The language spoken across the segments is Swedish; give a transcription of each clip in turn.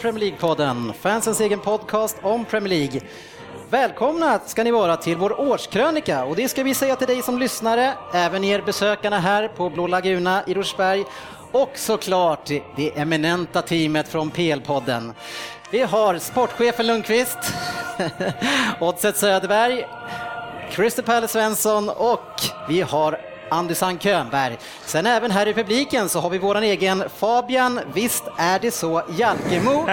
Premier League-podden, fansens egen podcast om Premier League. Välkomna ska ni vara till vår årskrönika och det ska vi säga till dig som lyssnare, även er besökarna här på Blå Laguna i Rosersberg och såklart det eminenta teamet från PL-podden. Vi har sportchefen Lundqvist, Oddset Söderberg, Christer Palle Svensson och vi har Andersson Könberg. Sen även här i publiken så har vi våran egen Fabian, visst är det så, Jalkemo.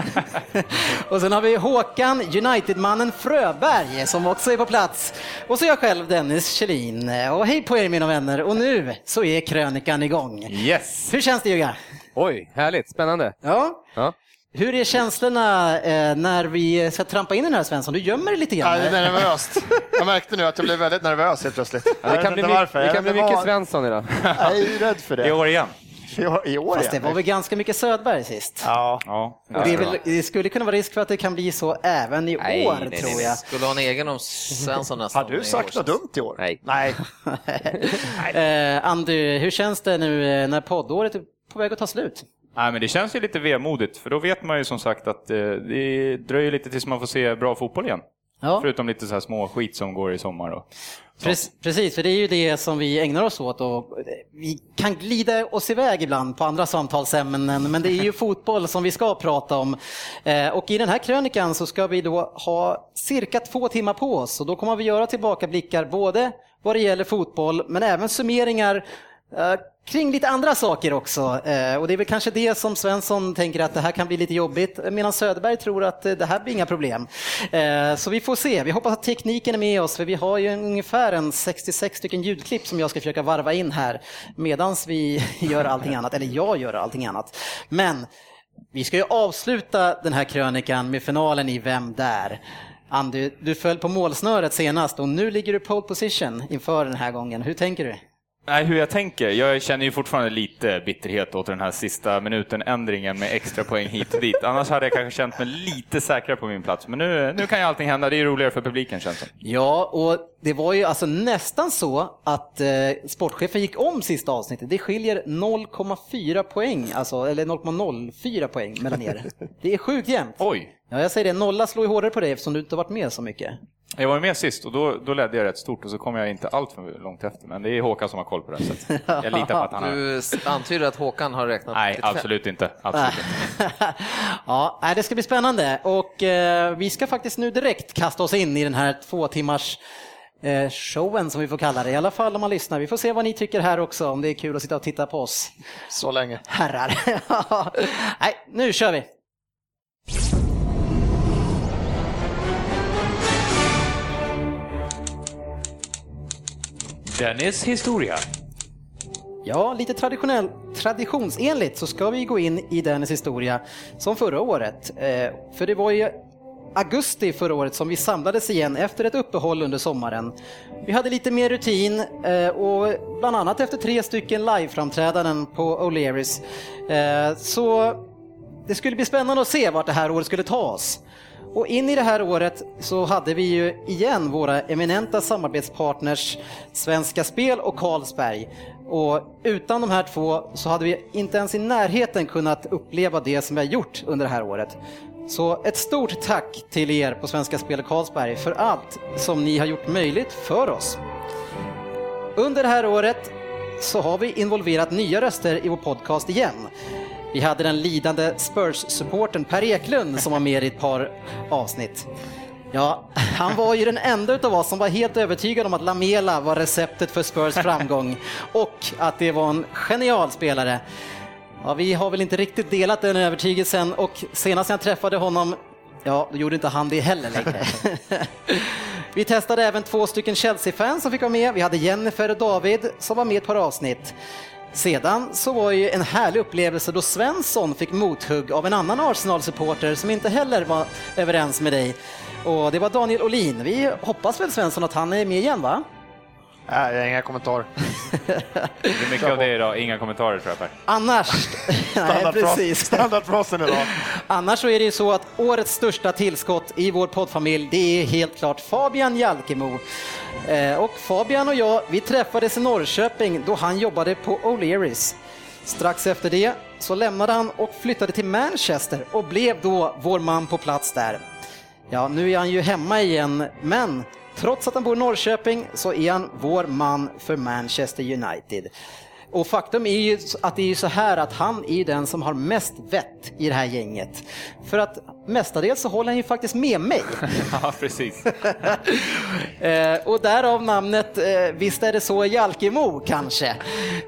och sen har vi Håkan, United-mannen Fröberg som också är på plats. Och så jag själv, Dennis Kjellin. Och hej på er mina vänner. Och nu så är krönikan igång. Yes! Hur känns det Jugga? Oj, härligt, spännande. Ja. Ja. Hur är känslorna eh, när vi ska trampa in i den här Svensson? Du gömmer dig lite Ja, grann. det är nervöst. Jag märkte nu att jag blev väldigt nervös helt plötsligt. Ja, det kan bli, varför. det kan bli mycket vad- Svensson idag. Jag är ju rädd för det. I år igen. I år, i år Fast det ja. var väl ganska mycket Söderberg sist. Ja. Ja. Och det, är väl, det skulle kunna vara risk för att det kan bli så även i Nej, år, nej, nej, tror nej. jag. Skulle ha en egen om Svensson nästan. Har du sagt något dumt i år? Nej. Nej. Eh, Andy, hur känns det nu eh, när poddåret är på väg att ta slut? Nej, men det känns ju lite vemodigt, för då vet man ju som sagt att eh, det dröjer lite tills man får se bra fotboll igen. Ja, Förutom lite så här små skit som går i sommar. Och, pre- precis, för det är ju det som vi ägnar oss åt och eh, vi kan glida oss iväg ibland på andra samtalsämnen, men det är ju fotboll som vi ska prata om. Eh, och i den här krönikan så ska vi då ha cirka två timmar på oss och då kommer vi göra tillbakablickar både vad det gäller fotboll, men även summeringar eh, kring lite andra saker också. Eh, och det är väl kanske det som Svensson tänker att det här kan bli lite jobbigt, medan Söderberg tror att eh, det här blir inga problem. Eh, så vi får se. Vi hoppas att tekniken är med oss, för vi har ju ungefär en 66 stycken ljudklipp som jag ska försöka varva in här medan vi gör allting annat, eller jag gör allting annat. Men vi ska ju avsluta den här krönikan med finalen i Vem där? Andy, du föll på målsnöret senast och nu ligger du pole position inför den här gången. Hur tänker du? Nej, hur jag tänker? Jag känner ju fortfarande lite bitterhet åt den här sista minuten-ändringen med extra poäng hit och dit. Annars hade jag kanske känt mig lite säkrare på min plats. Men nu, nu kan ju allting hända. Det är roligare för publiken känns det Ja, och det var ju alltså nästan så att eh, sportchefen gick om sista avsnittet. Det skiljer 0,4 poäng, alltså, eller 0,04 poäng mellan er. Det är sjukt jämnt. Oj! Ja, jag säger det, nolla slår ju hårdare på dig eftersom du inte har varit med så mycket. Jag var med sist och då, då ledde jag rätt stort och så kom jag inte allt för långt efter. Men det är Håkan som har koll på det. Så att jag litar på att han har... Du antyder att Håkan har räknat Nej, absolut inte. Absolut inte. ja, det ska bli spännande och eh, vi ska faktiskt nu direkt kasta oss in i den här två timmars eh, showen som vi får kalla det, i alla fall om man lyssnar. Vi får se vad ni tycker här också, om det är kul att sitta och titta på oss Så länge. herrar. nej, nu kör vi! Dennis historia. Ja, lite traditionell, traditionsenligt så ska vi gå in i Dennis historia som förra året. Eh, för det var ju augusti förra året som vi samlades igen efter ett uppehåll under sommaren. Vi hade lite mer rutin eh, och bland annat efter tre stycken liveframträdanden på O'Learys. Eh, så det skulle bli spännande att se vart det här året skulle ta oss. Och in i det här året så hade vi ju igen våra eminenta samarbetspartners Svenska Spel och Carlsberg. Och utan de här två så hade vi inte ens i närheten kunnat uppleva det som vi har gjort under det här året. Så ett stort tack till er på Svenska Spel och Carlsberg för allt som ni har gjort möjligt för oss. Under det här året så har vi involverat nya röster i vår podcast igen. Vi hade den lidande Spurs-supporten Per Eklund som var med i ett par avsnitt. Ja, han var ju den enda utav oss som var helt övertygad om att Lamela var receptet för Spurs framgång och att det var en genial spelare. Ja, vi har väl inte riktigt delat den övertygelsen och senast jag träffade honom, ja, då gjorde inte han det heller längre. Vi testade även två stycken Chelsea-fans som fick vara med. Vi hade Jennifer och David som var med i ett par avsnitt. Sedan så var ju en härlig upplevelse då Svensson fick mothugg av en annan Arsenal-supporter som inte heller var överens med dig. Och det var Daniel Olin. Vi hoppas väl Svensson att han är med igen va? Nej, inga kommentarer. Det är mycket av det idag, inga kommentarer tror jag Per. Annars, nej Standardfras- precis. Standardfrasen idag. Annars så är det ju så att årets största tillskott i vår poddfamilj, det är helt klart Fabian Jalkemo. Eh, och Fabian och jag, vi träffades i Norrköping då han jobbade på O'Learys. Strax efter det så lämnade han och flyttade till Manchester och blev då vår man på plats där. Ja, nu är han ju hemma igen, men trots att han bor i Norrköping så är han vår man för Manchester United. Och faktum är ju att det är så här att han är den som har mest vett i det här gänget. För att mestadels så håller han ju faktiskt med mig. Ja, precis. Eh, och därav namnet eh, Visst är det så Jalkemo kanske.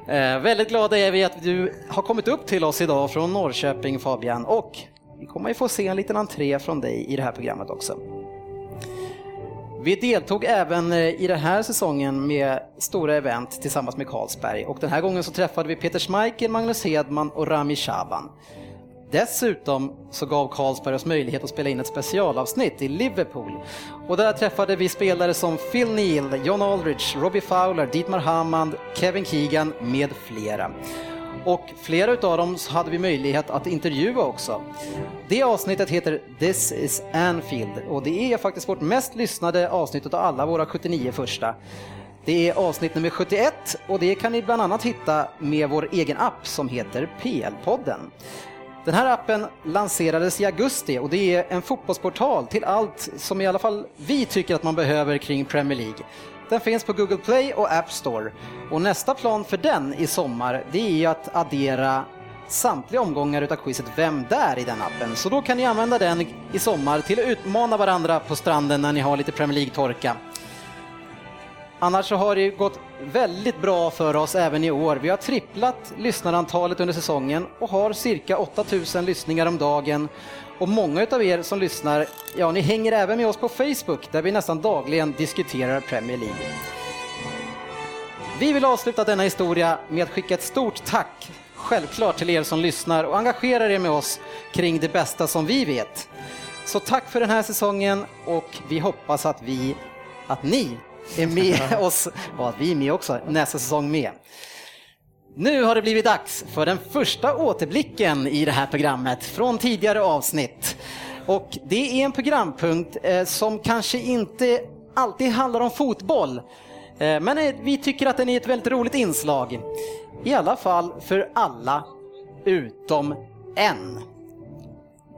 Eh, väldigt glada är vi att du har kommit upp till oss idag från Norrköping Fabian och vi kommer ju få se en liten entré från dig i det här programmet också. Vi deltog även eh, i den här säsongen med stora event tillsammans med Carlsberg och den här gången så träffade vi Peter Schmeichel, Magnus Hedman och Rami Shaban. Dessutom så gav Carlsberg oss möjlighet att spela in ett specialavsnitt i Liverpool. Och där träffade vi spelare som Phil Neal, John Aldridge, Robbie Fowler, Dietmar Hammond, Kevin Keegan med flera. Och flera utav dem hade vi möjlighet att intervjua också. Det avsnittet heter This is Anfield och det är faktiskt vårt mest lyssnade avsnitt av alla våra 79 första. Det är avsnitt nummer 71 och det kan ni bland annat hitta med vår egen app som heter PL-podden. Den här appen lanserades i augusti och det är en fotbollsportal till allt som i alla fall vi tycker att man behöver kring Premier League. Den finns på Google Play och App Store och nästa plan för den i sommar det är att addera samtliga omgångar utav quizet Vem där i den appen. Så då kan ni använda den i sommar till att utmana varandra på stranden när ni har lite Premier League-torka. Annars så har det gått väldigt bra för oss även i år. Vi har tripplat lyssnarantalet under säsongen och har cirka 8000 lyssningar om dagen. Och många utav er som lyssnar, ja ni hänger även med oss på Facebook där vi nästan dagligen diskuterar Premier League. Vi vill avsluta denna historia med att skicka ett stort tack, självklart till er som lyssnar och engagerar er med oss kring det bästa som vi vet. Så tack för den här säsongen och vi hoppas att vi, att ni är med oss och att vi är med också nästa säsong med. Nu har det blivit dags för den första återblicken i det här programmet från tidigare avsnitt. Och det är en programpunkt eh, som kanske inte alltid handlar om fotboll. Eh, men eh, vi tycker att den är ett väldigt roligt inslag. I alla fall för alla utom en.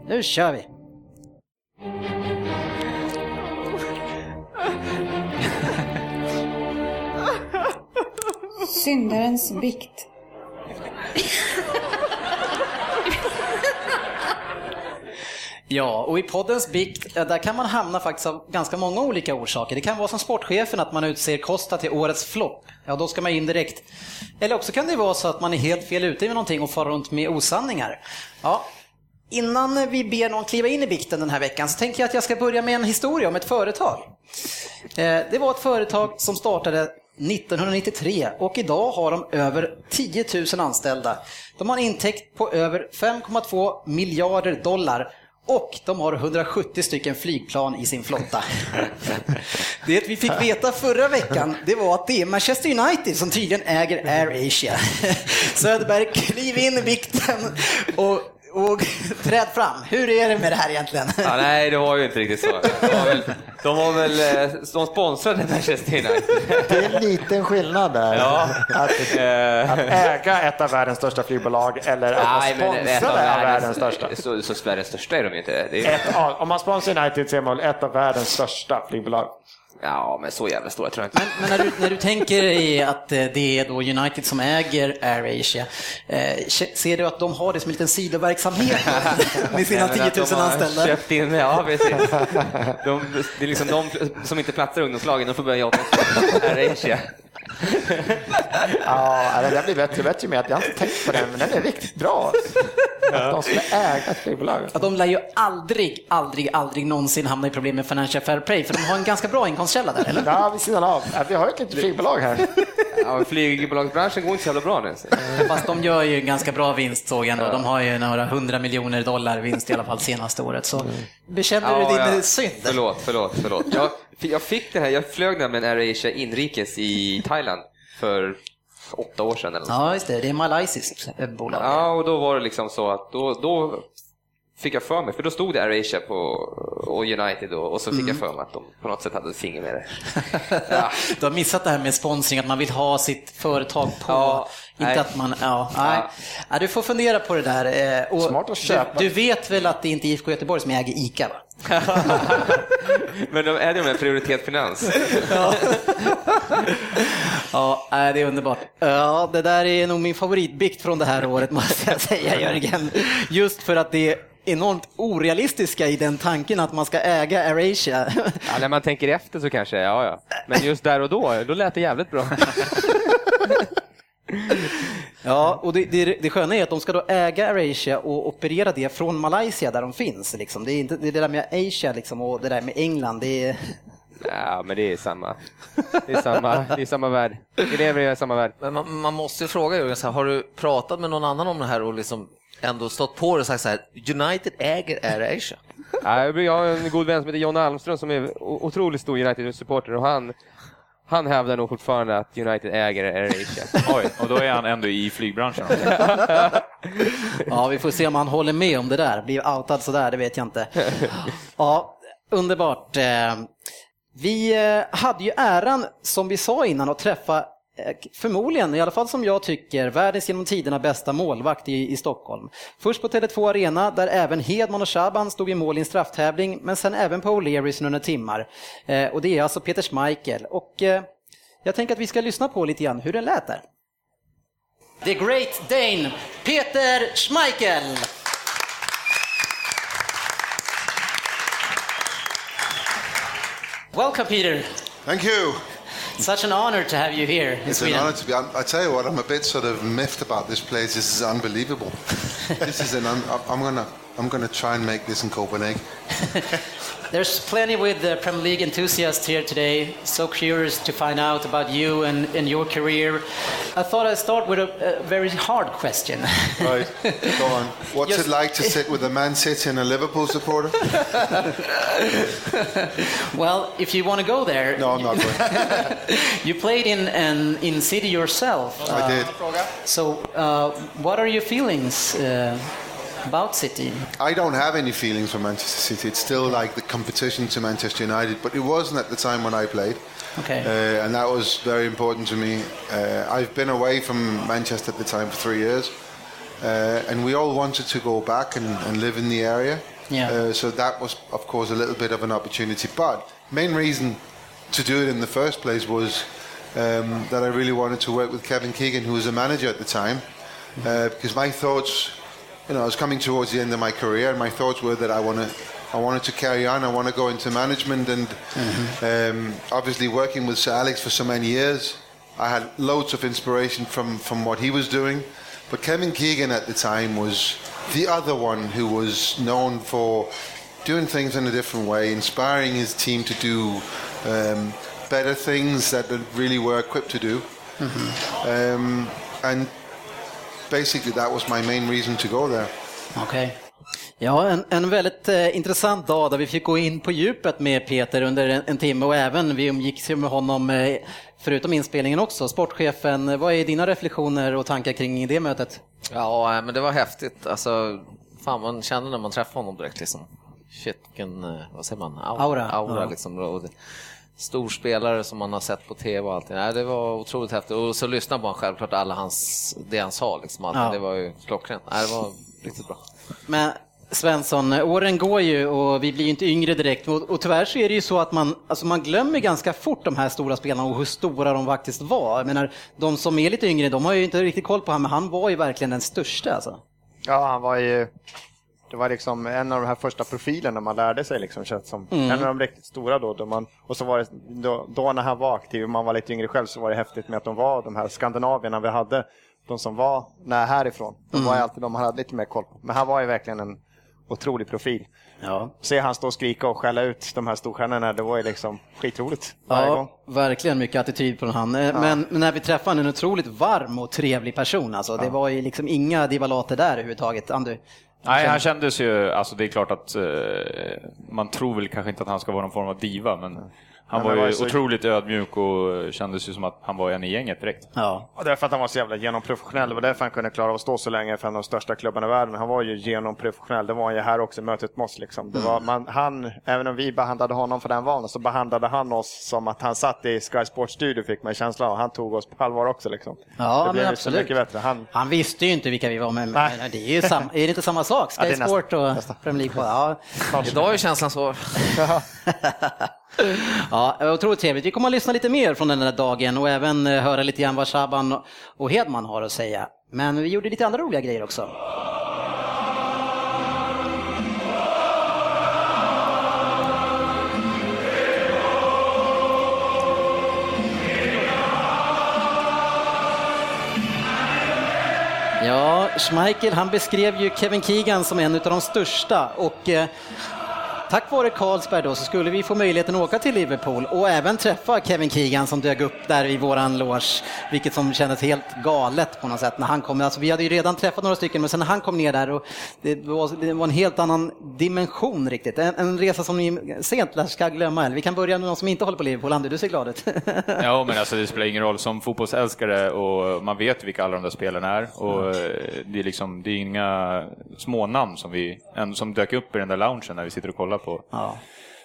Nu kör vi! Syndarens bikt. Ja, och i poddens bikt, eh, där kan man hamna faktiskt av ganska många olika orsaker. Det kan vara som sportchefen att man utser Costa till årets flopp. Ja, då ska man in direkt. Eller också kan det vara så att man är helt fel ute med någonting och far runt med osanningar. Ja, innan vi ber någon kliva in i bikten den här veckan så tänker jag att jag ska börja med en historia om ett företag. Eh, det var ett företag som startade 1993 och idag har de över 10 000 anställda. De har en intäkt på över 5,2 miljarder dollar och de har 170 stycken flygplan i sin flotta. Det vi fick veta förra veckan, det var att det är Manchester United som tydligen äger Air Asia. Söderberg, kliv in i vikten och, och träd fram. Hur är det med det här egentligen? Ja, nej, det var ju inte riktigt så. De var väl, de, var väl, eh, de sponsrade Manchester United. Det är en liten skillnad där. Ja. Att, Eh, Att äga ett av världens största flygbolag eller att vara Nej, men ett av av världens världens största. Så, så Sveriges största är de ju inte. Det är, Ett av, om man sponsrar United så är man ett av världens största flygbolag. Ja, men så jävla stora tror jag inte. Men när du, när du tänker i att eh, det är då United som äger Air Asia, eh, ser du att de har det som en liten sidoverksamhet med sina Nej, men 10 att 000 de har anställda? Köpt in, ja, precis. De, det är liksom de som inte platsar i ungdomslagen, de får börja jobba Air Asia. Ja, det där blir bättre och bättre med att jag har inte tänkt på den, men den är riktigt bra. Att de skulle äga ett flygbolag. Att de lär ju aldrig, aldrig, aldrig någonsin hamna i problem med Financial Fair Play, för de har en ganska bra inkomstkälla där, eller? Ja, vid sidan av. Ja, Vi har ett litet flygbolag här. Ja, flygbolagsbranschen går inte så jävla bra nu. så. Fast de gör ju ganska bra vinst såg jag ändå. De har ju några hundra miljoner dollar vinst i alla fall senaste året. Så bekänner du din ja. synd? Förlåt, förlåt, förlåt. Jag, jag fick det här, jag flög nämligen AirAsia inrikes i Thailand för åtta år sedan eller något. Ja, just det. Det är malaysiskt eh, bolag. Ja, och då var det liksom så att då, då fick jag för mig, för då stod det AirAsia på och United då, och så fick jag för mig att de på något sätt hade ett finger med det. Ja. Du har missat det här med sponsring, att man vill ha sitt företag på. Ja, inte nej. att man, ja, nej. Ja, du får fundera på det där. eh, Och Smart att köpa. Du, du vet väl att det inte är IFK Göteborg som äger ICA? Va? Men de är det med prioritet finans. Ja, nej, det är underbart. Ja, det där är nog min favoritbikt från det här året måste jag säga Jörgen. Just för att det är enormt orealistiska i den tanken att man ska äga AirAsia. Ja, när man tänker efter så kanske, ja ja. Men just där och då, då lät det jävligt bra. Ja, och det, det, det sköna är att de ska då äga AirAsia och operera det från Malaysia där de finns. Liksom. Det är inte det där med Asia liksom, och det där med England. Det är... Ja, men det är samma. Det är samma, det är samma värld. Vi lever i samma värld. Men man, man måste ju fråga Jörgen, så här, har du pratat med någon annan om det här och liksom ändå stått på det och sagt så här, United äger AirAsia? Ja, jag har en god vän som heter John Almström som är otroligt stor United-supporter och han, han hävdar nog fortfarande att United äger AirAsia. Oj, och då är han ändå i flygbranschen. Ja, vi får se om han håller med om det där. Blir outad sådär, det vet jag inte. Ja, underbart. Eh, Vi eh, hade ju äran, som vi sa innan, att träffa förmodligen, i alla fall som jag tycker, världens genom tiderna bästa målvakt i, i Stockholm. Först på Tele2 Arena där även Hedman och Shaban stod i mål i en strafftävling, men sen även på O'Learys under timmar. Eh, Och det är alltså Peter Schmeichel. Och eh, jag tänker att vi ska lyssna på lite grann hur det lät där. The Great Dane, Peter Schmeichel! Welcome, Peter. Thank you. Such an honor to have you here in It's an honour to be. I'm, I tell you what, I'm a bit sort of miffed about this place. This is unbelievable. this is an. Un, I'm gonna. I'm gonna try and make this in Copenhagen. There's plenty with the Premier League enthusiasts here today. So curious to find out about you and, and your career. I thought I'd start with a, a very hard question. Right. Go on. What's Yes. it like to sit with a Man City and a Liverpool supporter? well, if you want to go there, No, I'm not going. you played in in, in City yourself. I Uh, did. So, uh, what are your feelings uh, about City? I don't have any feelings for Manchester City. It's still like the competition to Manchester United, but it wasn't at the time when I played. Okay. Uh, and that was very important to me. Uh, I've been away from Manchester at the time for three years, uh, and we all wanted to go back and, and live in the area. Yeah. Uh, so that was, of course, a little bit of an opportunity. But main reason to do it in the first place was um, that I really wanted to work with Kevin Keegan, who was a manager at the time, uh, because my thoughts, you know, I was coming towards the end of my career, and my thoughts were that I want to. I wanted to carry on. I want to go into management, and um, obviously working with Sir Alex for so many years, I had loads of inspiration from from what he was doing. But Kevin Keegan at the time was the other one who was known for doing things in a different way, inspiring his team to do um, better things that they really were equipped to do. Um, and basically, that was my main reason to go there. Okej. Ja, en, en väldigt eh, intressant dag där vi fick gå in på djupet med Peter under en, en timme och även vi umgicks med honom, eh, förutom inspelningen också. Sportchefen, vad är dina reflektioner och tankar kring det mötet? Ja, nej, men det var häftigt. Alltså, fan man kände när man träffade honom direkt liksom. Shit, vilken, eh, vad säger man? Aura. Aura Ja. liksom. Och det- Stor spelare som man har sett på tv och allting. Nej, det var otroligt häftigt. Och så lyssnade man självklart alla hans, det han sa liksom. Allting. Ja. Det var ju klockrent. Nej, det var riktigt bra. Men Svensson, åren går ju och vi blir ju inte yngre direkt och, och tyvärr så är det ju så att man, alltså man glömmer ganska fort de här stora spelarna och hur stora de faktiskt var. Jag menar, de som är lite yngre, de har ju inte riktigt koll på honom, men han var ju verkligen den största alltså. Ja, han var ju... Det var liksom en av de här första profilerna man lärde sig liksom, känns som. En av de riktigt stora då. då man, och så var det, då, då när han var aktiv, och man var lite yngre själv, så var det häftigt med att de var de här skandinavierna vi hade. De som var när härifrån. De var ju alltid de man hade lite mer koll på. Men han var ju verkligen en otrolig profil. Ja. Se han stå och skrika och skälla ut de här storstjärnorna, det var ju liksom skitroligt varje gång. Ja, verkligen mycket attityd på han. Eh, Men när vi träffade honom, en otroligt varm och trevlig person. Alltså, Det var ju liksom inga divalater där överhuvudtaget. Andu, Nej, han kändes ju, alltså det är klart att eh, man tror väl kanske inte att han ska vara någon form av diva, men han men var var ju så- otroligt ödmjuk och kändes ju som att han var en i gänget direkt. Ja. Och därför att han var så jävla genomprofessionell. Det var därför han kunde klara av att stå så länge för en av de största klubbarna i världen. Han var ju genomprofessionell. Det var han ju här också mötet med oss. Liksom. Det var, man, han, även om vi behandlade honom för den vanan så behandlade han oss som att han satt i Sky Sports studio fick man känslan av. Han tog oss på allvar också. Liksom. Ja, det men blev ju så absolut. mycket bättre. Han, Han visste ju inte vilka vi var, men Nej. men det är ju sam, är det inte samma sak? Ja, Sky är Sport och Premier League. Ja. Idag är känslan så. ja, otroligt trevligt. Vi kommer att lyssna lite mer från den här dagen och även eh, höra lite grann vad Shaban och Hedman har att säga. Men vi gjorde lite andra roliga grejer också. Ja, Schmeichel han beskrev ju Kevin Keegan som en av de största och eh, tack vare Carlsberg då så skulle vi få möjligheten att åka till Liverpool och även träffa Kevin Keegan som dök upp där i våran loge, vilket som kändes helt galet på något sätt när han kom. Alltså, vi hade ju redan träffat några stycken men sen när han kom ner där och det var, det var en helt annan dimension riktigt. En, en resa som ni sent ska glömma. Eller vi kan börja med någon som inte håller på Liverpool. Andy, du ser glad ut. Ja, men alltså det spelar ingen roll. Som fotbollsälskare och man vet vilka alla de där spelarna är och eh, det är liksom, det är inga smånamn som vi, som dök upp i den där loungen när vi sitter och kollar på. ja.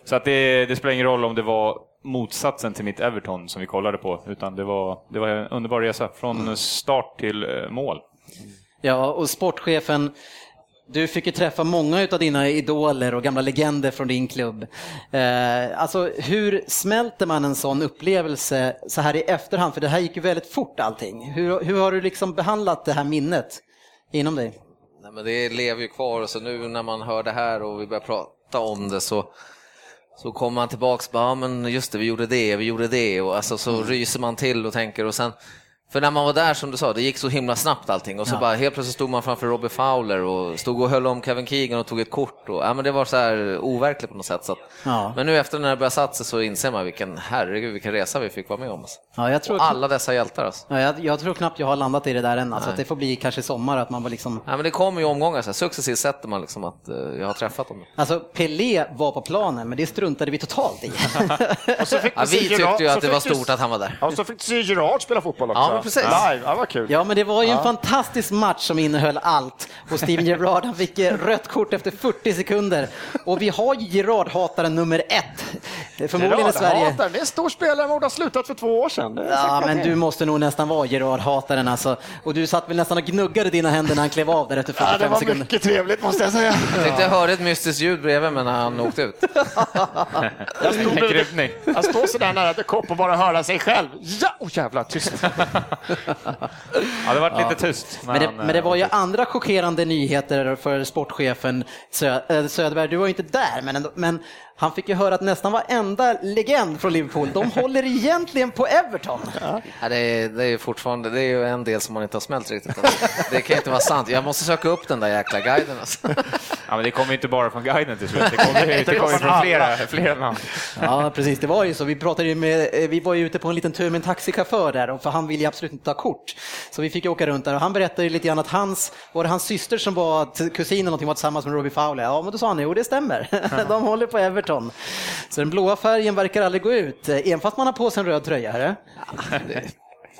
Så att det, det spelar ingen roll om det var motsatsen till mitt Everton som vi kollade på, utan det var, det var en underbar resa från start till eh, mål. Ja, och sportchefen, du fick ju träffa många av dina idoler och gamla legender från din klubb. Eh, alltså hur smälter man en sån upplevelse så här i efterhand? För det här gick ju väldigt fort allting. Hur, hur har du liksom behandlat det här minnet inom dig? Nej, men det lever ju kvar så nu när man hör det här och vi börjar prata om det så, så kommer man tillbaks och bara, ja men just det, vi gjorde det, vi gjorde det. Och alltså, så ryser man till och tänker och sen för när man var där som du sa, det gick så himla snabbt allting och så Ja. bara helt plötsligt stod man framför Robbie Fowler och stod och höll om Kevin Keegan och tog ett kort och ja men det var så här overkligt på något sätt. Så att, Ja. Men nu efter när det börjar satt sig så inser man vilken, herregud vilken resa vi fick vara med om. Alltså. Ja, jag, tror, Och alla dessa hjältar alltså. ja, jag, jag tror knappt jag har landat i det där än. Alltså, att det får bli kanske sommar att man var liksom Ja, men det kommer ju omgångar, så här, successivt sätter man liksom att eh, jag har träffat dem. Alltså Pelé var på planen men det struntade vi totalt i. och så fick Ja, vi tyckte ju att det var stort att han var där. Ja, och så fick Gerard spela fotboll också. Ja, precis. Live, ja, vad kul. Ja, men det var ju en fantastisk match som innehöll allt. Och Steven Gerrard han fick eh, rött kort efter 40 sekunder. Och vi har ju Gerrard-hataren nummer ett. Det är Förmodligen i Sverige. Det är en stor spelare som borde ha slutat för två år sedan. Ja, men du måste nog nästan vara Gerard-hataren alltså. Och du satt väl nästan och gnuggade dina händer när han klev av där efter Ja, det 45 var sekunder. mycket trevligt måste jag säga. Jag tyckte jag hörde ett mystiskt ljud bredvid mig när han åkte ut. Jag stod. Jag står sådär nära till kopp och bara höra sig själv. Ja, oh, jävlar, tyst. Ja, det var lite tyst. Men det, men det var ju eh, andra chockerande nyheter för sportchefen äh, Söderberg. Du var ju inte där, men, ändå, men han fick ju höra att nästan varenda legend från Liverpool, de håller egentligen på Everton. Ja, det, är, det är fortfarande det är ju en del som man inte har smält riktigt. Det kan inte vara sant. Jag måste söka upp den där jäkla guiden. Alltså. Ja, men det kommer inte bara från guiden till slut, det kommer det kommer från flera, flera namn. Ja, precis. Det var ju så. Vi, pratade ju med, vi var ju ute på en liten tur med en taxichaufför där, och för han ville ju absolut inte ta kort. Så vi fick ju åka runt där och han berättade lite grann att hans, var det hans syster som var kusin eller någonting var tillsammans med Robbie Fowler? Ja, men då sa han jo, det stämmer. De håller på Everton. Så den blåa färgen verkar aldrig gå ut, även fast man har på sig en röd tröja. Herre.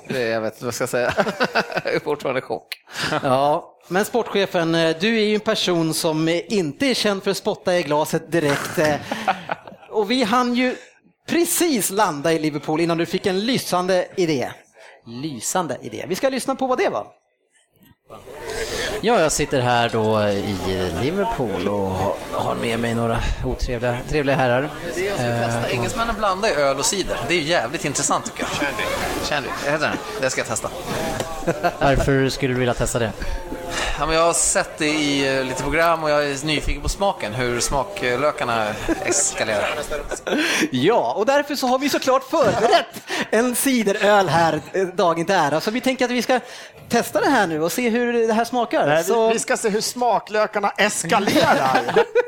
Det, jag vet inte vad jag ska säga. Jag är fortfarande i chock. Ja, men sportchefen, du är ju en person som inte är känd för att spotta i glaset direkt. Och vi hann ju precis landa i Liverpool innan du fick en lysande idé. Lysande idé. Vi ska lyssna på vad det var. Ja, jag sitter här då i Liverpool och har med mig några otrevliga trevliga herrar. Eh, Engelsmännen blandar ju öl och cider. Det är ju jävligt intressant tycker jag. Shandy. Shandy, heter den? Det ska jag testa. Varför skulle du vilja testa det? Ja, men jag har sett det i eh, lite program och jag är nyfiken på smaken, hur smaklökarna eskalerar. Ja, och därför så har vi såklart förberett en cideröl här eh, dagen till ära. Så vi tänker att vi ska testa det här nu och se hur det här smakar. Nej, så... vi, vi ska se hur smaklökarna eskalerar.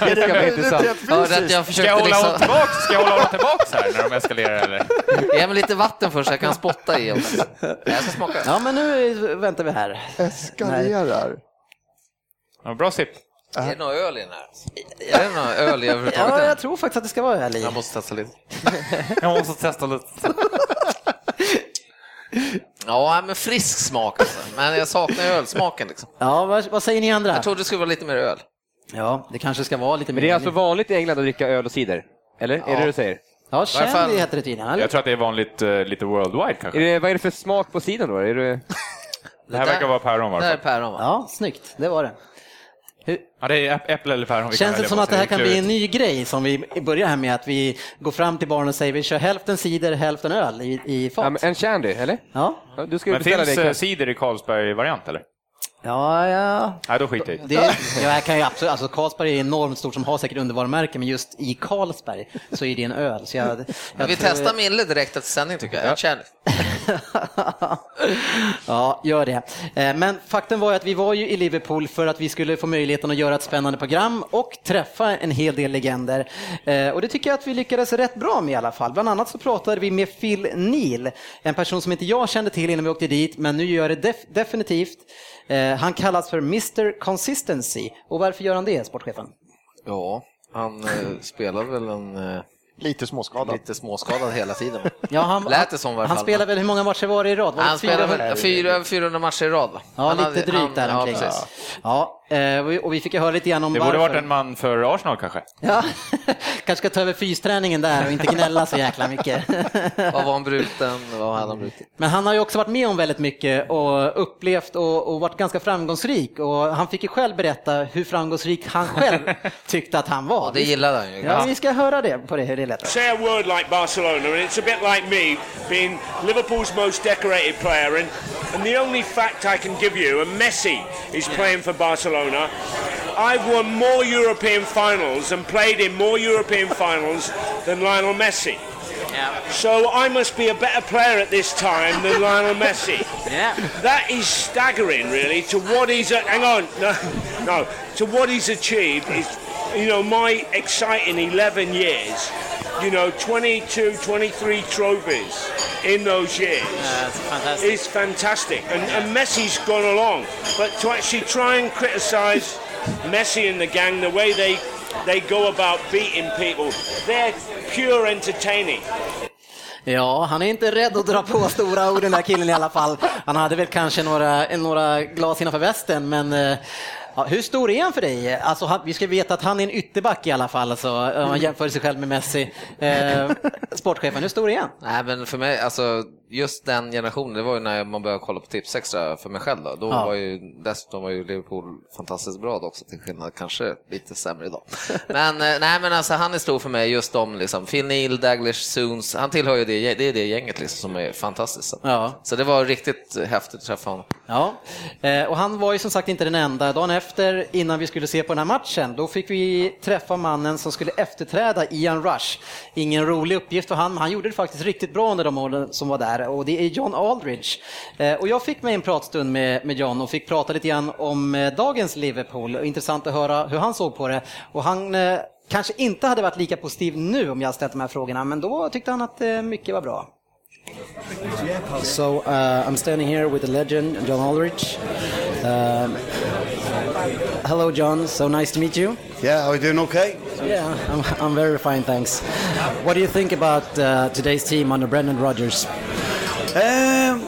är det ska bli intressant. Ja, det, fysiskt? jag Ska jag hålla liksom... honom tillbaks, ska jag hålla honom tillbaks här när de eskalerar eller? Ge mig lite vatten först så jag kan spotta i. dem. Jag ska smaka. Ja, men nu väntar vi här. Eskalerar. Ja, bra sipp. Är det någon öl i den här? Är det någon öl i överhuvudtaget? Ja, jag tror faktiskt att det ska vara öl i. Jag måste testa lite. Jag måste testa lite. Ja, men frisk smak alltså. Men jag saknar ölsmaken liksom. Ja, vad, vad säger ni andra? Jag trodde det skulle vara lite mer öl. Ja, det kanske ska vara lite mer. Men det är alltså vanligt i England att dricka öl och cider? Eller? Är det det du säger? Ja, Shandy heter det tydligen. Jag tror att det är vanligt eh, lite worldwide Är kanske. det, vad är det för smak på sidan då? Är det, Det här verkar vara päron Det här är päron va? Ja, snyggt. Det var det. Ja, det är äpp- äpple eller päron. Känns det som att det här är kan bli en ny grej som vi börjar här med att vi går fram till baren och säger vi kör hälften cider, hälften öl i, i fat. ja, en shandy, eller? Ja, Ja, Du ska ju Men beställa finns det. eh, cider i Carlsberg-variant eller? Ja, ja. Nej, då skiter jag i det. Ja, jag kan ju absolut, alltså Carlsberg är enormt stort som har säkert undervarumärken, men just i Carlsberg så är det en öl. Så jag, jag Men vi tror- testar Mille direkt efter sändning tycker jag. Jag känner. ja, gör det. Eh, Men faktum var ju att vi var ju i Liverpool för att vi skulle få möjligheten att göra ett spännande program och träffa en hel del legender. Eh, Och det tycker jag att vi lyckades rätt bra med i alla fall. Bland annat så pratade vi med Phil Neal, en person som inte jag kände till innan vi åkte dit, men nu gör det def- definitivt. Eh, Han kallas för Mr Consistency. Och varför gör han det, sportchefen? Ja, han eh, spelar väl en eh, Lite småskadad. lite småskadad hela tiden. Ja, han, Lät det som varje han spelar väl, hur många matcher var det i rad? Var det Han spelar 400? väl fyra, över 400 matcher i rad? Ja, Han lite hade- drygt där ja, omkring. precis. Ja, eh, och vi- fick ju höra lite grann om Det borde varför. varit en man för Arsenal kanske. Ja, kanske ska ta över fysträningen där och inte gnälla så jäkla mycket. Vad var han bruten? Vad hade han brutit? Men han har ju också varit med om väldigt mycket och upplevt och, och varit ganska framgångsrik och han fick ju själv berätta hur framgångsrik han själv tyckte att han var. Ja, det gillade han ju. Ja, vi ska höra det på det, hur det lät. say a word like Barcelona, and it's a bit like me being Liverpool's most decorated player. And, and the only fact I can give you, and Messi is playing for Barcelona. I've won more European finals and played in more European finals than Lionel Messi. So I must be a better player at this time than Lionel Messi. Yeah. That is staggering, really, to what he's. Hang on, no, no, to what he's achieved is, you know, my exciting 11 years. You know, 22, 23 trophies in those years uh, Yeah, is fantastic. And, and Messi's gone along, but to actually try and criticise Messi and the gang, the way they they go about beating people, they're pure entertaining. Ja, han är inte rädd att dra på stora ord den där killen i alla fall. Han hade väl kanske några, några glas innanför västen, men eh, ja, hur stor är han för dig? Alltså, han, vi ska veta att han är en ytterback i alla fall, alltså, om man jämför sig själv med Messi. Eh, sportchefen, hur stor är han? Nej, men för mig, alltså just den generationen, det var ju när man började kolla på Tips Extra för mig själv då. Då Ja. var ju, dessutom var ju Liverpool fantastiskt bra då också, till skillnad kanske lite sämre idag. Men eh, nej, men alltså han är stor för mig, just de liksom, Phil Neal, Daglish, Soons, han tillhör ju det, det är det gänget liksom som är fantastiskt. Så, Ja. så det var riktigt häftigt att träffa honom. Ja, eh, och han var ju som sagt inte den enda. Dagen efter, innan vi skulle se på den här matchen, då fick vi träffa mannen som skulle efterträda Ian Rush. Ingen rolig uppgift för han, men han gjorde det faktiskt riktigt bra under de åren som var där och det är John Aldridge. Eh, och jag fick mig en pratstund med, med John och fick prata lite grann om eh, dagens Liverpool. Intressant att höra hur han såg på det. Och han kanske inte hade varit lika positiv nu om jag ställt de här frågorna, men då tyckte han att mycket var bra. So uh, I'm standing here with the legend John Aldrich. Um, hello, John. So nice to meet you. Yeah, are we doing okay? Yeah, I'm, I'm very fine, thanks. What do you think about uh, today's team under Brendan Rodgers? Um,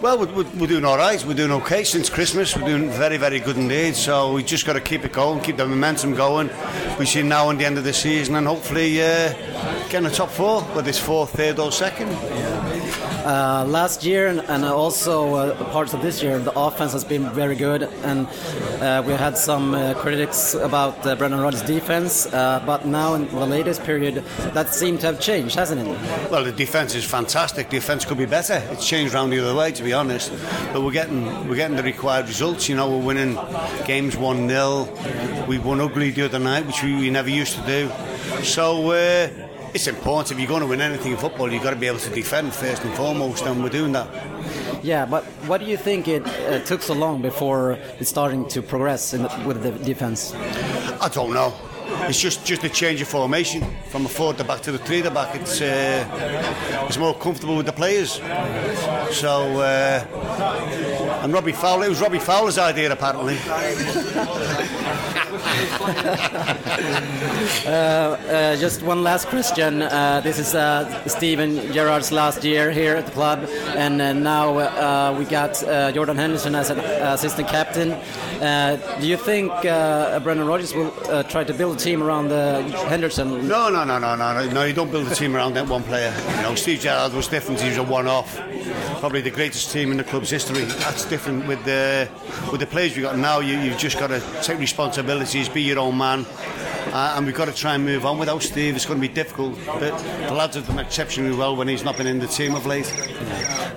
well, we're, we're- doing all right. We're doing okay since Christmas. We're doing very, very good indeed. So we just got to keep it going, keep the momentum going. We see now and the end of the season, and hopefully uh, get in the top four, whether it's fourth, third, or second. Uh, last year and, also uh, parts of this year, the offense has been very good, and uh, we had some uh, critics about uh, Brendan Rodgers' defense. But now in the latest period, that seemed to have changed, hasn't it? Well, the defence is fantastic. Defence could be better. It's changed round the other way, to be be honest. But we're getting we're getting the required results. You know, we're winning games one 0 We won ugly the other night, which we, we never used to do. So. It's important if you're going to win anything in football, you've got to be able to defend first and foremost, and we're doing that. Yeah, but what do you think it uh, took so long before it's starting to progress in the, with the defense? I don't know. It's just just a change of formation from a four to back to the three to back. It's uh, it's more comfortable with the players. So uh, and Robbie Fowler. It was Robbie Fowler's idea apparently. Uh, uh, just one last question. Uh, this is uh, Steven Gerrard's last year here at the club, and uh, now uh, we got Jordan Henderson as an assistant captain. Do you think Brendan Rodgers will try to build a team around Henderson? No, no, no, no, no, no. You don't build a team around that one player. You know, Steve Gerrard was different. He was a one-off. Probably the greatest team in the club's history. That's different with the with the players we got now. You, you've just got to take be your own man. Uh, and we've got to try and move on without Steve. It's going to be difficult, but the lads have done exceptionally well when he's not been in the team of late.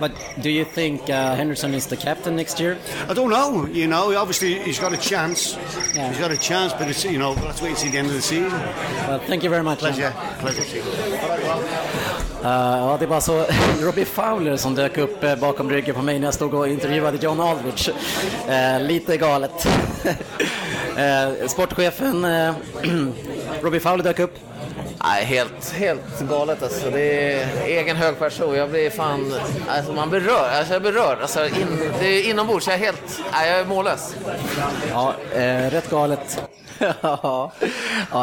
But do you think uh, Henderson is the captain next year? I don't know. You know, obviously he's got a chance. Yeah. He's got a chance, but it's you know, let's wait and see the end of the season. Well, thank you very much. Pleasure. Pleasure. Uh, ja, det var så Robbie Fowler som dök upp eh, bakom ryggen på mig när jag stod och intervjuade John Aldrich. Eh, lite galet. eh, sportchefen eh, Robbie Fowler dök upp. Nej, helt, helt galet alltså. Det är egen hög person. Jag blir fan... Alltså man blir rörd. Alltså jag blir rörd. Alltså in, det är inombords. Jag är helt... Nej, jag är mållös. Ja, eh, rätt galet ja,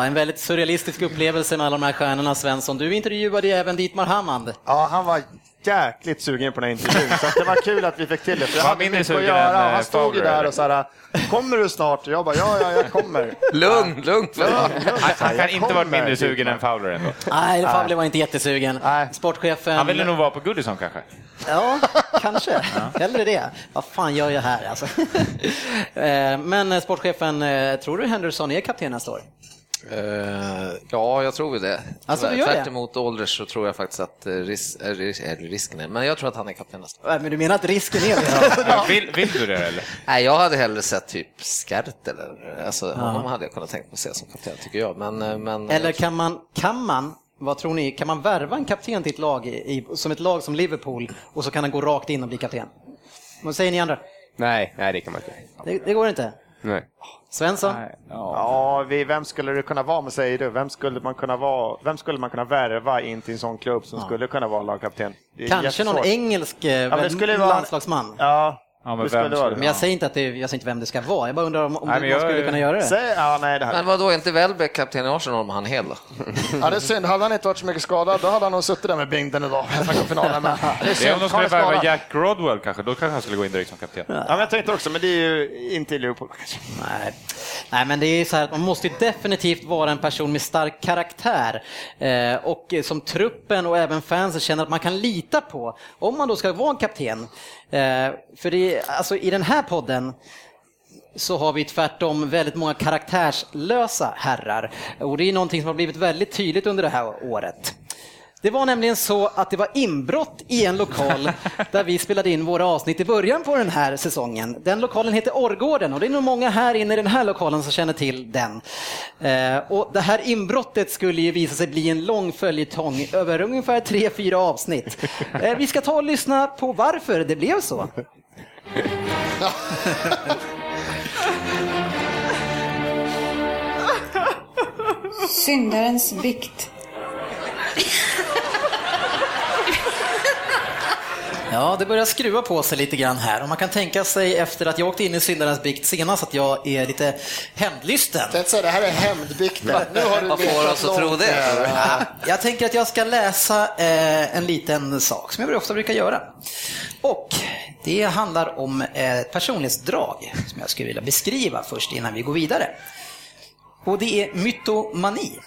en väldigt surrealistisk upplevelse med alla de här stjärnorna Svensson. Du intervjuade ju även Dietmar Hammand. Ja, han var jäkligt sugen på den här intervjun, så att det var kul att vi fick till det. För jag hade mindre mycket att sugen göra. än, eh, Han stod ju där och så här, kommer du snart? Och jag bara, ja, ja, jag kommer. Lugn, lugnt. Han, han kan inte varit mindre sugen Dietmar. än Fowler ändå. Nej, Fowler var inte jättesugen. Sportchefen... Han ville nog vara på Goodison kanske. Ja, kanske. Hellre det. Vad fan gör jag här alltså? Eh, Men eh, sportchefen, tror du Henderson är kapten nästa år? Eh, ja, jag tror det. Alltså, det? Tvärt emot Aldrich så tror jag faktiskt att eh, ris, ris, eh, risken är, men jag tror att han är kapten nästa. Nej, Men du menar att risken är det? Ja, vill, vill du det eller? Nej, jag hade hellre sett typ Skert eller, alltså honom hade jag kunnat tänka mig att se som kapten tycker jag. Men, men Eller kan man, kan man, vad tror ni, kan man värva en kapten till ett lag, i, som ett lag som Liverpool och så kan han gå rakt in och bli kapten? Vad säger ni andra? Nej, nej det kan man inte. Det, det går inte. Nej. Svensson? Ja, vi, vem skulle det kunna vara? Men säger du, vem skulle man kunna vara? Vem skulle man kunna värva in till en sån klubb som skulle kunna vara lagkapten? Kanske någon engelsk Ja, men det skulle vara- landslagsman. Ja, Ja, men vem det. Men jag säger inte att det, jag säger inte vem det ska vara. Jag bara undrar om, om Nej, man men jag- skulle kunna göra det. Säg, ja, nej, det här. Men vad då är inte Welbeck kapten i Arsenal om han är hel då? Ja, det är synd. Hade han inte varit så mycket skadad, då hade han nog suttit där med Bingden idag i FA-cupfinalen. Men det är Det är om synd. de skulle är värva. Jack Rodwell kanske, då kanske han skulle gå in direkt som kapten. Ja, men jag tänkte också, men det är ju inte i Liverpool. kanske. Nej. Nej, men det är så här att man måste ju definitivt vara en person med stark karaktär eh, och som truppen och även fansen känner att man kan lita på om man då ska vara en kapten. Eh, för det, alltså, i den här podden så har vi tvärtom väldigt många karaktärslösa herrar och det är någonting som har blivit väldigt tydligt under det här året. Det var nämligen så att det var inbrott i en lokal där vi spelade in våra avsnitt i början på den här säsongen. Den lokalen heter Orrgården och det är nog många här inne i den här lokalen som känner till den. Eh, och det här inbrottet skulle ju visa sig bli en lång följetong över ungefär tre, fyra avsnitt. Eh, vi ska ta och lyssna på varför det blev så. Syndarens bikt. Ja, det börjar skruva på sig lite grann här och man kan tänka sig efter att jag åkte in i syndarens bikt senast att jag är lite hämndlysten. Säga, det här är hämndbikten. Nu har du Vad får oss att tro det? Ja, Jag tänker att jag ska läsa eh, en liten sak som jag ofta brukar göra. Och det handlar om eh, ett personlighetsdrag som jag skulle vilja beskriva först innan vi går vidare. Och det är mytomani.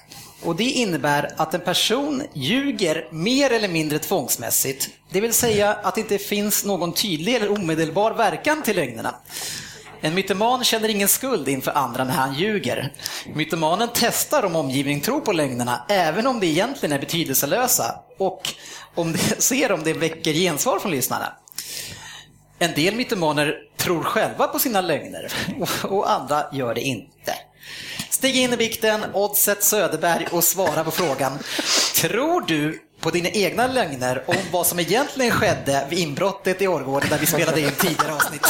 Och det innebär att en person ljuger mer eller mindre tvångsmässigt. Det vill säga att det inte finns någon tydlig eller omedelbar verkan till lögnerna. En mytoman känner ingen skuld inför andra när han ljuger. Mytomanen testar om omgivningen tror på lögnerna, även om de egentligen är betydelselösa och om det, ser om det väcker gensvar från lyssnarna. En del mytomaner tror själva på sina lögner och andra gör det inte. Stig in i bikten, Oddset Söderberg och svara på frågan. Tror du på dina egna lögner om vad som egentligen skedde vid inbrottet i Årgården där vi spelade in tidigare avsnitt?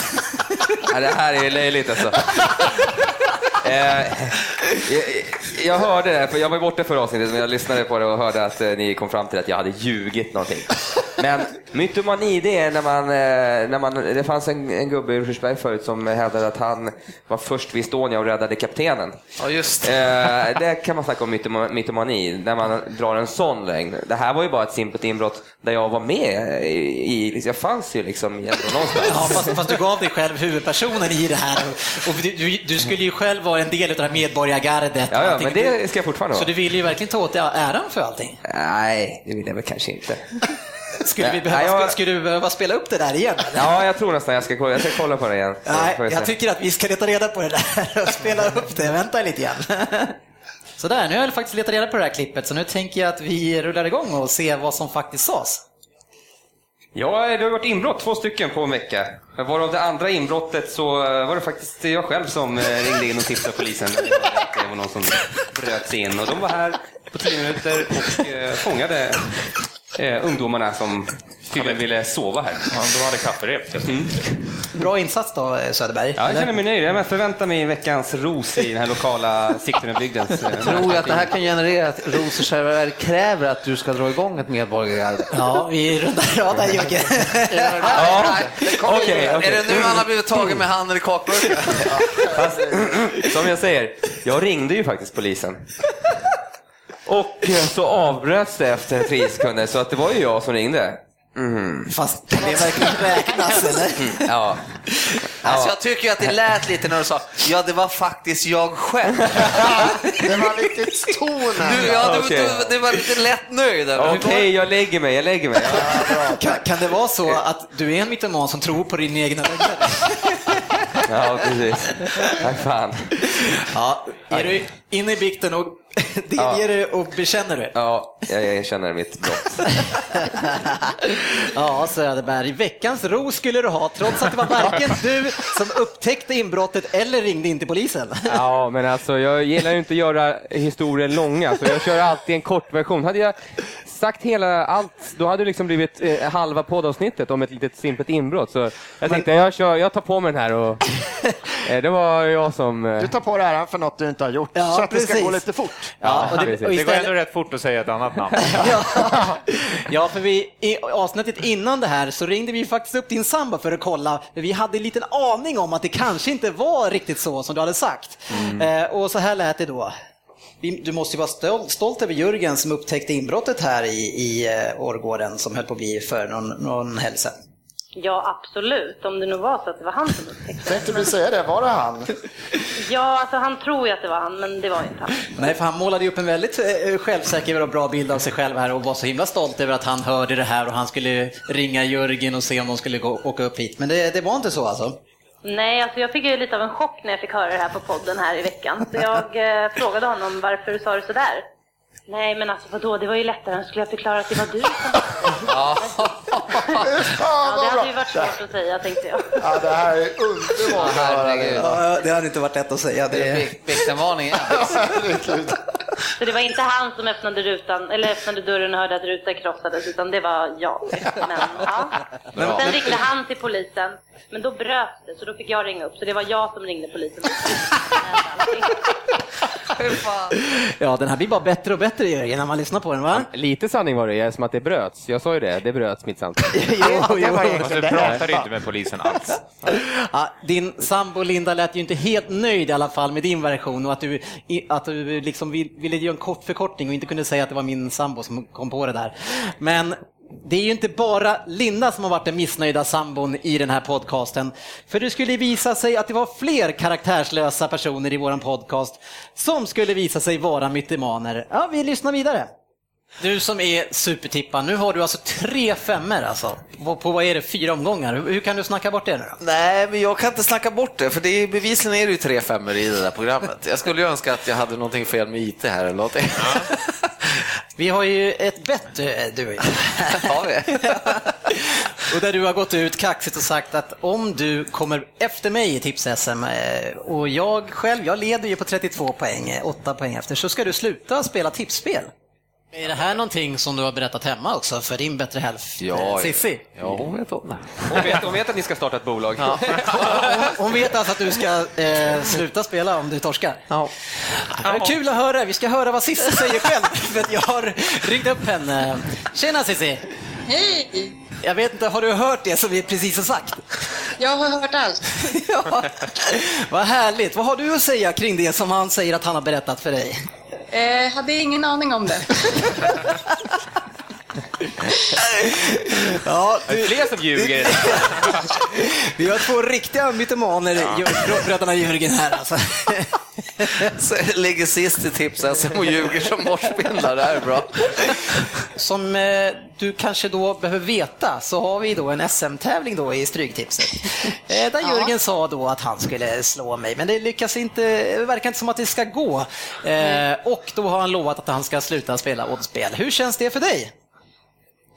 Ja, det här är löjligt alltså. Eh, jag, hörde det, för jag var borta förra avsnittet, men jag lyssnade på det och hörde att eh, ni kom fram till att jag hade ljugit någonting. Men mytomani, det är när man, eh, när man det fanns en, en gubbe i Rosersberg förut som hävdade att han var först vid Estonia och räddade kaptenen. Ja, just Eh, det kan man snacka om mytoma- mytomani, när man drar en sån lögn. Det här var ju bara ett simpelt inbrott där jag var med i, i jag fanns ju liksom någonstans. Ja, fast, fast du gav dig själv huvudpersonen i det här. Och, du, du, skulle ju själv vara en del av det här medborgargardet. Ja, ja, men det ska jag fortfarande Så vara. du ville ju verkligen ta åt dig äran för allting. Nej, det vill jag väl kanske inte. Skulle, vi Nej, behöva, jag- skulle, skulle du behöva spela upp det där igen? eller? Ja, jag tror nästan jag ska kolla, jag ska kolla på det igen. Så Nej, får vi jag se. tycker att vi ska leta reda på det där och spela upp det. Vänta lite grann. Sådär, nu har jag faktiskt letat reda på det här klippet, så nu tänker jag att vi rullar igång och ser vad som faktiskt sades. Ja, det har varit inbrott, två stycken på en vecka. Varav det andra inbrottet så eh, var det faktiskt jag själv som eh, ringde in och tipsade polisen. Det var någon som bröt sig in och de var här på tio minuter och eh, fångade eh, ungdomarna som tydligen ville sova här. Ja, de hade kafferep. Mm. Bra insats då, Söderberg. Ja, jag känner mig nöjd. Jag förväntar mig veckans ros i den här lokala Sigtunabygdens... eh, Tror jag att det här kan generera att Rosersberg kräver att du ska dra igång ett medborgargarde? Ja, vi rundar av där Jocke. Ja, okej. Är okej. det nu han har blivit tagen med handen i kakburken? Som jag säger, jag ringde ju faktiskt polisen. Och eh, så avbröts det efter tre sekunder, så att det var ju jag som ringde. Mhm. Fast kan det verkligen räknas eller? Ja. Alltså jag tycker ju att det lät lite när du sa ja det var faktiskt jag själv. Det var lite ton här. Du, ja, du, Okej. du, du var lite lätt nöjd. Okej, jag lägger mig, jag lägger mig. Kan, kan det vara så att du är en mytoman som tror på din egna lögner? Ja, precis. Nej, fan. Ja, är du inne i bikten och delger du och bekänner du? Ja, jag erkänner mitt brott. Ja, Söderberg, veckans ro skulle du ha trots att det var varken du som upptäckte inbrottet eller ringde in till polisen. Ja, men alltså jag gillar ju inte att göra historier långa, så jag kör alltid en kort version. Hade jag sagt hela allt, då hade det liksom blivit eh, halva poddavsnittet om ett litet simpelt inbrott. Så jag tänkte, jag, kör, jag tar på mig den här och eh, det var jag som... Eh, Du tar på dig äran för något du inte har gjort, Ja, så att det ska precis. gå lite fort. Ja, och det, precis. och Det går istället, ändå rätt fort att säga ett annat namn. ja, ja, för vi, i avsnittet innan det här så ringde vi faktiskt upp din sambo för att kolla. Vi hade en liten aning om att det kanske inte var riktigt så som du hade sagt. Eh, och så här lät det då. Du måste ju vara stolt, stolt över Jörgen som upptäckte inbrottet här i, i eh, Årgården som höll på att bli för någon, någon helg sedan. Ja, absolut. Om det nu var så att det var han som upptäckte Tänkte du säga det, var det han? Ja, alltså han tror ju att det var han, men det var inte han. Nej, för han målade ju upp en väldigt eh, självsäker och bra bild av sig själv här och var så himla stolt över att han hörde det här och han skulle ringa Jörgen och se om de skulle gå, åka upp hit. Men det, det var inte så alltså? Nej, alltså jag fick ju lite av en chock när jag fick höra det här på podden här i veckan. Så jag eh, frågade honom varför sa du sådär? Nej, men alltså vadå, det var ju lättare. Skulle jag förklara att det var du som... Ja. Ja, det hade ju varit svårt att säga, tänkte jag. Ja, det här är underbart att höra. Ja, det hade inte varit lätt att säga. Det är igen. Så det var inte han som öppnade rutan, eller öppnade dörren och hörde att rutan krossades, utan det var jag. Men, ja. Sen ringde han till polisen, men då bröt det, så då fick jag ringa upp. Så det var jag som ringde polisen. Ja, den här blir bara bättre och bättre Jörgen när man lyssnar på den va? lite sanning var det, som att det bröts. Jag sa ju det, det bröts mitt samtal. jo, jo. Fast du pratar inte med polisen alls. Ja, din sambo Linda lät ju inte helt nöjd i alla fall med din version och att du, att du liksom vill- ville göra en kort förkortning och inte kunde säga att det var min sambo som kom på det där. Men det är ju inte bara Linda som har varit den missnöjda sambon i den här podcasten. För det skulle visa sig att det var fler karaktärslösa personer i våran podcast som skulle visa sig vara mytomaner. Ja, vi lyssnar vidare. Du som är supertippa, nu har du alltså tre femmer alltså. På, på vad är det, fyra omgångar? Hur, hur kan du snacka bort det nu då? Nej, men jag kan inte snacka bort det, för det är, bevisligen är det ju tre femmor i det där programmet. Jag skulle ju önska att jag hade någonting fel med IT här eller någonting. Vi har ju ett bett, eh, du och jag. och där du har gått ut kaxigt och sagt att om du kommer efter mig i tips-SM eh, och jag själv, jag leder ju på 32 poäng, eh, 8 poäng efter, så ska du sluta spela tipsspel. Är det här någonting som du har berättat hemma också för din bättre hälft, Ja, Cissi? Ja, hon vet om det. Hon vet, hon vet att ni ska starta ett bolag. Hon, hon vet alltså att du ska eh, sluta spela om du torskar? Ja. Ja, kul att höra. Vi ska höra vad Cissi säger själv, för att jag har ringt upp henne. Tjena Cissi! Hej! Jag vet inte, har du hört det som vi precis har sagt? Jag har hört allt. ja. Vad härligt. Vad har du att säga kring det som han säger att han har berättat för dig? Eh, hade ingen aning om det. Ja, Det är fler som ljuger. Vi har två riktiga mytomaner, ja. bröderna Jörgen här alltså. Så ligger sist i tips-SM och ljuger som morsspindlar, det här är bra. Som eh, du kanske då behöver veta så har vi då en SM-tävling då i Stryktipset. Eh, där Jörgen sa då att han skulle slå mig, men det lyckas inte, det verkar inte som att det ska gå. Eh, och då har han lovat att han ska sluta spela oddspel. Hur känns det för dig?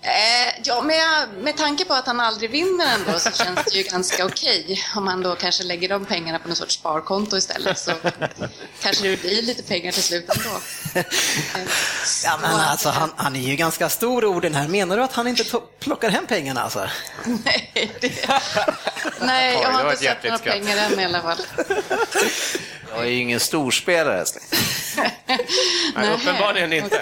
Eh, ja, men jag, med tanke på att han aldrig vinner ändå så känns det ju ganska okej om han då kanske lägger de pengarna på något sorts sparkonto istället så kanske det blir lite pengar till slut ändå. Ja, men alltså, han, han är ju ganska stor orden här. Menar du att han inte plockar hem pengarna alltså? Nej, det, nej jag har inte ett sett några skratt. pengar än i alla fall. Jag är ju ingen storspelare. Nej, uppenbarligen inte.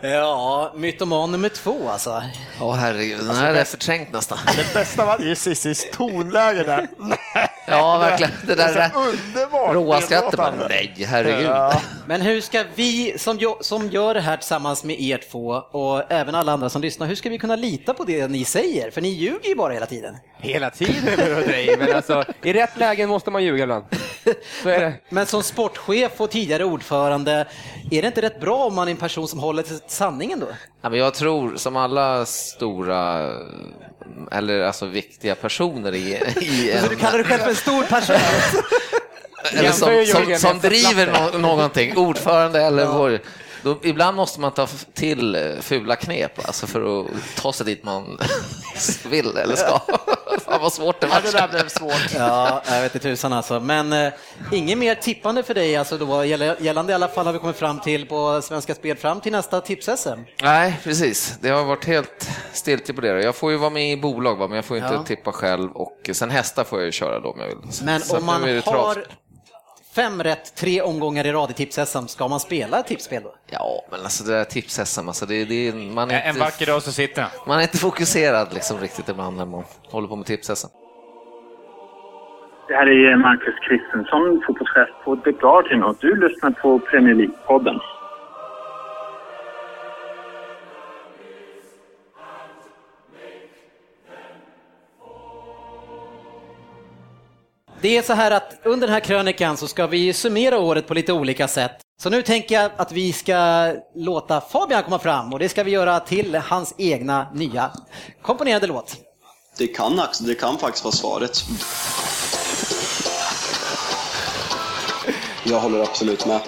Ja, mytoman nummer två alltså. Åh herregud, den här är förträngt nästan. Det bästa var ju Cissis tonläge där. Ja, verkligen. Det där är är så underbart. råa skrattet. Nej, herregud. Men hur ska vi som, som gör det här tillsammans med er två och även alla andra som lyssnar, hur ska vi kunna lita på det ni säger? För ni ljuger ju bara hela tiden. Hela tiden dig, men alltså i rätt lägen måste man ljuga ibland. Så är det. Men som sportchef och tidigare ordförande, är det inte rätt bra om man är en person som håller till sanningen då? Ja, men jag tror som alla stora eller alltså viktiga personer i, i en... Så du kallar dig själv för en stor person? eller som, som, som driver någonting, ordförande eller vad då, ibland måste man ta till eh, fula knep alltså för att ta sig dit man vill eller ska. Fan vad svårt det Ja, det där var. blev svårt. Ja, jag vet inte tusan alltså. Men eh, inget mer tippande för dig alltså då, gäll- gällande i alla fall har vi kommit fram till på Svenska Spel fram till nästa tips-SM. Nej, precis. Det har varit helt stiltje på det. Jag får ju vara med i bolag, va, men jag får inte Ja. tippa själv och sen hästar får jag ju köra då om jag vill. Men Så om man har fem rätt tre omgångar i rad i tips-SM, ska man spela ett tipsspel då? Ja, men alltså det där tips-SM, alltså det, det, man, är En inte, vacker dag så sitter man är inte fokuserad liksom riktigt ibland när man håller på med tips-SM. Det här är Marcus Kristensson, fotbollschef på The Guardian och du lyssnar på Premier League-podden. Det är så här att under den här krönikan så ska vi summera året på lite olika sätt. Så nu tänker jag att vi ska låta Fabian komma fram och det ska vi göra till hans egna nya komponerade låt. Det kan, det kan faktiskt vara svaret. Jag håller absolut med.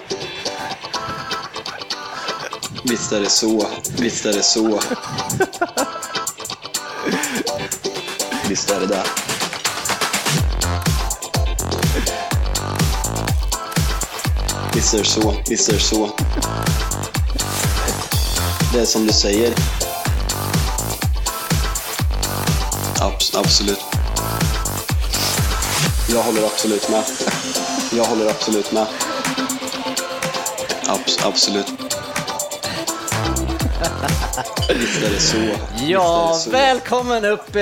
Visst är det så. Visst är det så. Visst är det där. Visst är det så. Visst är det så. Det är som du säger. Abs- absolut. Jag håller absolut med. Jag håller absolut med. Abs- absolut. Visst är det så. Ja, det så. välkommen upp eh,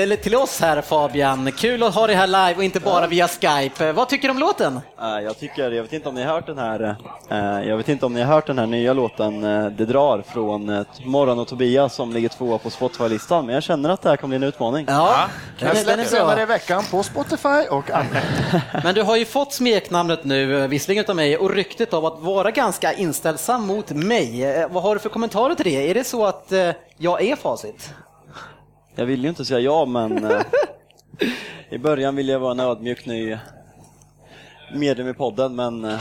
eller till oss här Fabian. Kul att ha dig här live och inte bara via Skype. Eh, Vad tycker du om låten? Eh, Jag tycker, jag vet inte om ni har hört den här, jag vet inte om ni har hört den här nya låten Det drar från Morran och Tobias som ligger tvåa på Spotify-listan, men jag känner att det här kommer bli en utmaning. Ja, Den den är bra. senare i veckan på Spotify och annat. Men du har ju fått smeknamnet nu, visserligen av mig, och ryktet av att vara ganska inställsam mot mig. Vad har du för kommentarer till det? Är det så att eh, jag är facit? Jag vill ju inte säga ja, men eh, i början vill jag vara en ödmjuk ny medlem i podden, men eh,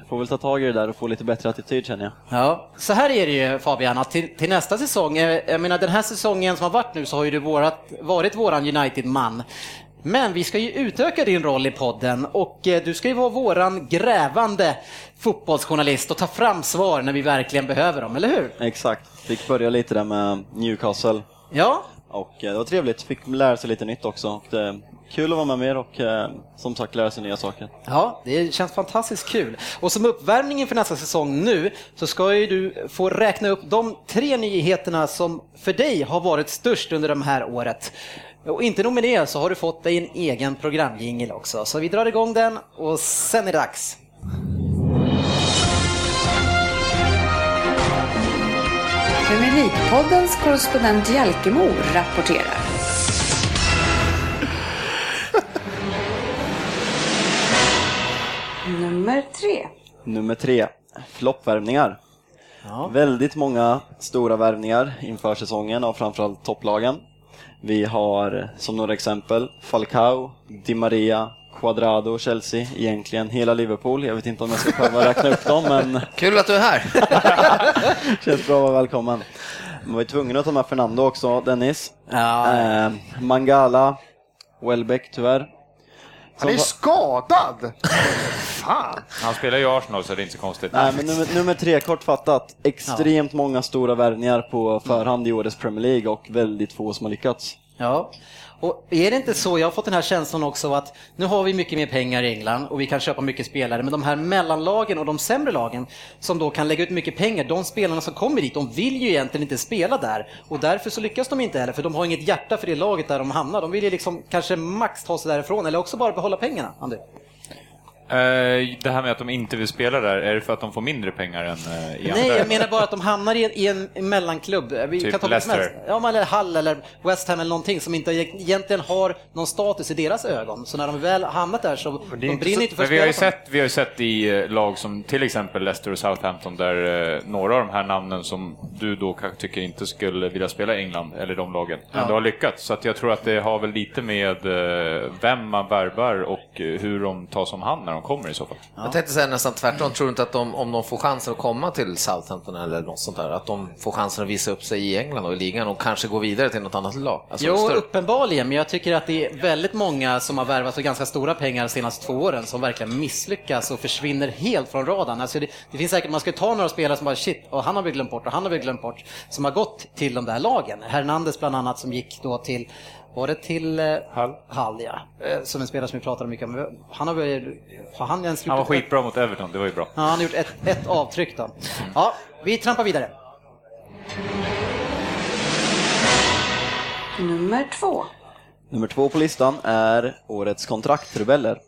får får väl ta tag i det där och få lite bättre attityd känner jag. Ja, så här är det ju Fabian, att till, till nästa säsong, eh, jag menar den här säsongen som har varit nu så har ju du vårat, varit våran United-man. Men vi ska ju utöka din roll i podden och eh, du ska ju vara våran grävande fotbollsjournalist och ta fram svar när vi verkligen behöver dem, eller hur? Exakt, fick börja lite där med Newcastle. Ja. Och eh, det var trevligt, fick lära sig lite nytt också. Och det är kul att vara med mer och eh, som sagt lära sig nya saker. Ja, det känns fantastiskt kul. Och som uppvärmning för nästa säsong nu så ska ju du få räkna upp de tre nyheterna som för dig har varit störst under det här året. Och inte nog med det så har du fått dig en egen programjingel också. Så vi drar igång den och sen är det dags. Premier League-poddens korrespondent Jalkemo rapporterar. Nummer tre. Nummer tre, floppvärvningar. Väldigt många stora värvningar inför säsongen av framförallt topplagen. Vi har som några exempel Falcao, Di Maria, Quadrado, Chelsea, egentligen hela Liverpool. Jag vet inte om jag ska behöva räkna upp dem, men Kul att du är här! känns bra att vara välkommen. Man var ju tvungen att ta med Fernando också, Dennis. Eh, Mangala, Welbeck tyvärr. Han är skadad! Fan! Han spelar ju Arsenal så det är inte så konstigt. Nej, men nummer, nummer tre, kortfattat. Extremt många stora värvningar på förhand i årets Premier League och väldigt få som har lyckats. Ja, och är det inte så, jag har fått den här känslan också av att nu har vi mycket mer pengar i England och vi kan köpa mycket spelare, men de här mellanlagen och de sämre lagen som då kan lägga ut mycket pengar, de spelarna som kommer dit, de vill ju egentligen inte spela där och därför så lyckas de inte heller, för de har inget hjärta för det laget där de hamnar. De vill ju liksom kanske max ta sig därifrån eller också bara behålla pengarna, Andy. Eh, Det här med att de inte vill spela där, är det för att de får mindre pengar än eh, i Nej, andra? jag menar bara att de hamnar i en, i en- mellanklubb. Vi Typ kan ta Leicester. Ja, eller Hull eller West Ham eller någonting som inte egentligen har någon status i deras ögon. Så när de väl hamnat där så de brinner inte för Men vi har, ju sett, vi har ju sett i eh, lag som till exempel Leicester och Southampton där eh, några av de här namnen som du då kanske tycker inte skulle vilja spela i England, eller de lagen, Ja. ändå har lyckats. Så att jag tror att det har väl lite med eh, vem man värvar och eh, hur de tas om hand när de kommer i så fall. Jag tänkte säga nästan tvärtom, tror du inte att de, om de får chansen att komma till Southampton eller något sånt där, att de får chansen att visa upp sig i England och i ligan och kanske gå vidare till något annat lag? Alltså, Jo, större. uppenbarligen, men jag tycker att det är väldigt många som har värvat för ganska stora pengar de senaste två åren som verkligen misslyckas och försvinner helt från radarn. Alltså det, det finns säkert, man ska ta några spelare som bara shit, och han har vi glömt bort och han har vi glömt bort, som har gått till de där lagen. Hernandez bland annat som gick då till var det till eh, Hall? Hall ja. Eh, Som en spelare som vi pratade mycket om. Han har, väl- har han ens gjort Han var ett- skitbra mot Everton, det var ju bra. Ja, han har gjort ett, ett avtryck då. Ja, vi trampar vidare. Nummer två. Nummer två på listan är årets kontraktrebeller.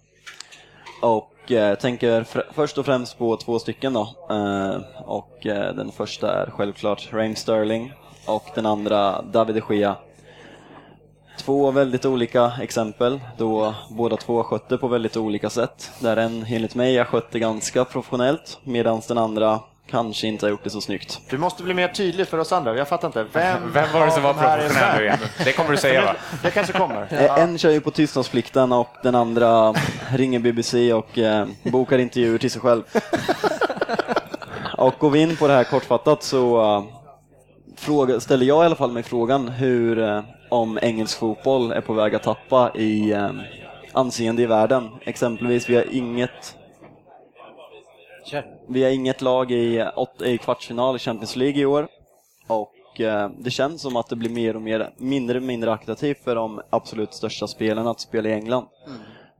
Och eh, tänker fr- först och främst på två stycken då. Eh, och eh, den första är självklart Raheem Sterling och den andra David de Gea. Två väldigt olika exempel då båda två har skött det på väldigt olika sätt. Där en enligt mig har skött det ganska professionellt medan den andra kanske inte har gjort det så snyggt. Du måste bli mer tydlig för oss andra. Jag fattar inte. Vem, Vem var det som var de professionell nu igen? Det kommer du säga va? Det kanske kommer. Eh, En kör ju på tystnadsplikten och den andra ringer BBC och eh, bokar intervjuer till sig själv. Och går vi in på det här kortfattat så eh, fråga, ställer jag i alla fall mig frågan hur, eh, om engelsk fotboll är på väg att tappa i eh, anseende i världen. Exempelvis, vi har inget vi har inget lag i, åt, i kvartsfinal i Champions League i år. Och eh, det känns som att det blir mer och mer, mindre och mindre attraktivt för de absolut största spelarna att spela i England.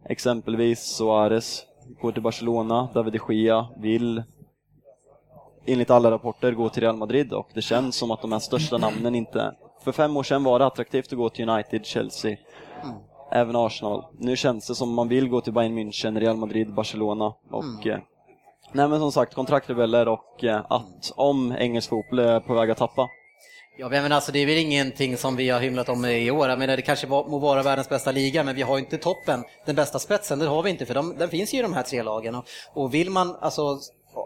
Exempelvis Suarez går till Barcelona, David de Gea vill enligt alla rapporter gå till Real Madrid och det känns som att de här största namnen inte... För fem år sedan var det attraktivt att gå till United, Chelsea, även Arsenal. Nu känns det som man vill gå till Bayern München, Real Madrid, Barcelona och eh, Nej men som sagt, kontraktrebeller och eh, att om engelsk fotboll är på väg att tappa. Ja, men alltså, det är väl ingenting som vi har hymlat om i år. Jag menar, det kanske må vara världens bästa liga, men vi har inte toppen, den bästa spetsen, det har vi inte, för de, den finns ju i de här tre lagen. Och, och vill man, alltså,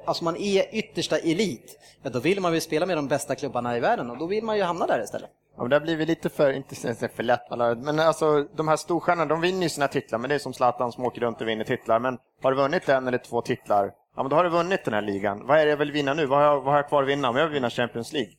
alltså man är yttersta elit, ja, då vill man ju spela med de bästa klubbarna i världen och då vill man ju hamna där istället. Ja, men det har blivit lite för, inte för lätt, men alltså de här storstjärnorna, de vinner ju sina titlar, men det är som Zlatan som åker runt och vinner titlar. Men har du vunnit en eller två titlar Ja, men då har du vunnit den här ligan. Vad är det jag vill vinna nu? Vad har jag, vad har jag kvar att vinna? Om jag vill vinna Champions League.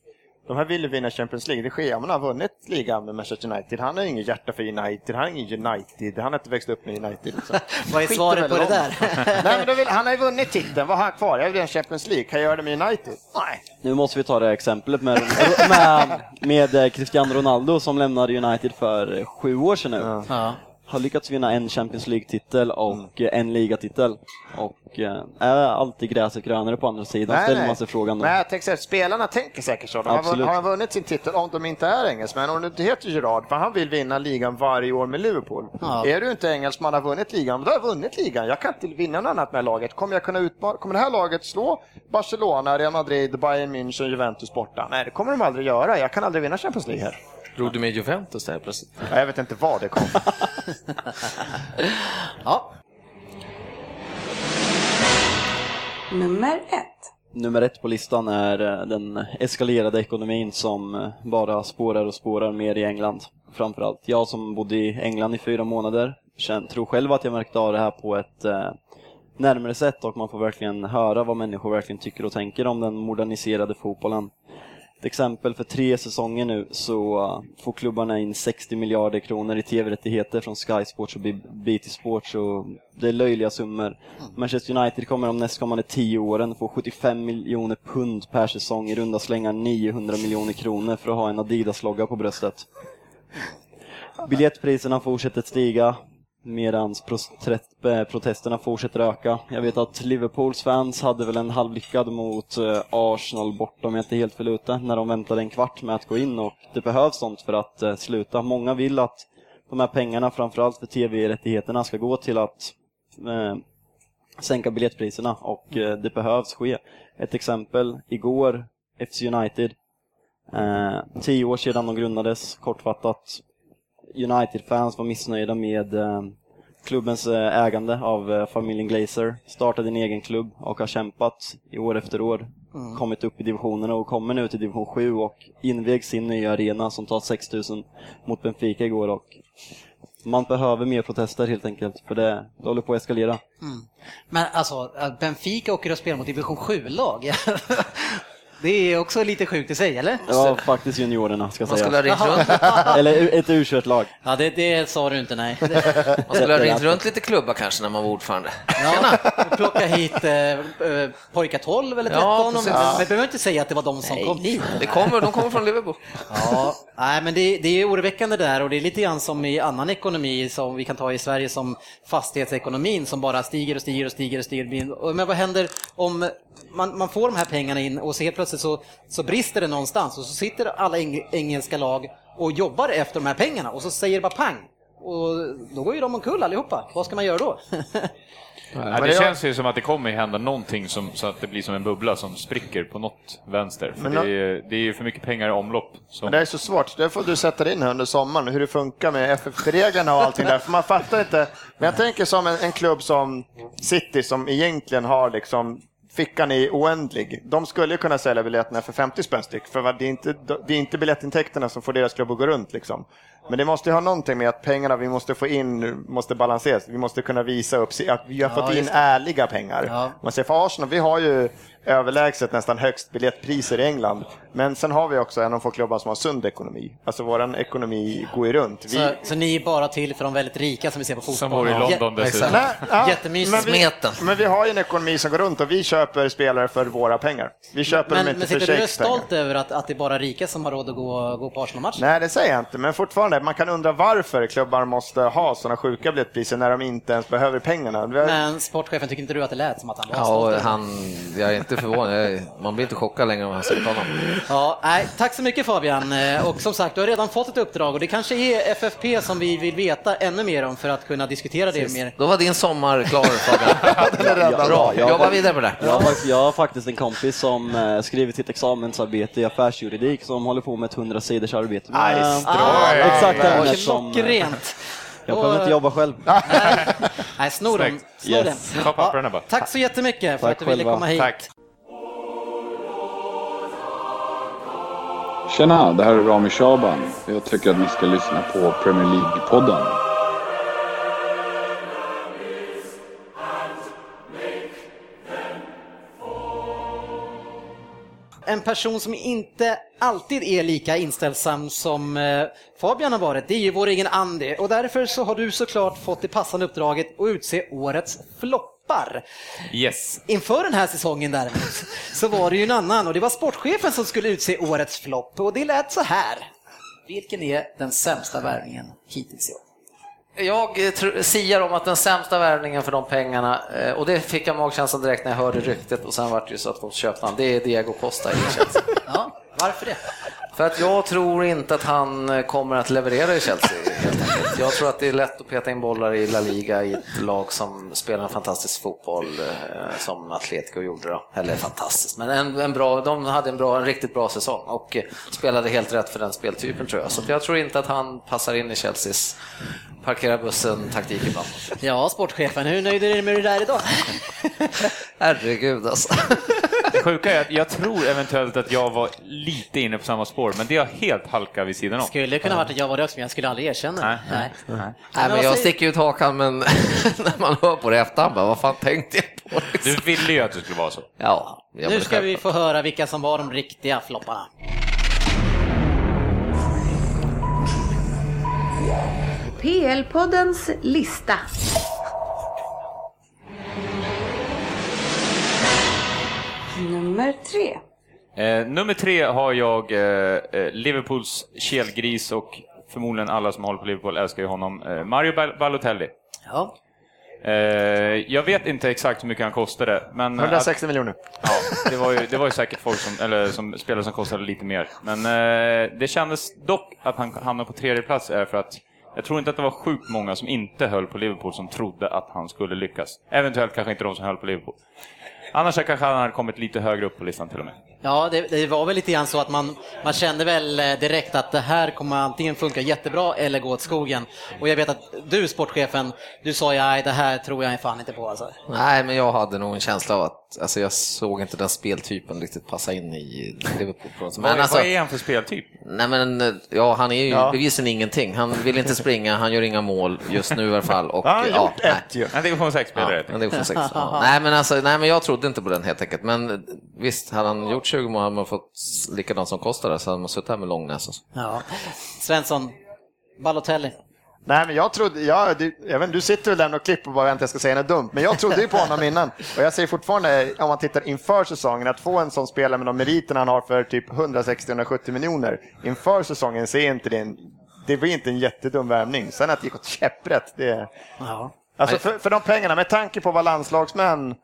De här vill ju vinna Champions League. Det sker. Han har vunnit ligan med Manchester United. Han har ingen hjärta för United. Han är ingen United. Han har inte växt upp med United. Liksom. Vad är svaret på det där? Nej, men vill, han har ju vunnit titeln. Vad har han kvar? Jag vill vinna Champions League. Kan jag göra det med United? Nej. Nu måste vi ta det här exemplet med, med, med Cristiano Ronaldo som lämnade United för sju år sedan nu. Ja. Har lyckats vinna en Champions League-titel och eh, en ligatitel. Och eh, är alltid gräset grönare på andra sidan, ställer man sig frågan då. Men jag tänker så här, spelarna tänker säkert så. De har, har han vunnit sin titel, om de inte är engelsmän, och det heter Gerard, för han vill vinna ligan varje år med Liverpool. Ja. Är du inte engelsman och har vunnit ligan, då har jag vunnit ligan. Jag kan inte vinna något annat med laget. Kommer jag kunna kommer det här laget slå Barcelona, Real Madrid, Bayern München, Juventus borta? Nej, det kommer de aldrig göra. Jag kan aldrig vinna Champions League här. Drog du med Juventus där plötsligt? Ja, Jag vet inte vad det kom. ja. Nummer ett. Nummer ett på listan är eh, den eskalerade ekonomin som eh, bara spårar och spårar mer i England. Framförallt jag som bodde i England i fyra månader tror själv att jag märkte av det här på ett eh, närmare sätt och man får verkligen höra vad människor verkligen tycker och tänker om den moderniserade fotbollen. Ett exempel för tre säsonger nu så får klubbarna in 60 miljarder kronor i tv-rättigheter från Sky Sports och BT Sports och det är löjliga summor. Manchester United kommer de nästkommande 10 åren få 75 miljoner pund per säsong, i runda slängar 900 miljoner kronor för att ha en Adidas-logga på bröstet. Biljettpriserna fortsätter stiga medan eh, protesterna fortsätter öka. Jag vet att Liverpools fans hade väl en halvlyckad mot eh, Arsenal borta om jag inte är helt fel ute, när de väntade en kvart med att gå in och det behövs sånt för att eh, sluta. Många vill att de här pengarna, framförallt för tv-rättigheterna, ska gå till att eh, sänka biljettpriserna och eh, det behövs ske. Ett exempel, igår, FC United, eh, tio år sedan de grundades, kortfattat, United-fans var missnöjda med eh, klubbens eh, ägande av eh, familjen Glazer, startade en egen klubb och har kämpat i år efter år, Mm. kommit upp i divisionerna och kommer nu till division 7 och invig sin nya arena som tar 6000 mot Benfica igår och man behöver mer protester helt enkelt för det, det håller på att eskalera. Mm. Men alltså, Benfica åker och spelar mot division 7-lag. det är också lite sjukt i sig, eller? Ja, faktiskt juniorerna ska Man sägas. skulle ha ringt runt. Eller ett u lag Ja, det, det sa du inte, nej. Man skulle ha ringt runt lite klubbar kanske när man var ordförande. Ja, plocka hit eh, eh, pojkar 12 eller 13. Ja, om- precis. men vi behöver inte säga att det var de som kom hit. Det kommer, de kommer från Liverpool. Ja, nej, men det, det är oroväckande det där och det är lite grann som i annan ekonomi som vi kan ta i Sverige som fastighetsekonomin som bara stiger och stiger och stiger och stiger. Och- Men vad händer om man, man får de här pengarna in och så helt plötsligt så, så brister det någonstans och så sitter alla eng, engelska lag och jobbar efter de här pengarna och så säger det bara pang. Och då går ju de omkull allihopa. Vad ska man göra då? Ja, det känns ju som att det kommer hända någonting som, så att det blir som en bubbla som spricker på något vänster. För det, är, det är ju för mycket pengar i omlopp. Som... Men det är så svårt, det får du sätta dig in här under sommaren, hur det funkar med FFP-reglerna och allting där, för man fattar inte. Men jag tänker som en, en klubb som City som egentligen har liksom fickan är oändlig. De skulle ju kunna sälja biljetterna för 50 spänn styck, för det är, inte, det är inte biljettintäkterna som får deras klubb att gå runt. Liksom. Men det måste ju ha någonting med att pengarna vi måste få in måste balanseras. Vi måste kunna visa upp att vi har Ja, fått in ärliga pengar. Ja. Man ser för Arsenal, vi har ju överlägset nästan högst biljettpriser i England. Men sen har vi också en av få klubbar som har sund ekonomi. Alltså våran ekonomi går ju runt. Vi... Så, så ni är bara till för de väldigt rika som vi ser på fotboll? Som bor i London dessutom. Nej, ja, Jättemysigt. men vi, men vi har ju en ekonomi som går runt och vi köper spelare för våra pengar. Vi köper Men, dem men inte för sitter du stolt över att, att det är bara rika som har råd att gå, gå på Arsenal-match? Nej, det säger jag inte, men fortfarande, man kan undra varför klubbar måste ha sådana sjuka biljettpriser när de inte ens behöver pengarna. Men sportchefen, tycker inte du att det lät som att han var Ja, stolt? han, jag är inte förvånad. Man blir inte chockad längre om man ser honom. Ja, nej, tack så mycket Fabian. Eh, Och som sagt, du har redan fått ett uppdrag och det kanske är FFP som vi vill veta ännu mer om för att kunna diskutera det mer. Då var din sommar klar Fabian. Bra, jag- jobba vidare på det. Jag har, faktiskt, jag har faktiskt en kompis som eh, skrivit sitt examensarbete i affärsjuridik som håller på med ett 100 sidors arbete. med- Nice. Exakt ämnet som... eh, Klockrent. Jag behöver inte jobba själv. Nej, snor dem. Snyggt. Snor Yes. dem. Papperna bara. Tack så jättemycket för Tack att du ville komma hit. Tack. Tjena, det här är Rami Shaban. Jag tycker att ni ska lyssna på Premier League-podden. En person som inte alltid är lika inställsam som eh, Fabian har varit, det är ju vår egen Andy. Och därför så har du såklart fått det passande uppdraget att utse årets floppar. Yes. Inför den här säsongen däremot så var det ju en annan och det var sportchefen som skulle utse årets flopp och det lät så här. Vilken är den sämsta värvningen hittills i år? Jag eh, siar om att den sämsta värvningen för de pengarna, eh, och det fick jag magkänslan direkt när jag hörde ryktet och sen vart det ju så att de köpte han, det är Diego Costa i Chelsea. Ja, varför det? För att jag tror inte att han eh, kommer att leverera i Chelsea helt enkelt. Jag tror att det är lätt att peta in bollar i La Liga i ett lag som spelar en fantastisk fotboll som Atletico gjorde då. Eller fantastiskt, men en, en bra, de hade en, bra, en riktigt bra säsong och spelade helt rätt för den speltypen tror jag. Så jag tror inte att han passar in i Chelseas parkera bussen-taktik ibland. Ja, sportchefen, hur nöjd är du med det där idag? Herregud alltså. Det sjuka är att jag tror eventuellt att jag var lite inne på samma spår, men det har helt halkat vid sidan om. Skulle kunna varit att jag var det också, men jag skulle aldrig erkänna Nej, det. nej, nej. Nej, men jag sticker ut hakan, men när man hör på det i efterhand, bara, vad fan tänkte jag på? Du ville ju att det skulle vara så. Ja, Nu ska vi få höra vilka som var de riktiga flopparna. PL-poddens lista. Nummer tre. Eh, nummer tre har jag eh, eh, Liverpools kelgris och förmodligen alla som håller på Liverpool älskar ju honom, eh, Mario Bal- Balotelli. Ja. Eh, jag vet inte exakt hur mycket han kostade, men... 160 miljoner. Ja, det var, ju, det var ju säkert folk som, eller som spelare som kostade lite mer. Men eh, det kändes dock att han hamnade på tredje plats är för att jag tror inte att det var sjukt många som inte höll på Liverpool som trodde att han skulle lyckas. Eventuellt kanske inte de som höll på Liverpool. Annars kanske han hade kommit lite högre upp på listan till och med. Ja, det, det var väl lite grann så att man, man kände väl eh, direkt att det här kommer antingen funka jättebra eller gå åt skogen. Och jag vet att du, sportchefen, du sa ja, det här tror jag fan inte på alltså. Nej, men jag hade nog en känsla av att alltså, jag såg inte den speltypen riktigt passa in i Liverpool. Men vad, alltså, vad är han för speltyp? Nej men ja, han är ju Ja. bevisligen ingenting. Han vill inte springa, han gör inga mål just nu i alla fall. Och, Han har ja, gjort nej. ett ju. En division 6-spelare. Ja, en division 6. Ja. Nej, men alltså, nej, men jag trodde inte på den helt enkelt. Men visst, hade han gjort 20 mål hade man fått likadant som Costa så hade man suttit här med Långnäs. Ja. Svensson, Balotelli. Nej, men jag trodde, ja, du, jag vet, inte, du sitter väl där och klipper och bara väntar jag ska säga något dumt, men jag trodde ju på honom innan. Och jag säger fortfarande, om man tittar inför säsongen, att få en sån spelare med de meriterna han har för typ 160-170 miljoner inför säsongen, ser inte det en, det blir inte en jättedum värvning. Sen att det gick åt käpprätt, det... Ja. Alltså för, för de pengarna, med tanke på vad landslagsmän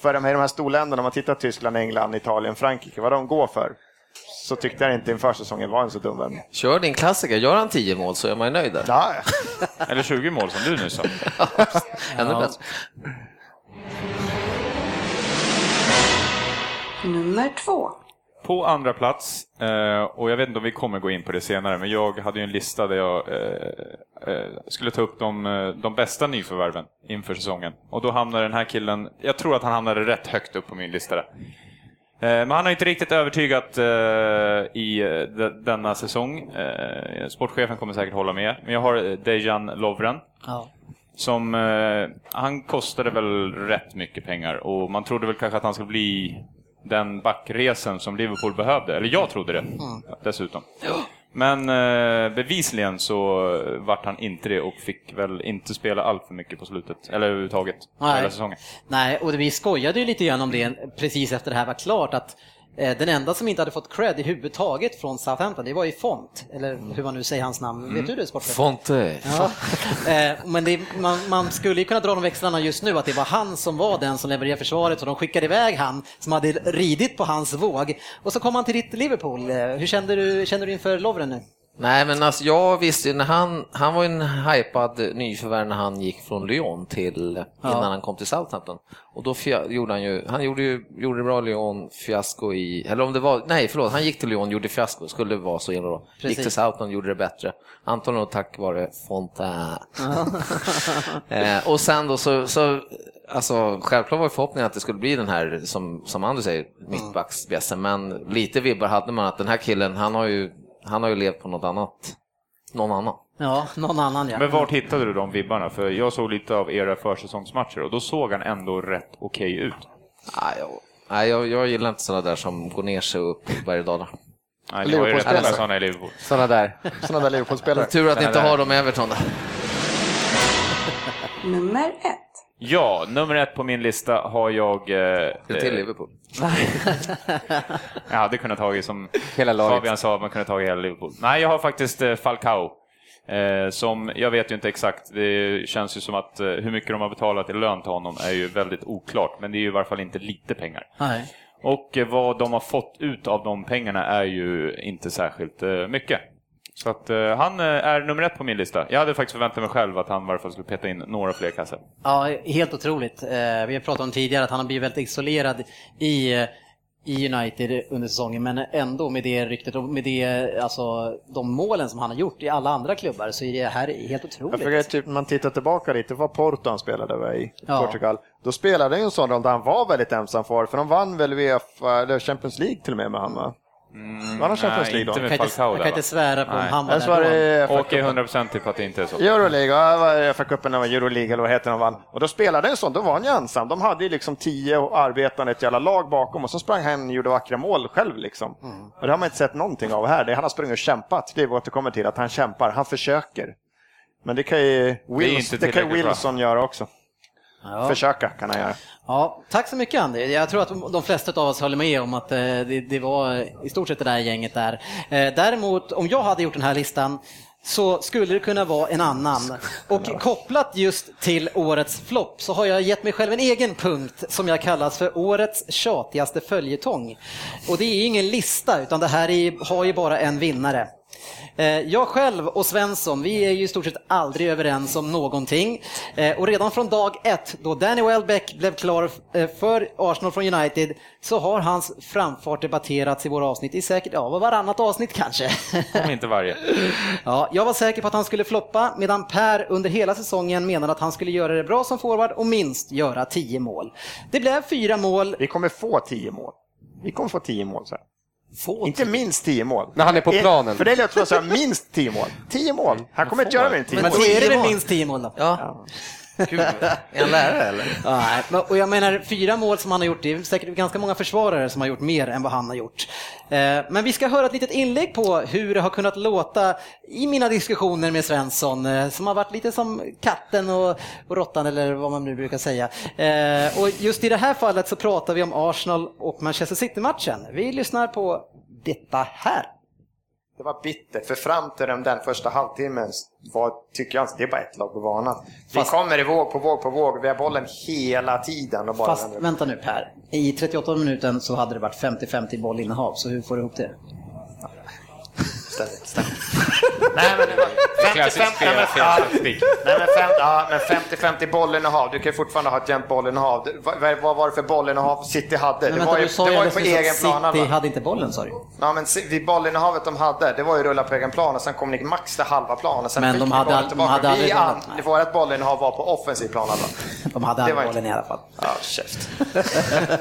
för de här, de här storländerna, om man tittar Tyskland, England, Italien, Frankrike, vad de går för, så tyckte jag inte inför säsongen var en så dum värvning. Kör din klassiker, gör han 10 mål så är man ju nöjd där. Ja. Eller 20 mål som du nu sa. Ännu Ja. bättre. Nummer två. På andra plats, eh, och jag vet inte om vi kommer gå in på det senare, men jag hade ju en lista där jag eh, eh, skulle ta upp de, de bästa nyförvärven inför säsongen. Och då hamnade den här killen, jag tror att han hamnade rätt högt upp på min lista där. Men han har inte riktigt övertygat i de- denna säsong. Sportchefen kommer säkert hålla med. Men jag har Dejan Lovren. Ja. Som, han kostade väl rätt mycket pengar och man trodde väl kanske att han skulle bli den backresen som Liverpool behövde. Eller jag trodde det dessutom. Men eh, bevisligen så vart han inte det och fick väl inte spela allt för mycket på slutet. Eller överhuvudtaget. Nej. Hela säsongen. Nej, och vi skojade ju lite grann om det precis efter det här var klart att den enda som inte hade fått cred i huvud taget från Southampton, det var ju Font, eller hur man nu säger hans namn. Vet du det, sportchef? Fonte. Ja. Eh, men det, man, man skulle ju kunna dra de växlarna just nu att det var han som var den som levererade försvaret och de skickade iväg han som hade ridit på hans våg. Och så kom han till ditt Liverpool. Eh, Hur kände du, kände du inför Lovren nu? Nej, men alltså jag visste ju när han, han var ju en hypad nyförvärv när han gick från Lyon till, innan han kom till Southampton. Och då gjorde han ju, han gjorde ju, gjorde det bra Lyon, fiasko i, eller om det var, nej förlåt, han gick till Lyon, gjorde fiasko, skulle det vara så himla bra. Gick Precis. till Southampton, gjorde det bättre. Antagligen tack vare Fontaine. eh, och sen då så, så Alltså, självklart var ju förhoppningen att det skulle bli den här, som, som Anders säger, mittbacksbjässen, men lite vibbar hade man att den här killen, han har ju, han har ju levt på något annat, någon annan. Ja, någon annan ja. Men vart hittade du de vibbarna? För jag såg lite av era försäsongsmatcher och då såg han ändå rätt okej ut. Ah, ja. Nej, jag, jag gillar inte sådana där som går ner sig upp och dalar. Nej, ni har ju rätt alla sådana i Liverpool. Sådana där. Sådana där Liverpool-spelare. Tur att ni inte har dem i Everton. Nummer ett. Ja, nummer ett på min lista har jag... Eh, Till Liverpool. Jag hade kunnat tagit som Hela laget. Fabian sa, man kunde tagit hela Liverpool. Nej, jag har faktiskt eh, Falcao. Eh, som, jag vet ju inte exakt, det känns ju som att eh, hur mycket de har betalat i lön till honom är ju väldigt oklart, men det är ju i varje fall inte lite pengar. Nej. Och eh, vad de har fått ut av de pengarna är ju inte särskilt eh, mycket. Så att eh, han eh, är nummer ett på min lista. Jag hade faktiskt förväntat mig själv att han i varje fall skulle peta in några fler kassar. Ja, helt otroligt. Eh, Vi har pratat om tidigare att han har blivit väldigt isolerad i, i United under säsongen, men ändå med det ryktet och med det, alltså, de målen som han har gjort i alla andra klubbar så är det här helt Jag otroligt. tycker typ, man tittar tillbaka lite, vad Porto han spelade i Ja. Portugal. Då spelade han ju en sån roll där han var väldigt ensam för, för de vann väl UEFA, eller Champions League till och med med han va? Han Champions nej, League då? inte med Jag kan inte- Falcao jag kan inte svära på om han var Jag där då. Åker 100% på att det inte är så. Euroleague, ja, FA-cupen var Euroleague eller vad heter de vann. Och då spelade en sån, då var han ju ensam. De hade ju liksom tio arbetande ett jävla lag bakom och så sprang han och gjorde vackra mål själv liksom. Och det har man inte sett någonting av här. Det han har sprungit och kämpat, det återkommer till att han kämpar, han försöker. Men det kan ju, Wills, inte det kan. Wilson göra också. Ja. Försöka kan han göra. Ja, tack så mycket Andy. Jag tror att de flesta av oss håller med om att eh, det, det var i stort sett det där gänget där. Eh, Däremot, om jag hade gjort den här listan så skulle det kunna vara en annan. Och kopplat just till årets flopp så har jag gett mig själv en egen punkt som jag kallar för årets tjatigaste följetong. Och det är ingen lista utan det här är, har ju bara en vinnare. Eh, Jag själv och Svensson, vi är ju i stort sett aldrig överens om någonting. Eh, Och redan från dag ett, då Danny Welbeck blev klar eh, för Arsenal från United, så har hans framfart debatterats i våra avsnitt i säkert, ja, varannat avsnitt kanske. Om inte varje. Ja, jag var säker på att han skulle floppa, medan Per under hela säsongen menade att han skulle göra det bra som forward och minst göra 10 mål. Det blev fyra mål. Vi kommer få tio mål. Vi kommer få tio mål sen. Få Inte minst tio mål. När han är på Eh, planen. För det är jag tror jag sa minst tio mål. Tio mål. Han kommer inte göra mer än tio Men mål. då är det minst 10 mål då? Ja. Gud, är han lärare eller? Ja, nej, och jag menar fyra mål som han har gjort, det är säkert ganska många försvarare som har gjort mer än vad han har gjort. Eh, Men vi ska höra ett litet inlägg på hur det har kunnat låta i mina diskussioner med Svensson, eh, som har varit lite som katten och, och råttan eller vad man nu brukar säga. Eh, Och just i det här fallet så pratar vi om Arsenal och Manchester City-matchen. Vi lyssnar på detta här. Det var bittert, för fram till den, den första halvtimmen var, tycker jag, det är bara ett lag på banan. Vi kommer i våg på våg på våg, vi har bollen hela tiden. Och bara Fast vänta nu Per, i 38 minuten så hade det varit 50-50 bollinnehav, så hur får du ihop det? Nej men det var 50-50 Klassiskt spel, nej, men- fel ja. statistik. Nej men fem- ja, men 50-50 bollinnehav, du kan fortfarande ha ett jämnt bollinnehav. Du- Vad, vad var det för bollinnehav City hade? Men det vänta, var ju, du sa det ju var ju på egen plan. City hade inte bollen sa du. Ja men vid bollinnehavet de hade, det var ju rulla på egen plan och sen kom ni max till halva planen. Sen Men fick de hade bollen de hade aldrig Vi bollen, an, vårt bollinnehav var på offensiv plan alla. De hade aldrig bollen inte- i alla fall. Ja, käft.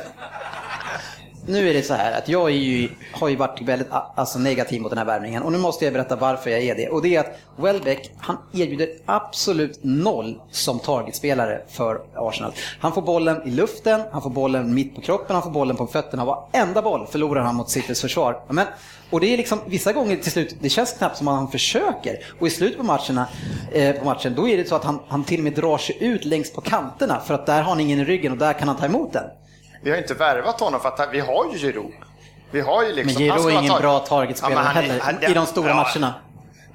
Nu är det så här att jag är ju, har ju varit väldigt alltså, negativ mot den här värvningen och nu måste jag berätta varför jag är det. Och det är att Welbeck, han erbjuder absolut noll som targetspelare för Arsenal. Han får bollen i luften, han får bollen mitt på kroppen, han får bollen på fötterna. Varenda boll förlorar han mot Citys försvar. Men, och det är liksom vissa gånger till slut, det känns knappt som att han försöker. Och i slutet på, matcherna, eh, på matchen, då är det så att han, han till och med drar sig ut längst på kanterna för att där har han ingen i ryggen och där kan han ta emot den. Vi har inte värvat honom för att han- vi har ju Giroud. Vi har ju liksom... Men Giroud han skulle är ingen bra targetspelare han är- heller, han- i de stora ja, matcherna.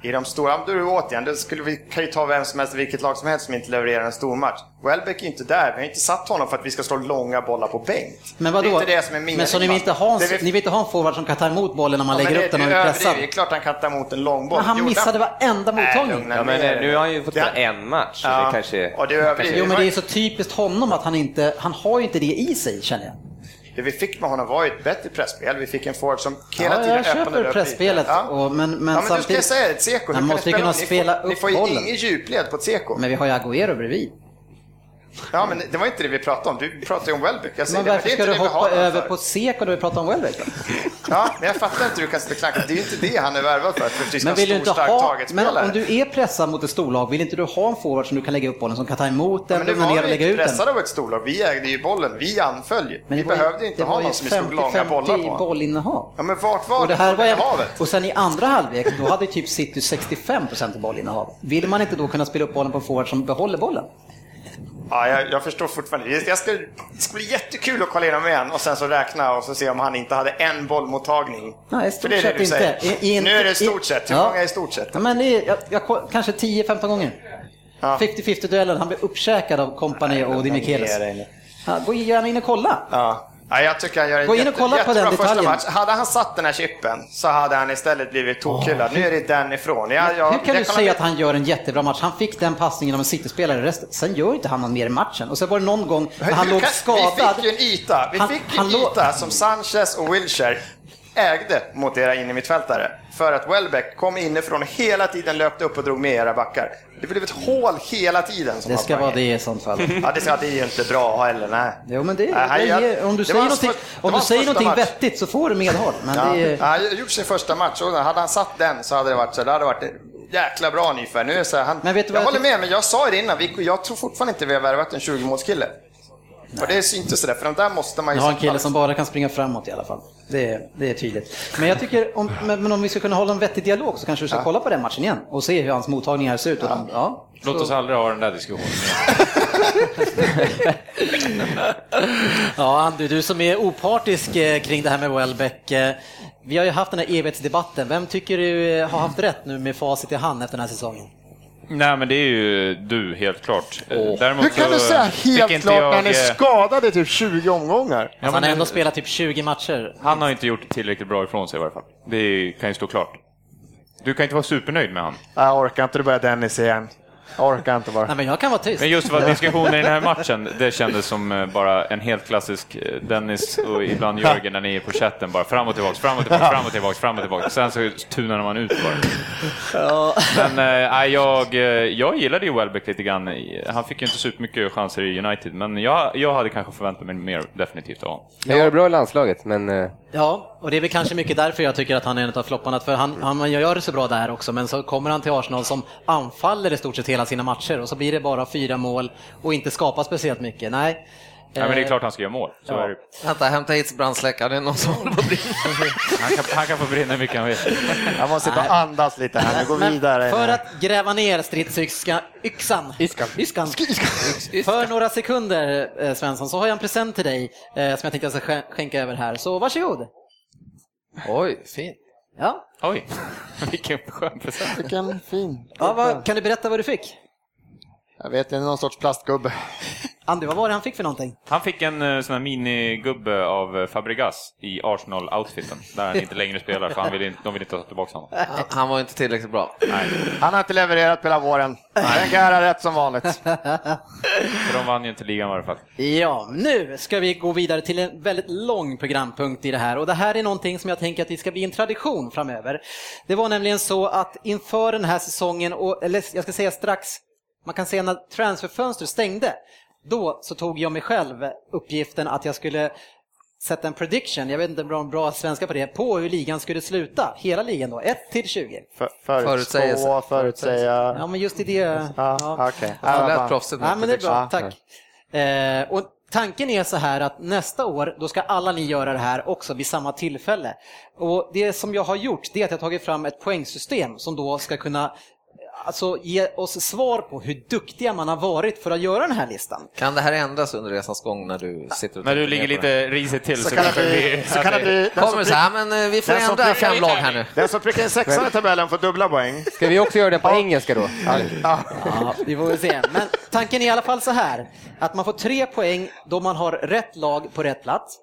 I de stora, det återigen, det skulle vi kan ju ta vem som helst, vilket lag som helst som inte levererar en stor match. Welbeck är inte där, vi har inte satt honom för att vi ska slå långa bollar på Bengt. Men vadå? Det är inte det som är meningen. Men så ni vill, inte ha en, vi- ni vill inte ha en forward som kan ta emot bollen när man Ja, lägger det- upp den och du är pressad? Det är klart han kan ta emot en lång boll. Men han missade varenda mottagning. lugna Ja, men nu har han ju fått Det- spela en match. så Ja, Det kanske... och det är. Jo men det är så typiskt honom att han inte, han har ju inte det i sig känner jag. Det vi fick med honom var ju ett bättre pressspel. Vi fick en forward som hela Ja, tiden jag öppnade köper upp pressspelet, ytor. och- men- men ja, men du ska säga ett Seko. Man hur kan måste ni ju kunna ni spela får, Ni upp får ju bollen. ingen djupled på ett Seko. Men vi har ju Agüero bredvid. Ja, men det var inte det vi pratade om. Du pratade ju om Welbeck. Jag Men varför ska du hoppa över för. på Seko när vi pratar om Welbeck? Ja, men jag fattar inte hur du kan sitta och. Det är ju inte det han är värvad för. För att Men vill du inte ha, men om du är pressad mot ett storlag, vill inte du ha en forward som du kan lägga upp bollen, som kan ta emot den, Men nu lugna ner var och lägga ut den? pressade av ett storlag. Vi ägde ju bollen. Vi anföll. Men Vi var behövde inte ha var någon som vi slog långa 50-50 bollar på. bollinnehav. Ja, men vart var Och, det här var, bollinnehavet? och sen i andra halvlek, då hade typ City 65% i bollinnehav. Vill man inte då kunna spela upp bollen på en forward som behåller bollen? Ja, jag, jag förstår fortfarande. Jag ska, det ska bli jättekul att kolla igenom igen och sen så räkna och så se om han inte hade en bollmottagning. Nej, i stort det är det sett du inte. I- i nu är det i i- stort sett. Hur Ja. många är i stort sett? Ja, men det är, jag, jag, kanske 10-15 gånger. 50-50 duellen, han blev uppkäkad av Kompani och Dimichelis. Ja, gå gärna in och kolla. Ja. Ja, jag tycker han gör en Gå in och jätte, kolla på jättebra den första detaljen. match. Hade han satt den här chippen så hade han istället blivit tokhyllad. nu är det den ifrån. Jag, jag, Hur kan du säga att han gör en jättebra match? Han fick den passningen av en City-spelare, resten- sen gör inte han mer i matchen. Och sen var det någon gång när han låg skadad. Vi fick ju en yta. Vi Han- fick han en låg- yta som Sanchez och Wilshere ägde mot era innermittfältare. För att Welbeck kom inifrån hela tiden löpte upp och drog med era backar. Det blev ett hål hela tiden. Som Det ska vara det i sånt fall. Ja, det, ska, det är ju inte bra heller, nej. Jo, men det, Nej, jag- om du säger någonting, om du säger någonting match. vettigt så får du medhåll. Men ja. det är, han gjort sin första match och hade han satt den så hade det varit så det hade varit jäkla bra ungefär. Nu är så här, han, Men vet du jag jag håller med, men jag sa det innan, vi, jag tror fortfarande inte vi har värvat en 20-målskille. För det syntes sådär, för de där måste man ju jag har en kille som bara kan springa framåt i alla fall. Det är, det är tydligt. Men jag tycker, om, men, men om vi ska kunna hålla en vettig dialog så kanske du ska Ja. kolla på den matchen igen och se hur hans mottagningar ser ut. Och de, ja, Låt oss aldrig ha den där diskussionen. Ja, Andy, du som är opartisk eh, kring det här med Welbeck. eh, Vi har ju haft den här evighetsdebatten. Vem tycker du eh, har haft rätt nu med facit i hand efter den här säsongen? Nej, men det är ju du, helt klart. Däremot Hur kan du säga helt klart jag, när han är skadad i typ 20 omgångar? Ja, han har ändå spelat typ 20 matcher. Han har inte gjort tillräckligt bra ifrån sig i varje fall. Det kan ju stå klart. Du kan inte vara supernöjd med han. Jag orkar inte, det börjar Dennis igen. Jag orkar inte bara. Nej, men jag kan vara tyst. Men just vad diskussionen i den här matchen, det kändes som eh, bara en helt klassisk eh, Dennis och ibland Jörgen när ni är på chatten bara fram och tillbaks, fram och tillbaks, fram och tillbaks, fram och tillbaks. Sen så tunade man ut bara. Men nej, jag, jag gillade ju Welbeck lite grann. Han fick ju inte supermycket chanser i United, men jag, jag hade kanske förväntat mig mer definitivt av honom. Han gör det bra i landslaget, men... Ja, och det är väl kanske mycket därför jag tycker att han är en av flopparna. För han, han gör det så bra där också, men så kommer han till Arsenal som anfaller i stort sett hela sina matcher och så blir det bara fyra mål och inte skapar speciellt mycket. Nej. Ja, men det är Eh, klart han ska göra mål. Så Ja. är det. Vänta, hämta hit brandsläckare. Det är någon som håller på att brinna. Han, kan, han kan få brinna hur mycket han vill. Jag måste sitta och andas lite här, nu går Men vidare. För att gräva ner stridsyxan, yxan, Yskan. Yskan. För några sekunder eh, Svensson så har jag en present till dig eh, som jag tänkte jag ska skän- skänka över här. Så varsågod. Oj, fint. Ja. Oj, vilken skön present. Vilken fin. ja vad, kan du berätta vad du fick? Jag vet inte, någon sorts plastgubbe. Andy, vad var det han fick för någonting? Han fick en eh, sån här minigubbe av eh, Fabregas i Arsenal-outfiten, där han inte längre spelar, för han vill inte, de vill inte ta tillbaka honom. Han, han var inte tillräckligt bra. Nej, Han har inte levererat på hela våren. Wenger har rätt som vanligt. för de vann ju inte ligan i alla fall. Ja, nu ska vi gå vidare till en väldigt lång programpunkt i det här och det här är någonting som jag tänker att det ska bli en tradition framöver. Det var nämligen så att inför den här säsongen, och, eller jag ska säga strax, man kan säga när transferfönstret stängde, då så tog jag mig själv uppgiften att jag skulle sätta en prediction, jag vet inte om bra svenska på det, på hur ligan skulle sluta, hela ligan då, 1 till 20. För, förutspå, förutsäga. Ja, men just i det... Ja. Ja, Ja, lät bara- proffsigt med Ja, men det är bra, tack. Eh, och tanken är så här att nästa år, då ska alla ni göra det här också vid samma tillfälle. Och det som jag har gjort, det är att jag har tagit fram ett poängsystem som då ska kunna alltså, ge oss svar på hur duktiga man har varit för att göra den här listan. Kan det här ändras under resans gång när du sitter och När du ligger lite risigt till så, Så kan det bli- så kan det bli- Kommer så här, men eh, vi får ändra prickar- fem lag här nu. Den som prickar in sexan i tabellen får dubbla poäng. Ska vi också göra det på engelska då? Ja. Vi får se. Men tanken är i alla fall så här, att man får tre poäng då man har rätt lag på rätt plats.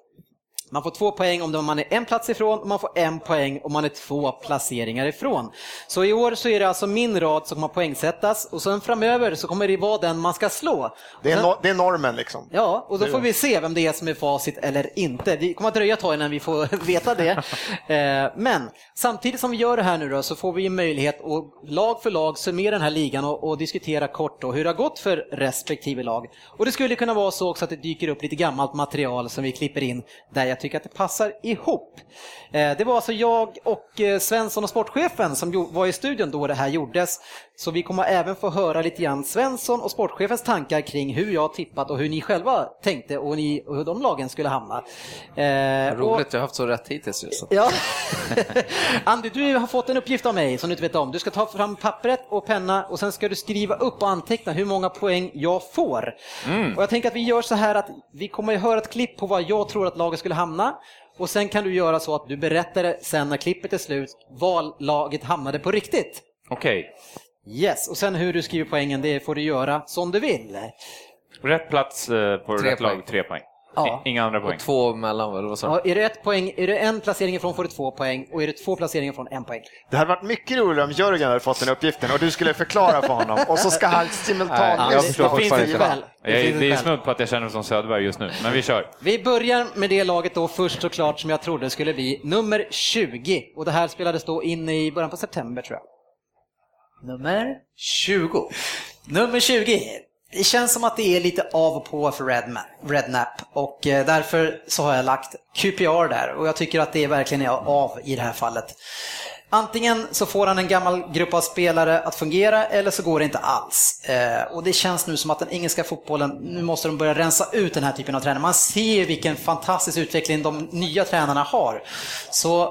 Man får två poäng om man är en plats ifrån och man får en poäng om man är två placeringar ifrån. Så i år så är det alltså min rad som kommer poängsättas och sen framöver så kommer det vara den man ska slå. Det är, sen- no, det är normen liksom. Ja, och då får vi se vem det är som är facit eller inte. Det kommer att dröja ett tag innan vi får veta det. Eh, Men samtidigt som vi gör det här nu då så får vi möjlighet att lag för lag summera den här ligan och, och diskutera kort då hur det har gått för respektive lag. Och det skulle kunna vara så också att det dyker upp lite gammalt material som vi klipper in där jag tycker att det passar ihop. Eh, det var alltså jag och eh, Svensson och sportchefen som var i studion då det här gjordes. Så vi kommer även få höra lite grann Svensson och sportchefens tankar kring hur jag tippat och hur ni själva tänkte och, ni, och hur de lagen skulle hamna. Eh, Roligt, och- jag har haft så rätt hittills. Just. Ja. Andy, du har fått en uppgift av mig som du inte vet om. Du ska ta fram pappret och penna och sen ska du skriva upp och anteckna hur många poäng jag får. Mm. Och jag tänker att vi gör så här att vi kommer att höra ett klipp på vad jag tror att laget skulle hamna. Och sen kan du göra så att du berättar sen när klippet är slut, var laget hamnade på riktigt. Okej. Yes, och sen hur du skriver poängen, det får du göra som du vill. Rätt plats eh, på Tre rätt poäng. lag, tre poäng. Ja. Inga andra poäng. Och två mellan, eller vad sa Ja, är, det ett poäng, är det en placering ifrån får du två poäng och är det två placeringar från en poäng. Det hade varit mycket roligare om Jörgen hade fått den uppgiften och du skulle förklara för honom och så ska han Nej, simultant... jag förstår det finns fortfarande ett inte. skäl. Det finns det är snudd på att jag känner mig som Söderberg just nu, men vi kör. Vi börjar med det laget då först såklart som jag trodde skulle bli nummer 20 och det här spelades då in i början på september tror jag. Nummer 20. Nummer 20. Det känns som att det är lite av och på för Rednap och eh, därför så har jag lagt QPR där och jag tycker att det verkligen är av i det här fallet. Antingen så får han en gammal grupp av spelare att fungera eller så går det inte alls. Eh, och det känns nu som att den engelska fotbollen, nu måste de börja rensa ut den här typen av tränare. Man ser vilken fantastisk utveckling de nya tränarna har. Så eh,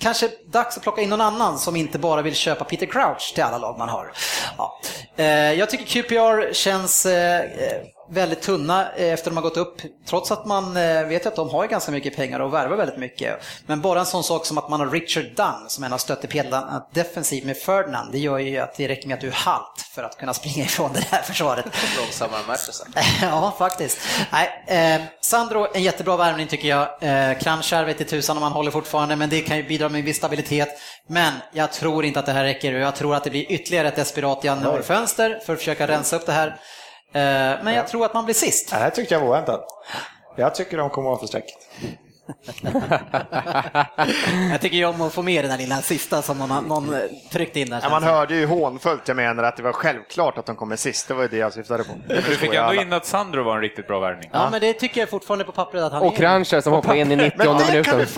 kanske dags att plocka in någon annan som inte bara vill köpa Peter Crouch till alla lag man har. Ja. Eh, jag tycker QPR känns eh, eh, väldigt tunna eh, efter de har gått upp, trots att man eh, vet att de har ganska mycket pengar och värvar väldigt mycket. Men bara en sån sak som att man har Richard Dunn som en av stöttepelare defensivt med Ferdinand, det gör ju att det räcker med att du är halt för att kunna springa ifrån det här försvaret. Långsammare Mertesen. Ja, faktiskt. Nej, eh, Sandro, en jättebra värvning tycker jag. Eh, Kranjčar vet i tusan om han håller fortfarande, men det kan ju bidra med en viss stabilitet. Men jag tror inte att det här räcker och jag tror att det blir ytterligare ett desperat januarifönster för att försöka rensa upp det här. Eh, men jag tror att man blir sist. Det här tyckte jag var oväntat. Jag tycker de kommer vara för strecket. Jag tycker ju om att få med den här lilla sista som någon, någon eh, tryckt in där. Ja, man hörde ju hånfullt jag menar att det var självklart att de kommer sist. Det var ju det jag syftade på. Det Du fick ändå in att Sandro var en riktigt bra värvning. Ja, men det tycker jag fortfarande på pappret att han Och är. Kranjčar som hoppar in i 90 Men det kan, minuten. du, det,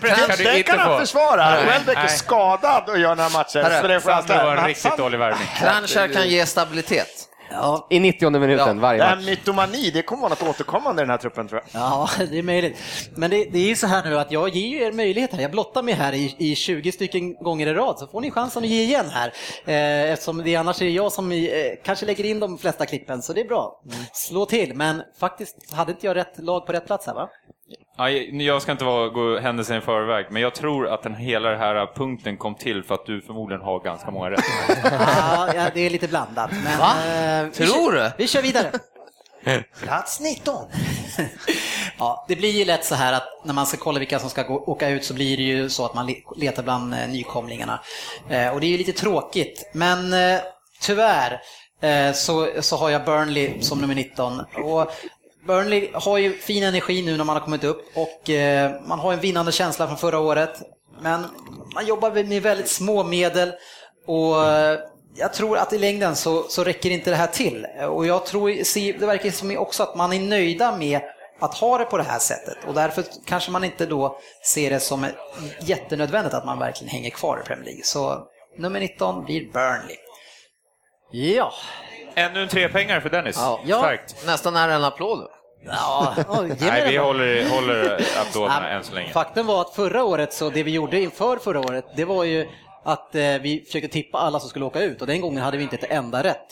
det, du det inte kan han försvara. Welbeck är skadad och gör några matcher. Sandro var en riktigt dålig värvning. Kranjčar kan ge stabilitet. Ja, I 90 minuten Ja. varje Det här match. mytomani, det kommer vara något återkommande i den här truppen tror jag. Ja, det är möjligt. Men det, det är ju så här nu att jag ger ju er möjlighet här. Jag blottar mig här i, i 20 stycken gånger i rad, så får ni chansen att ge igen här. Eh, eftersom det annars är jag som eh, kanske lägger in de flesta klippen, så det är bra. Slå till, men faktiskt hade inte jag rätt lag på rätt plats här va? Ja, jag ska inte vara, gå händelsen i förväg, men jag tror att den hela den här punkten kom till för att du förmodligen har ganska många rätt. Ja, det är lite blandat. Men, Va? eh, vi Tror kör- du? Vi kör vidare. Plats 19. ja, det blir ju lätt så här att när man ska kolla vilka som ska gå, åka ut så blir det ju så att man le- letar bland eh, nykomlingarna. Eh, och det är ju lite tråkigt, men eh, tyvärr så, så har jag Burnley som nummer 19. Och Burnley har ju fin energi nu när man har kommit upp och eh, man har en vinnande känsla från förra året. Men man jobbar med väldigt små medel och eh, jag tror att i längden så, så räcker inte det här till. Och jag tror, det verkar som också att man är nöjda med att ha det på det här sättet och därför kanske man inte då ser det som jättenödvändigt att man verkligen hänger kvar i Premier League. Så nummer 19 blir Burnley. Ja, Ännu en trepengar för Dennis. Ja. Starkt. Nästan är en applåd. Ja Nej, vi håller, håller applåderna än så länge. Faktum var att förra året, så det vi gjorde inför förra året, det var ju att eh, vi försökte tippa alla som skulle åka ut och den gången hade vi inte ett enda rätt.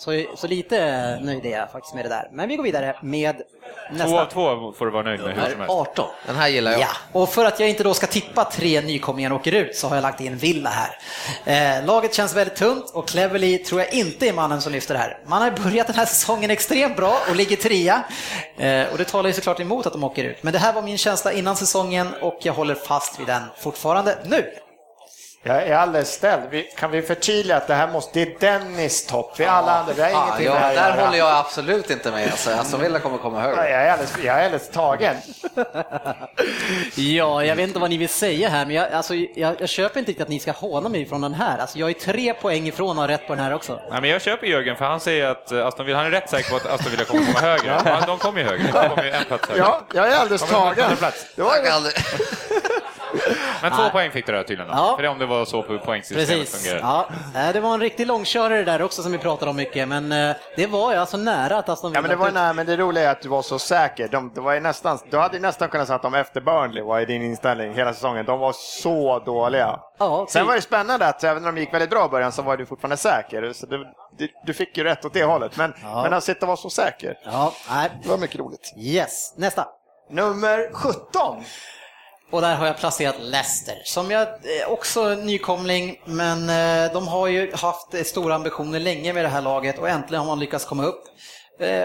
Så, så lite nöjd är jag faktiskt med det där. Men vi går vidare med nästa. Två av två får du vara nöjd med hur som helst. 18. Den här gillar jag. Ja, och för att jag inte då ska tippa tre nykomlingar åker ut så har jag lagt in Villa här. Eh, laget känns väldigt tunt och Cleverly tror jag inte är mannen som lyfter det här. Man har börjat den här säsongen extremt bra och ligger trea. Eh, och det talar ju såklart emot att de åker ut. Men det här var min känsla innan säsongen och jag håller fast vid den fortfarande nu. Jag är alldeles ställd. Vi, kan vi förtydliga att det här måste, det är Dennis topp. Vi alla andra, vi har Ja, ingenting ja, med där håller jag absolut inte med. Alltså, Aston Villa kommer komma Ja, högre. Jag är alldeles, jag är alldeles tagen. Ja, jag vet inte vad ni vill säga här, men jag, alltså, jag, jag köper inte riktigt att ni ska håna mig från den här. Alltså, jag är tre poäng ifrån att ha rätt på den här också. Nej, men jag köper Jörgen, för han säger att eh, Aston Villa, han är rätt säker på att Aston Villa kommer komma högre. Ja, de kommer ju högre, de kommer ju en plats högre. Ja, jag är alldeles tagen. plats. Det var. Men två poäng fick du där tydligen, då. Ja. för det är om det var så på poängsystemet Precis. fungerar. Ja, eh, det var en riktig långkörare där också som vi pratade om mycket, men eh, det var ju alltså nära att Aston Villa Ja, men det var nära, men det roliga är att du var så säker. De, det var ju nästan, du hade nästan kunnat säga att de efter Burnley var i din inställning hela säsongen. De var så dåliga. Ja, Sen var det spännande att även när de gick väldigt bra i början så var du fortfarande säker. Så du, du, du fick ju rätt åt det hållet. Men, Ja. men att sitta och vara så säker. Ja, nej. Det var mycket roligt. Yes, nästa. Nummer 17. Och där har jag placerat Leicester, som jag eh, också är nykomling, men eh, de har ju haft eh, stora ambitioner länge med det här laget och äntligen har man lyckats komma upp.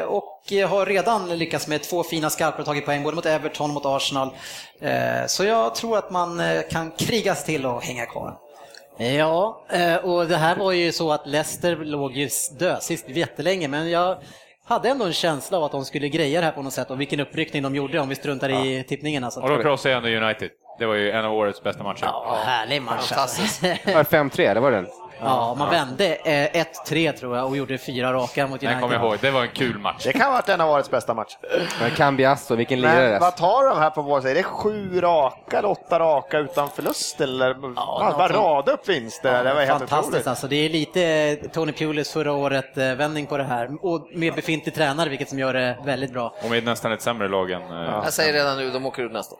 Och har redan lyckats med två fina skarpar och tagit poäng både mot Everton och mot Arsenal. Så jag tror att man kan krigas till och hänga kvar. Ja, och det här var ju så att Leicester låg ju dösist jättelänge, men jag hade ändå en känsla av att de skulle greja det här på något sätt och vilken uppryckning de gjorde om vi struntar i tippningen. Alltså. Och då krossade jag ändå United. Det var ju en av årets bästa matcher. Ja, härlig match. Det 5-3, det var den? Ja, man vände eh, 1-3 tror jag och gjorde fyra raka mot Den United. kommer jag ihåg, det var en kul match. Det kan ha varit en av årets bästa matcher. Men Cambiasso, vilken Men lirare. vad tar de här på vår sida? Är det sju raka eller åtta raka utan förlust? Eller man bara rada upp vinster? det var helt Fantastiskt alltså. Det är lite Tony Pulis förra året eh, vändning på det här. Och med befintlig tränare, vilket som gör det väldigt bra. Och med nästan ett sämre lag än... eh, Jag säger redan nu, de åker ut nästa.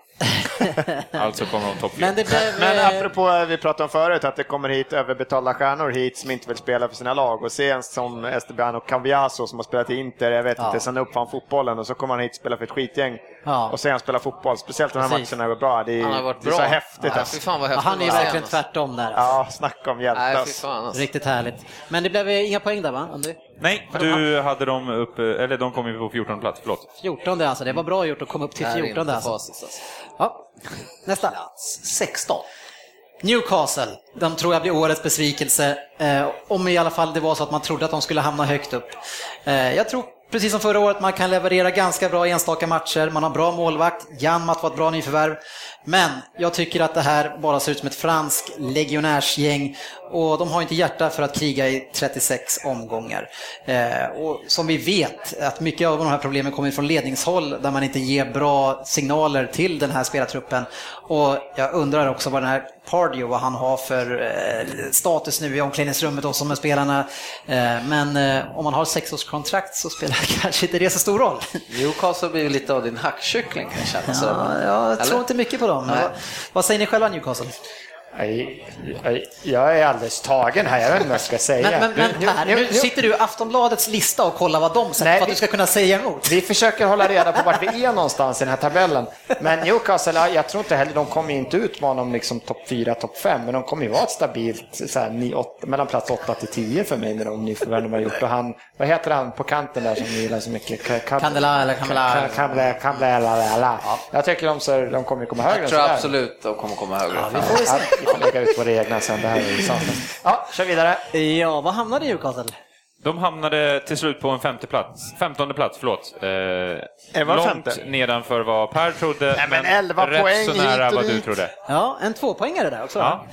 Alltså kommer de topp Men det blev... Men eh, apropå eh, vi pratade om förut att det kommer hit överbetalda stjärnor hit som inte vill spela för sina lag och se en som Esteban och Cambiaso som har spelat i Inter, jag vet Ja. inte, sen uppfann fotbollen och så kommer han hit och spelar för ett skitgäng Ja. och se han spela fotboll, speciellt de här Precis. matcherna går bra. Det är, Han har varit det är så bra. häftigt. Ja, alltså. fan vad häftigt han är se verkligen alltså. tvärtom där. Ja, snacka om hjälte. Alltså. alltså. Riktigt härligt. Men det blev inga poäng där va, Andy? Nej, du hade dem upp, eller de kom ju på 14 plats, förlåt. 14 alltså, det var bra gjort att komma upp till Det här är 14 inte alltså. alltså. Ja. Nästa. 16. Newcastle, de tror jag blir årets besvikelse. Eh, om i alla fall det var så att man trodde att de skulle hamna högt upp. Eh, jag tror precis som förra året man kan leverera ganska bra enstaka matcher. Man har bra målvakt, Janmat var ett bra nyförvärv. Men jag tycker att det här bara ser ut som ett franskt legionärsgäng och de har inte hjärta för att kriga i 36 omgångar. Eh, och som vi vet, att mycket av de här problemen kommer från ledningshåll där man inte ger bra signaler till den här spelartruppen. Och jag undrar också vad den här Pardew, vad han har för eh, status nu i omklädningsrummet och som med spelarna. Eh, men eh, om man har sexårskontrakt så spelar kanske inte det så stor roll. Newcastle blir lite av din hackkyckling kan jag känna. Så. Ja, jag Eller? tror inte mycket på dem. Vad, vad säger ni själva Newcastle? Jag är alldeles tagen här, jag vet inte vad jag ska säga. Men, men, men Per, nu sitter du i Aftonbladets lista och kollar vad de säger Nej, för att vi- du ska kunna säga emot. Vi försöker hålla reda på vart vi är någonstans i den här tabellen. Men Newcastle, ja, jag tror inte heller, de kommer ju inte utmana om liksom topp 4, topp 5, men de kommer ju vara ett stabilt så här, ni, åtta, mellan plats 8 till 10 för mig med de nyförvärv de har gjort. Och han, vad heter han på kanten där som ni gillar så mycket? Candela eller Camela- Jag tycker de, så, de kommer komma högre Jag tror absolut de kommer komma högre. Ja, vi får. Vi får lägga ut våra egna sen, det här är sant. Ja, kör vidare. Ja, vad hamnade Newcastle? De hamnade till slut på en femte plats, femtonde plats, förlåt. Eh, var långt femte? nedanför vad Per trodde, Nej, men 11 rätt poäng så nära vad du trodde. Ja, en tvåpoängare där också. Ja.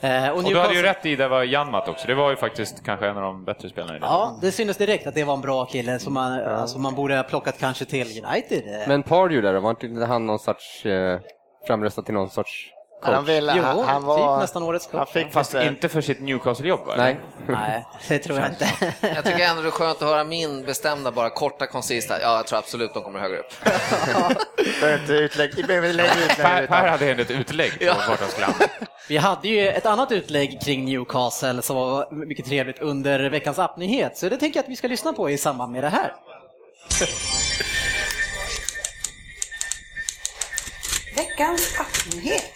Eh, och Och du hade ju rätt i det var Janmat också, det var ju faktiskt kanske en av de bättre spelarna i det. Ja, det syntes direkt att det var en bra kille som man, alltså man borde ha plockat kanske till United. Men Pardew där var inte han någon sorts eh, framröstad till någon sorts Han ville- Jo, han- han typ var- nästan årets coach. han fick Fast lite- inte för sitt Newcastle-jobb? Nej. Nej, det tror jag inte. Jag tycker ändå det är skönt att höra min bestämda, bara korta, koncisa. Ja, jag tror absolut de kommer högre upp. Utlägg. Per, hade ett utlägg på hamna. Vi hade ju ett annat utlägg kring Newcastle som var mycket trevligt under veckans appnyhet, så det tänker jag att vi ska lyssna på i samband med det här. Veckans appnyhet.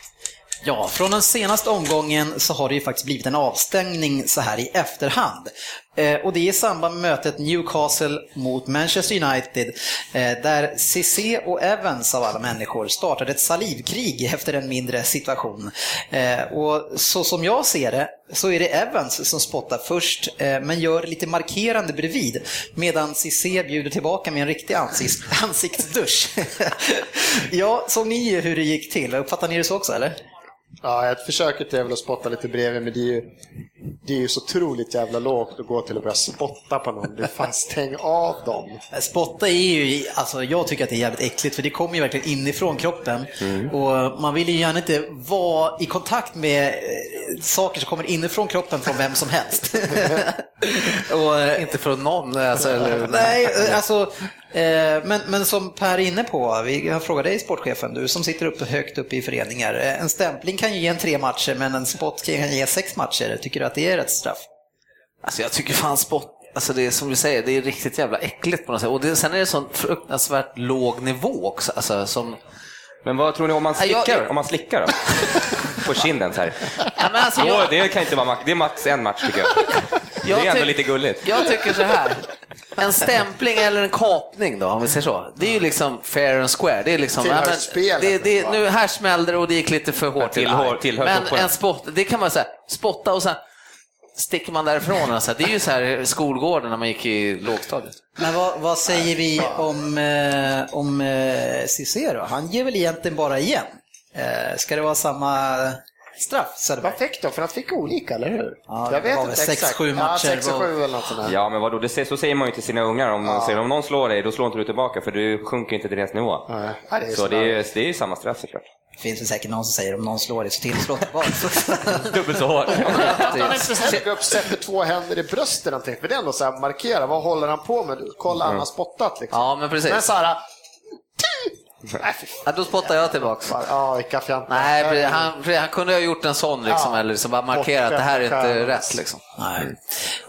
Ja, från den senaste omgången så har det ju faktiskt blivit en avstängning så här i efterhand. Eh, och det är i samband med mötet Newcastle mot Manchester United eh, där Cissé och Evans av alla människor startade ett salivkrig efter en mindre situation. Eh, och så som jag ser det så är det Evans som spottar först eh, men gör lite markerande bredvid medan Cissé bjuder tillbaka med en riktig ansikts- ansiktsdusch. ja, såg ni hur det gick till? Uppfattar ni det så också eller? Ja, ett försöker är väl att spotta lite bredvid, men det är ju, det är ju så otroligt jävla lågt att gå till och börja spotta på någon. Du fan stäng av dem. Spotta är ju, alltså jag tycker att det är jävligt äckligt för det kommer ju verkligen inifrån kroppen. Och man vill ju gärna inte vara i kontakt med eh, saker som kommer inifrån kroppen från vem som helst. och, eh, Inte från någon, alltså, eller... Nej, eh, alltså, men, men som Per är inne på, vi jag frågar dig sportchefen, du som sitter uppe högt upp i föreningar. En stämpling kan ju ge en tre matcher, men en spot kan ge sex matcher. Tycker du att det är rätt straff? Alltså jag tycker fan spott, alltså det är som du säger, det är riktigt jävla äckligt på något sätt. Och det, sen är det sån fruktansvärt låg nivå också. Alltså, som... Men vad tror ni om man Ja, jag- slickar, om man slickar då? På kinden så här. Ja, men alltså, jag, det kan inte vara max, det är max en match tycker jag. Det är ändå lite gulligt. jag tycker så här. En stämpling eller en kapning då, om vi säger så. Det är ju liksom fair and square. Det är liksom, Tillhör men spelet, det, det, nu, här smällde det och det gick lite för hårt. till. Tillhör- tillhör men en spott, det kan man säga, spotta och sen sticker man därifrån. Alltså. Det är ju så här skolgården när man gick i lågstadiet. Men vad, vad säger vi om, eh, om eh, Cissé då? Han ger väl egentligen bara igen? Eh, ska det vara samma straff Söderberg? Vad fick de? För han fick olika, eller hur? Ja, jag vet inte sex, exakt. sju matcher Ja, 6 och och- 7 eller något sånt där. Ja, men vadå, det, så säger man ju till sina ungar. Om, man säger, om någon slår dig, då slår inte du tillbaka för du sjunker inte till deras nivå. Nej, det är så så det är, det är ju samma straff såklart. Det finns väl säkert någon som säger om någon slår dig så tillslå tillbaka. Dubbelt så hårt. Att han inte sen går upp sätter två händer i bröstet någonting. För det är ändå så här, markera, vad håller han på med? Kolla, han har spottat liksom. Ja, men precis. Men så här, Ja, då spottar jag tillbaka. Ja, vilka fjantar. Nej, han, han kunde ha gjort en sån liksom, Ja. eller liksom bara markerat att det här är inte rätt. Liksom. Nej.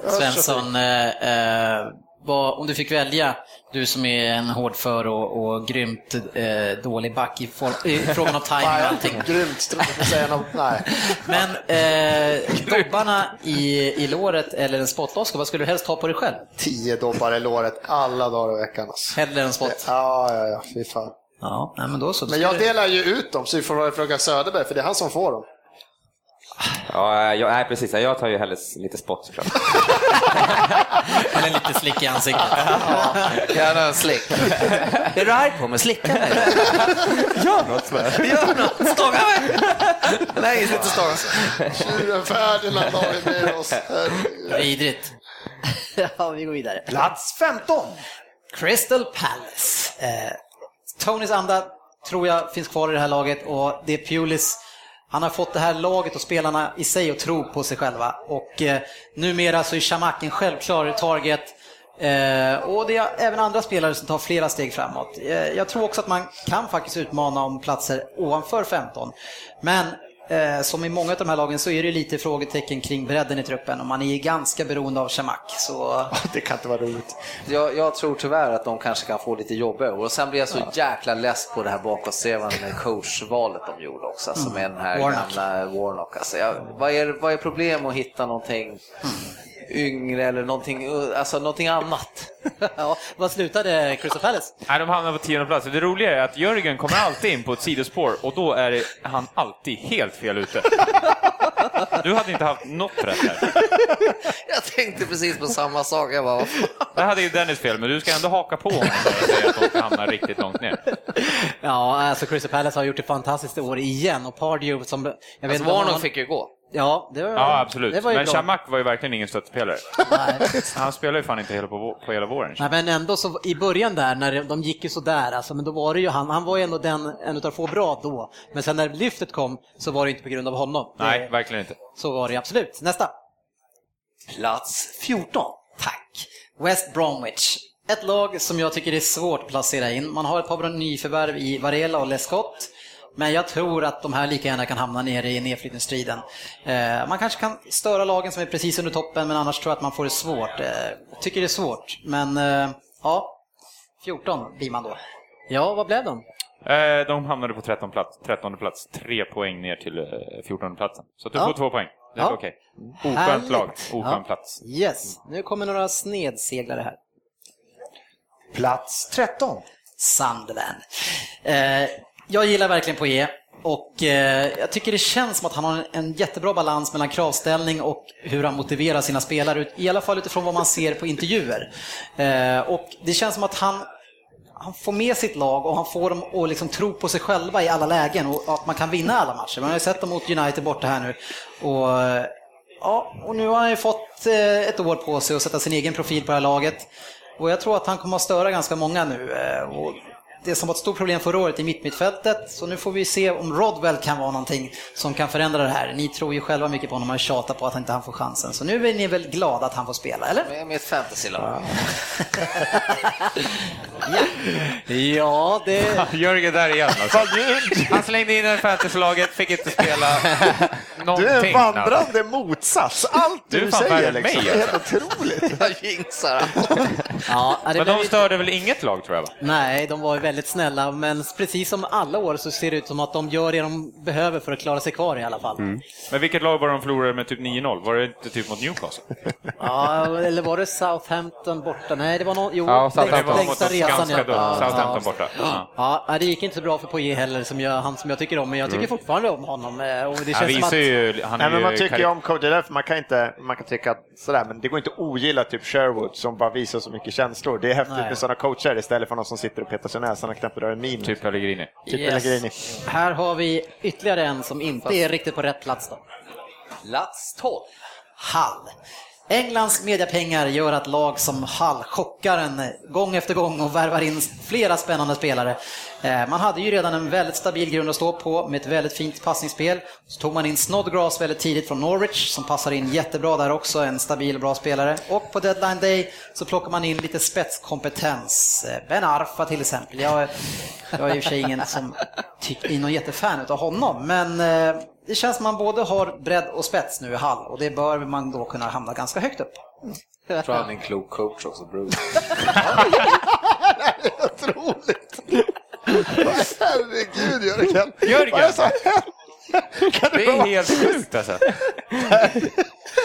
Svensson, eh, eh, vad, om du fick välja, du som är en hårdför och, och grymt eh, dålig back i, form, i frågan om timing och allting. Grymt, tror jag säga något. Nej. Men eh, dobbarna i, i låret eller en spot-Oscar, vad skulle du helst ha på dig själv? Tio dobbar i låret alla dagar i veckan. Alltså. Hellre en spot? Ja, ja, ja, fy fan. Ja, nej, men då så. Då Men jag du- delar ju ut dem, så vi får fråga Söderberg, för det är han som får dem. Ja, jag, nej, precis. Jag tar ju hellre lite spott såklart. Eller lite slick i ansiktet. Gärna en slick. är du arg på mig? Slicka mig. Gör något Sven. Gör något. Stånga mig. Nej, inte stånga. Tjuren Ferdinand har vi med oss. Vidrigt. ja, vi går vidare. Plats 15. Crystal Palace. Eh, Tonys anda tror jag finns kvar i det här laget och det är Pulis. Han har fått det här laget och spelarna i sig att tro på sig själva. Och eh, numera så är Shamak en självklar target. Eh, och det är även andra spelare som tar flera steg framåt. Eh, jag tror också att man kan faktiskt utmana om platser ovanför 15. Men eh, som i många av de här lagen så är det lite frågetecken kring bredden i truppen och man är ju ganska beroende av Shamak. Så Det kan inte vara roligt. Jag, jag tror tyvärr att de kanske kan få lite jobbigare och sen blir jag så jäkla less på det här bakåtsträvande coachvalet de gjorde också, alltså med den här Warnock. gamla Warnock. Alltså, jag, vad, är, vad är problem att hitta någonting yngre eller någonting, alltså någonting annat? ja, vad slutade Crystal Palace? Nej, de hamnar på tionde plats. Det roliga är att Jörgen kommer alltid in på ett sidospår och då är det, han alltid helt fel ute. Du hade inte haft något rätt här. Jag tänkte precis på samma sak. Jag bara? Det hade ju Dennis fel, men du ska ändå haka på honom och säga att de ska hamna riktigt långt ner. Ja, alltså Crystal Palace har gjort ett fantastiskt år igen och Pardew som... Jag vet Alltså, Warnock han- fick ju gå. Ja, det var, Ja, absolut. Det var Men. Chamak var ju verkligen ingen stöttepelare. Han spelar ju fan inte hela på, på hela våren. Nej, men ändå så i början där när de gick ju sådär, alltså, men då var det ju han, han var ju ändå den, en utav få bra då. Men sen när lyftet kom så var det inte på grund av honom. Nej, Det, verkligen inte. så var det absolut. Nästa. Plats 14. Tack. West Bromwich. Ett lag som jag tycker är svårt att placera in. Man har ett par bra nyförvärv i Varela och Lescott. Men jag tror att de här lika gärna kan hamna nere i nedflyttningsstriden. Eh, man kanske kan störa lagen som är precis under toppen, men annars tror jag att man får det svårt. Eh, jag tycker det är svårt, men eh, ja, 14 blir man då. Ja, vad blev de? Eh, De hamnade på 13 plats, 13 plats, tre poäng ner till eh, 14 platsen. Så du Ja. får två poäng. Det är Ja. okej. Oskönt Härligt. lag, oskön Ja. plats. Yes, nu kommer några snedseglare här. Plats 13. Sunderland. Eh, jag gillar verkligen Poirier och eh, jag tycker det känns som att han har en, en jättebra balans mellan kravställning och hur han motiverar sina spelare, i alla fall utifrån vad man ser på intervjuer. Eh, och det känns som att han han får med sitt lag och han får dem att liksom tro på sig själva i alla lägen och att man kan vinna alla matcher. Man har ju sett dem mot United borta här nu. Och, eh, ja, och nu har han ju fått eh, ett år på sig att sätta sin egen profil på det här laget. Och jag tror att han kommer att störa ganska många nu. Eh, och det som var ett stort problem förra året i mittmittfältet, så nu får vi se om Rodwell kan vara någonting som kan förändra det här. Ni tror ju själva mycket på honom och tjatar på att inte han får chansen. Så nu är ni väl glada att han får spela, eller? Med, med ett fantasylag. Ja, det... Jörgen där igen alltså. Han slängde in en fantasylaget, fick inte spela någonting. Du är en knappt. vandrande motsats. Allt Du du, säger liksom. mig, Det är helt alltså. otroligt. Jag jinxar Ja, det Men de störde väl inget lag tror jag va? Nej, de var ju väldigt snälla, men precis som alla år så ser det ut som att de gör det de behöver för att klara sig kvar i alla fall. Men vilket lag var de förlorade med typ 9-0? Var det inte typ mot Newcastle? Ja, eller var det Southampton borta? Nej, det var någon, jo, Ja, Southampton. längsta, Det var längsta mot resan. ja. Southampton borta. Ja. Ja, det gick inte så bra för Poirier heller, som jag, han som jag tycker om, men jag tycker Mm. fortfarande om honom. eh, Och det känns som att... ju, han Nej, men man tycker ju om är därför man kan inte, man kan tycka att sådär, men det går inte att ogilla typ Sherwood som bara visar så mycket känslor. Det är häftigt Nej. med sådana coacher istället för någon som sitter och petar sig i näsan och knappt rör en min. Typ Pellegrini. Typ Yes. Pellegrini. Här har vi ytterligare en som inte är riktigt på rätt plats då. Plats 12. Hull. Englands mediapengar gör att lag som Hull chockar en gång efter gång och värvar in flera spännande spelare. Eh, man hade ju redan en väldigt stabil grund att stå på med ett väldigt fint passningsspel. Så tog man in Snodgrass väldigt tidigt från Norwich som passar in jättebra där också, en stabil och bra spelare. Och på deadline day så plockar man in lite spetskompetens. Eh, ben Arfa till exempel. Jag, jag är i och för sig ingen som tycker är någon jättefan av honom, men eh, det känns som man både har bredd och spets nu i Hall och det bör man då kunna hamna ganska högt upp. Jag tror han är en klok coach också, Bruce. Otroligt! Herregud Jörgen! Jörgen! Vad är? Det är helt sjukt alltså.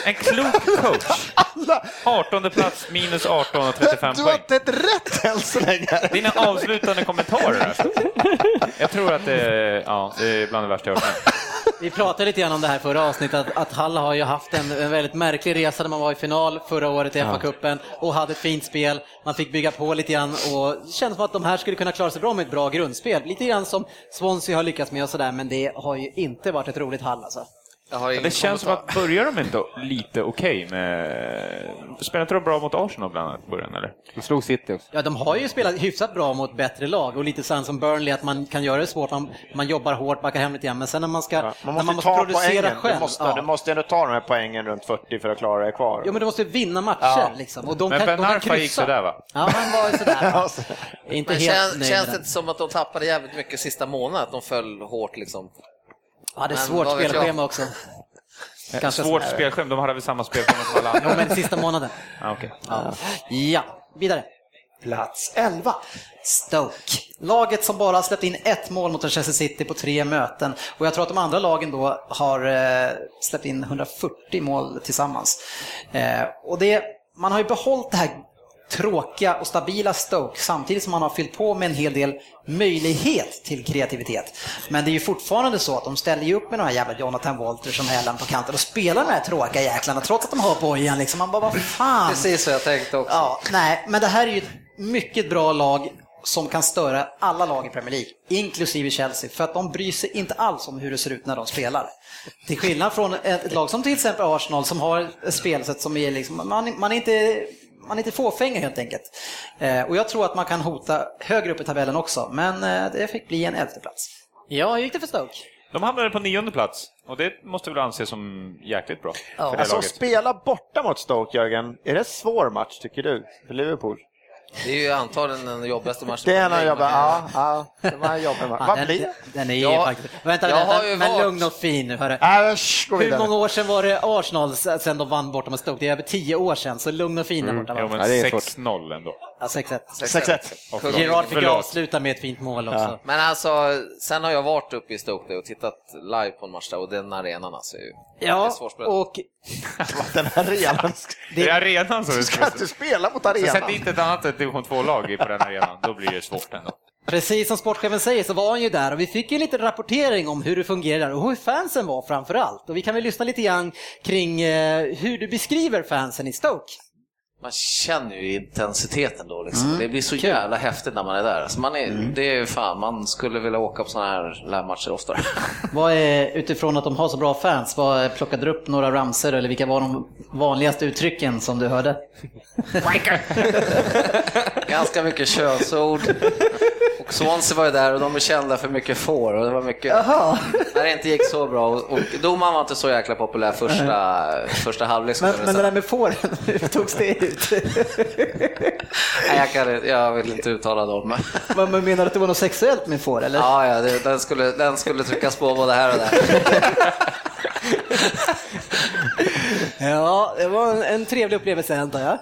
En klok coach. 18 plats, minus 18 och 35 Du har poäng. inte ett rätt än så länge. Dina avslutande kommentarer alltså. Jag tror att det är, ja, det är bland det värsta jag har. Vi pratade lite grann om det här förra avsnittet, att, att Hall har ju haft en, en väldigt märklig resa när man var i final förra året i Ja. FA-cupen och hade ett fint spel. Man fick bygga på lite grann och det känns som att de här skulle kunna klara sig bra med ett bra grundspel. Lite grann som Swansea har lyckats med och sådär, men det har ju inte varit ett roligt Hall alltså. Jag har ingen Det känns som att börjar de inte lite okej med... Spelar inte de bra mot Arsenal bland annat i början eller? De slog City också. Ja, de har ju spelat hyfsat bra mot bättre lag och lite sånt som Burnley, att man kan göra det svårt, man, man jobbar hårt, backar hem lite grann, men sen när man ska, Man när måste, man måste ta producera poängen. själv. Du måste, ja. du måste ändå ta de här poängen runt 40 för att klara dig kvar. Jo, men du måste vinna matcher Ja. liksom. Och de Men kan, Ben de kan Arfa kryssa. gick sådär va? Ja, han var ju sådär. Inte Men helt känns, nöjd känns det inte som att de tappade jävligt mycket sista månaden? Att de föll hårt liksom? Ja, det är Men svårt spelschema också. Eh, Ganska Svårt spelschema, de hade väl samma spelschema som alla Jo, andra? men sista månaden. Ja, okej. Ja. ja, vidare. Plats 11. Stoke. Laget som bara har släppt in ett mål mot Manchester City på tre möten. Och jag tror att de andra lagen då har eh, släppt in 140 mål tillsammans. Eh, och det, man har ju behållit det här tråkiga och stabila Stoke samtidigt som man har fyllt på med en hel del möjlighet till kreativitet. Men det är ju fortfarande så att de ställer ju upp med de här jävla Jonathan Walter som Helen på kanten och spelar de här tråkiga jäklarna trots att de har bojan liksom. Man bara, vad fan. Precis så jag tänkte också. Ja, nej, men det här är ju ett mycket bra lag som kan störa alla lag i Premier League, inklusive Chelsea, för att de bryr sig inte alls om hur det ser ut när de spelar. Till skillnad från ett ett lag som till exempel Arsenal som har ett spelsätt som är liksom, man, man är inte man är inte fåfänga helt enkelt. Eh, och jag tror att man kan hota högre upp i tabellen också, men eh, det fick bli en elfte plats. Ja, hur gick det för Stoke? De hamnade på nionde plats och det måste väl anses som jäkligt bra för det Alltså laget. spela borta mot Stoke, Jörgen. Är det en svår match, tycker du, för Liverpool? Det är ju antagligen den jobbigaste matchen. Det är en av jobben, ja, ja, det var en jobbig match. Vad den, blir det? Den är ju Ja, faktiskt... Vänta, jag vänta, men varit- lugn och fin nu. Hörru. Äsch, Hur många år sedan var det Arsenal sen de vann borta mot Stoke? Det är över tio år sedan, så lugn och fin där borta. Jo, va? men Ja, det är svårt. 6-0 ändå. Ja, 6-1. 6-1. Och förlåt. Gerard fick avsluta med ett fint mål också. Men alltså, sen har jag varit uppe i Stoke och tittat live på en match där och den arenan alltså är ju är Ja, och Den här arenan. Det är arenan som Du är ska inte spela mot Så sätt arenan. inte ett annat division 2-lag i på den arenan, då blir det svårt ändå. precis som sportchefen säger så var han ju där och vi fick ju lite rapportering om hur det fungerar och hur fansen var framför allt. Och vi kan väl lyssna lite grann kring eh, hur du beskriver fansen i Stoke. Man känner ju intensiteten då liksom. Mm. Det blir så jävla häftigt när man är där. Alltså man, är, det är ju fan, man skulle vilja åka på sådana här livematcher oftare. Vad är, utifrån att de har så bra fans, vad plockade du upp några ramser eller vilka var de vanligaste uttrycken som du hörde? Ganska mycket könsord. Swansea var ju där och de är kända för mycket får och det var mycket Jaha. när det inte gick så bra och, och domaren var inte så jäkla populär första, första halvlek. Men, men det där med fåren, hur togs det ut? Nej, jag, kan, jag vill inte uttala dem. men- men menar du att det var något sexuellt med får eller? Ja, ja det, den, skulle, den skulle tryckas på både här och där. Ja, det var en, en trevlig upplevelse antar jag.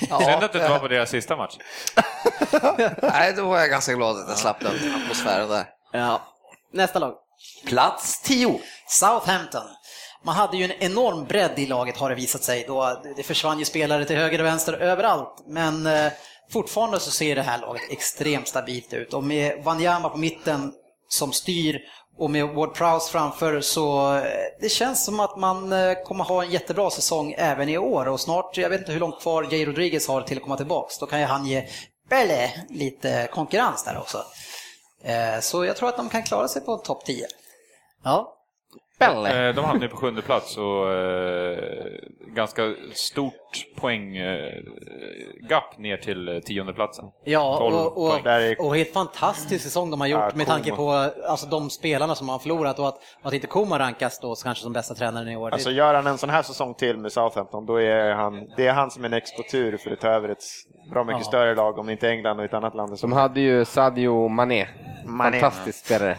Synd att du inte var på deras sista match. Nej, då var jag ganska glad att jag slapp den atmosfären där. Ja. Nästa lag. Plats 10. Southampton. Man hade ju en enorm bredd i laget har det visat sig. Då det försvann ju spelare till höger och vänster överallt. Men eh, fortfarande så ser det här laget extremt stabilt ut. Och med Wanyama på mitten som styr och med Ward Prowse framför så eh, det känns som att man eh, kommer ha en jättebra säsong även i år. Och snart, jag vet inte hur långt kvar Jay Rodriguez har till att komma tillbaks. Då kan ju han ge Belle lite konkurrens där också. Eh, så jag tror att de kan klara sig på topp 10. Ja. Eh, De hamnade på sjunde plats och eh, ganska stort poänggap ner till eh, tionde platsen. Ja, 12 och, och, helt fantastisk säsong de har gjort Ja, med tanke på alltså, de spelarna som har förlorat och att, att inte Koeman rankas då kanske som bästa tränaren i år. Alltså gör han en sån här säsong till med Southampton, då är han, det är han som är en exportur för att ta över ett bra mycket Ja. större lag, om inte England och ett annat land. De hade ju Sadio Mané. Mané. Fantastisk spelare.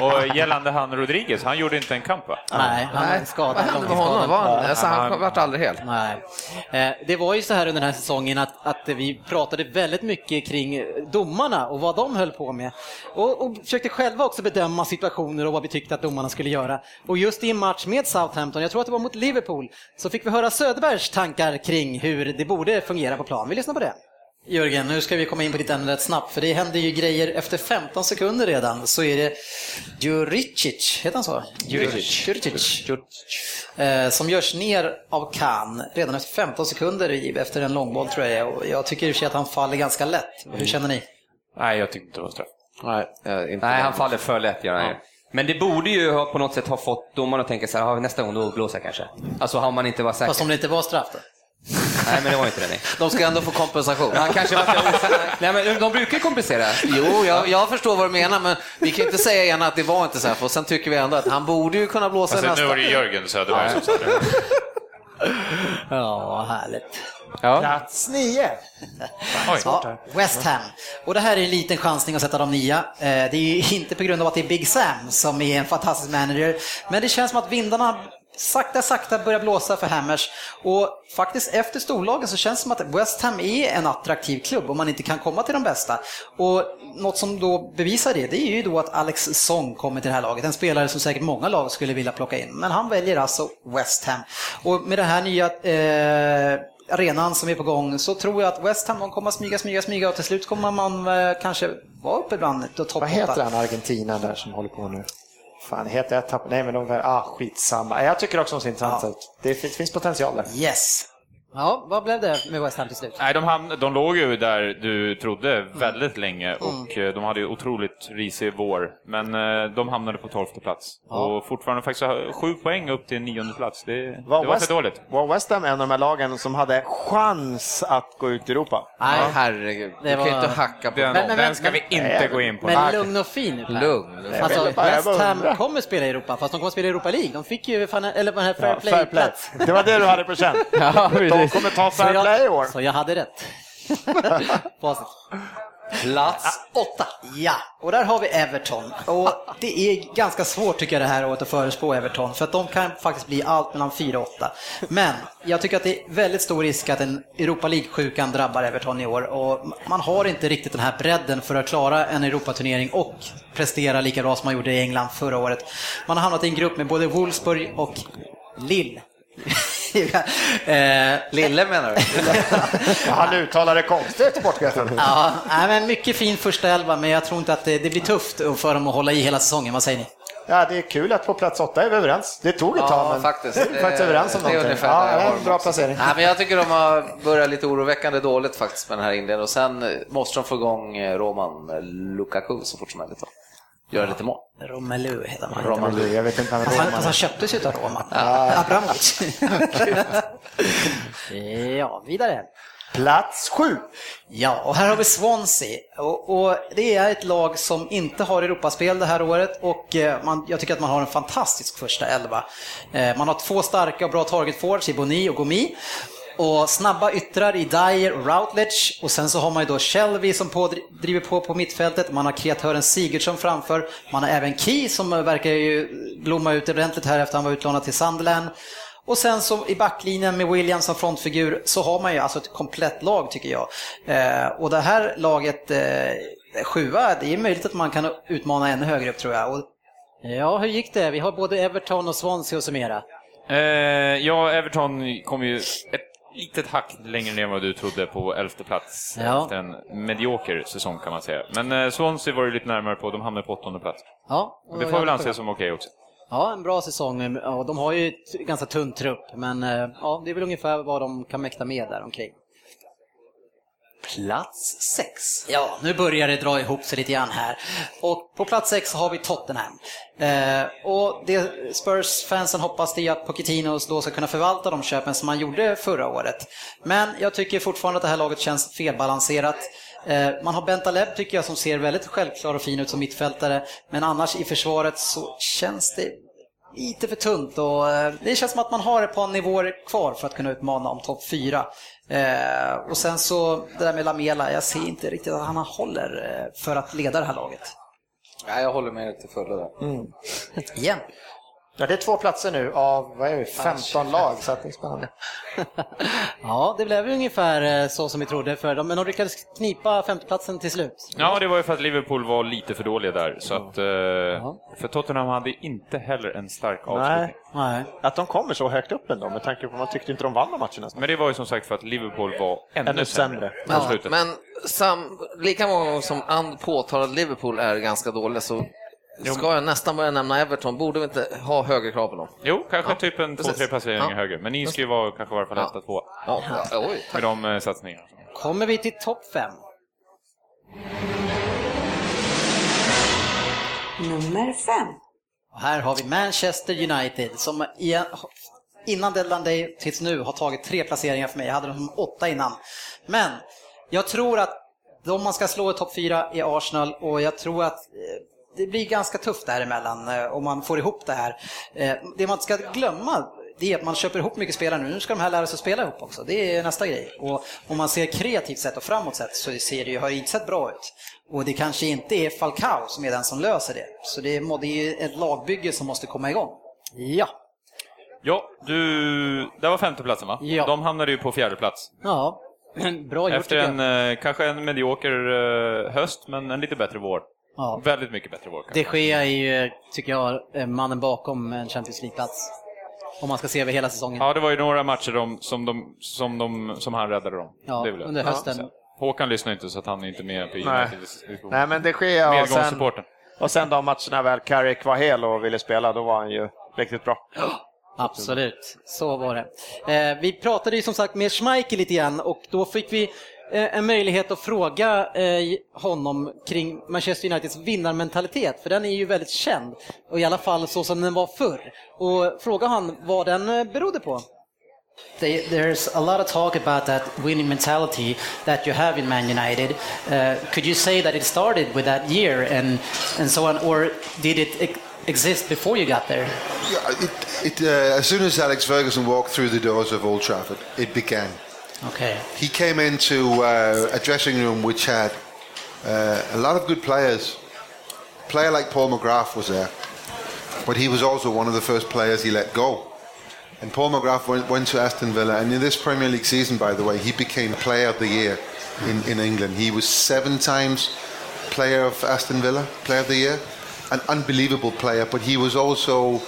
Och gällande han Rodriguez, han gjorde inte en kamp va? Nej, han är skadad. Vad hände med honom? Var han, alltså, han Han- vart aldrig hel. Nej. Eh, Det var ju så här under den här säsongen att, att vi pratade väldigt mycket kring domarna och vad de höll på med. Och, och försökte själva också bedöma situationer och vad vi tyckte att domarna skulle göra. Och just i en match med Southampton, jag tror att det var mot Liverpool, så fick vi höra Söderbergs tankar kring hur det borde fungera på plan. Vi lyssnar på det. Jörgen, nu ska vi komma in på ditt ämne rätt snabbt, för det händer ju grejer efter 15 sekunder redan. Så är det Juricic, heter han så? Juricic. Juricic. Eh, som görs ner av Kahn redan efter 15 sekunder efter en långboll tror jag. Och jag tycker i och för sig att han faller ganska lätt. Hur känner ni? Nej, jag tyckte inte det var straff. Nej, Nej, han faller för lätt gör han ju. Men det borde ju ha på något sätt ha fått domarna att tänka så här, "Ja, nästa gång då blåser jag kanske. Alltså har man inte varit säker. Fast om det inte var straff då? Nej, men det var inte det. Nej. De ska ändå få kompensation. Han kanske var Nej, men de brukar kompensera. Jo, jag, jag förstår vad du menar, men vi kan inte säga igen att det var inte så här, för sen tycker vi ändå att han borde ju kunna blåsa Alltså, nästa. nu var det Jörgen Söderberg som sa det. Ja, härligt. Plats nio. Ja, West Ham. Och det här är en liten chansning att sätta dem nia. Eh, Det är ju inte på grund av att det är Big Sam som är en fantastisk manager, men det känns som att vindarna sakta, sakta börjar blåsa för Hammers. Och faktiskt efter storlagen så känns det som att West Ham är en attraktiv klubb om man inte kan komma till de bästa. Och något som då bevisar det, det är ju då att Alex Song kommer till det här laget. En spelare som säkert många lag skulle vilja plocka in. Men han väljer alltså West Ham. Och med det här nya eh, arenan som är på gång så tror jag att West Ham de kommer att smyga, smyga, smyga och till slut kommer man eh, kanske vara uppe bland topp Vad heter han, Argentina där som håller på nu? Fan, heter jag tapp... Nej, men de är... Ah, skitsamma. Jag tycker också de ser intressanta ut. Det finns, finns potential där. Yes. Ja, vad blev det med West Ham till slut? Nej, de, hamn, de låg ju där du trodde Mm. väldigt länge och eh, de hade ju otroligt risig vår. Men eh, de hamnade på tolfte plats. Ja. Och fortfarande faktiskt har sju poäng upp till nionde plats. Det, det Var var West, för dåligt. var West Ham en av de här lagen som hade chans att gå ut i Europa? Nej. Ja, herregud. Det Du kan ju var- inte hacka på Den, Men- men- den ska men- vi inte Nej, gå in på. Men lugn och fin nu. Lugn. Alltså, West Ham kommer spela i Europa, fast de kommer spela i Europa League. De fick ju fan, eller fair Ja, fair play. play-plats. Det var det du hade på känn. Ja, De kommer ta fair play i år. så jag hade rätt. Plats Åtta. Ja, och där har vi Everton. Och det är ganska svårt tycker jag det här året att förutspå Everton, för att de kan faktiskt bli allt mellan 4 och 8. Men jag tycker att det är väldigt stor risk att en Europa League-sjukan drabbar Everton i år och man har inte riktigt den här bredden för att klara en Europaturnering och prestera lika bra som man gjorde i England förra året. Man har hamnat i en grupp med både Wolfsburg och Lille. Eh, Lille menar du? Han uttalar det konstigt, sportchefen. Ja, men mycket fin första elva, men jag tror inte att det, det blir tufft för dem att hålla i hela säsongen. Vad säger ni? Ja, det är kul att på plats åtta är vi överens. Det tog ett tag, Ja, men faktiskt. vi är faktiskt överens om det är någonting. ungefär Ja, det är en bra placering. Nej, men jag tycker de har börjat lite oroväckande dåligt faktiskt med den här inledningen och sen måste de få igång eh, Roman Lukaku så fort som möjligt. Göra lite mål. Romelu heter han. Romelu, jag vet inte han, Roman fast är. han köptes ju av Roma. Abramovic. ja, vidare. Plats sju. Ja, och här har vi Swansea. Och, och det är ett lag som inte har Europaspel det här året och eh, man, jag tycker att man har en fantastisk första elva. Eh, man har två starka och bra target forwards i Boni och Gomi. Och snabba yttrar i Dyer och Routledge och sen så har man ju då Shelby som på, driver på på mittfältet, man har kreatören Sigurdsson framför, man har även Key som verkar ju blomma ut ordentligt här efter han var utlånad till Sunderland. Och sen så i backlinjen med Williams som frontfigur så har man ju alltså ett komplett lag tycker jag. Eh, och det här laget, eh, sjua, det är möjligt att man kan utmana ännu högre upp tror jag. Och, ja, hur gick det? Vi har både Everton och Swansea att summera. Eh, ja, Everton kom ju ett litet hack längre ner än vad du trodde på elfte plats Ja. efter en medioker säsong kan man säga. Men eh, Swansea var ju lite närmare på, de hamnade på åttonde plats. Ja, Och det får väl anses som okej också. Ja, en bra säsong. Ja, de har ju ett ganska tunn trupp, men eh, ja, det är väl ungefär vad de kan mäkta med där omkring. Plats sex. Ja, nu börjar det dra ihop sig lite grann här. Och på plats sex har vi Tottenham. Eh, och det Spurs-fansen hoppas det är att Pochettino då ska kunna förvalta de köpen som han gjorde förra året. Men jag tycker fortfarande att det här laget känns felbalanserat. Eh, man har Bentaleb tycker jag som ser väldigt självklar och fin ut som mittfältare. Men annars i försvaret så känns det lite för tunt och eh, det känns som att man har ett par nivåer kvar för att kunna utmana om topp 4. Eh, och sen så det där med Lamela, jag ser inte riktigt att han håller eh, för att leda det här laget. Ja, jag håller med dig till fullo där. Mm. Igen. Ja, det är två platser nu av vad är det, 15 lag, så att det är spännande. Ja, det blev ju ungefär eh, så som vi trodde för dem, men de lyckades knipa femteplatsen till slut. Ja, det var ju för att Liverpool var lite för dåliga där. Så att, eh, för Tottenham hade inte heller en stark avslutning. Nej. Att de kommer så högt upp ändå, med tanke på att man tyckte inte de vann de matcherna. Men det var ju som sagt för att Liverpool var ännu, Ännu sämre sämre. Ja, slutet. men sam, lika många gånger som And påtalar att Liverpool är ganska dåliga så ska jag nästan börja nämna Everton. Borde vi inte ha högre krav på dem? Jo, kanske Ja, typ en precis. två, tre placeringar Ja. högre. Men ni ska ju vara kanske i varje fall etta, två. Ja, ja, oj, Med de eh, satsningarna. Kommer vi till topp 5? Nummer fem. Och här har vi Manchester United som innan deadline day tills nu har tagit tre placeringar för mig. Jag hade dem som åtta innan. Men jag tror att om man ska slå i topp fyra är Arsenal och jag tror att eh, det blir ganska tufft däremellan eh, om man får ihop det här. Eh, Det man ska glömma det är att man köper ihop mycket spelare nu. Nu ska de här lära sig att spela ihop också. Det är nästa grej. Och om man ser kreativt sett och framåt sett så ser det ju, har det inte sett bra ut. Och det kanske inte är Falcao som är den som löser det. Så det är, må- det är ju ett lagbygge som måste komma igång. Ja. Ja, du... Det var femteplatsen va? Ja. De hamnade ju på fjärde plats. Ja, bra gjort Efter en, eh, kanske en medioker höst, men en lite bättre vår. Ja. Väldigt mycket bättre vår. De Gea är ju, tycker jag, eh, mannen bakom en Champions League-plats. Om man ska se över hela säsongen. Ja, det var ju några matcher de, som, de, som, de, som han räddade dem. Ja, under hösten. Så, Håkan lyssnar inte så att han är inte med på Nej. Nej, men det sker och sen, och sen de matcherna väl Carrick var hel och ville spela, då var han ju riktigt bra. Absolut, så var det. Eh, vi pratade ju som sagt med Schmeichel lite grann och då fick vi eh, en möjlighet att fråga eh, honom kring Manchester Uniteds vinnarmentalitet, för den är ju väldigt känd, och i alla fall så som den var förr. Och fråga han vad den eh, berodde på. There's a lot of talk about that winning mentality that you have in Man United. Uh, could you say that it started with that year and and so on, or did it ex- exist before you got there? Yeah, it, it, uh, as soon as Alex Ferguson walked through the doors of Old Trafford, it began. Okay. He came into uh, a dressing room which had uh, a lot of good players. A player like Paul McGrath was there, but he was also one of the first players he let go. And Paul McGrath went, went to Aston Villa, and in this Premier League season, by the way, he became Player of the Year in, in England. He was seven times Player of Aston Villa, Player of the Year, an unbelievable player. But he was also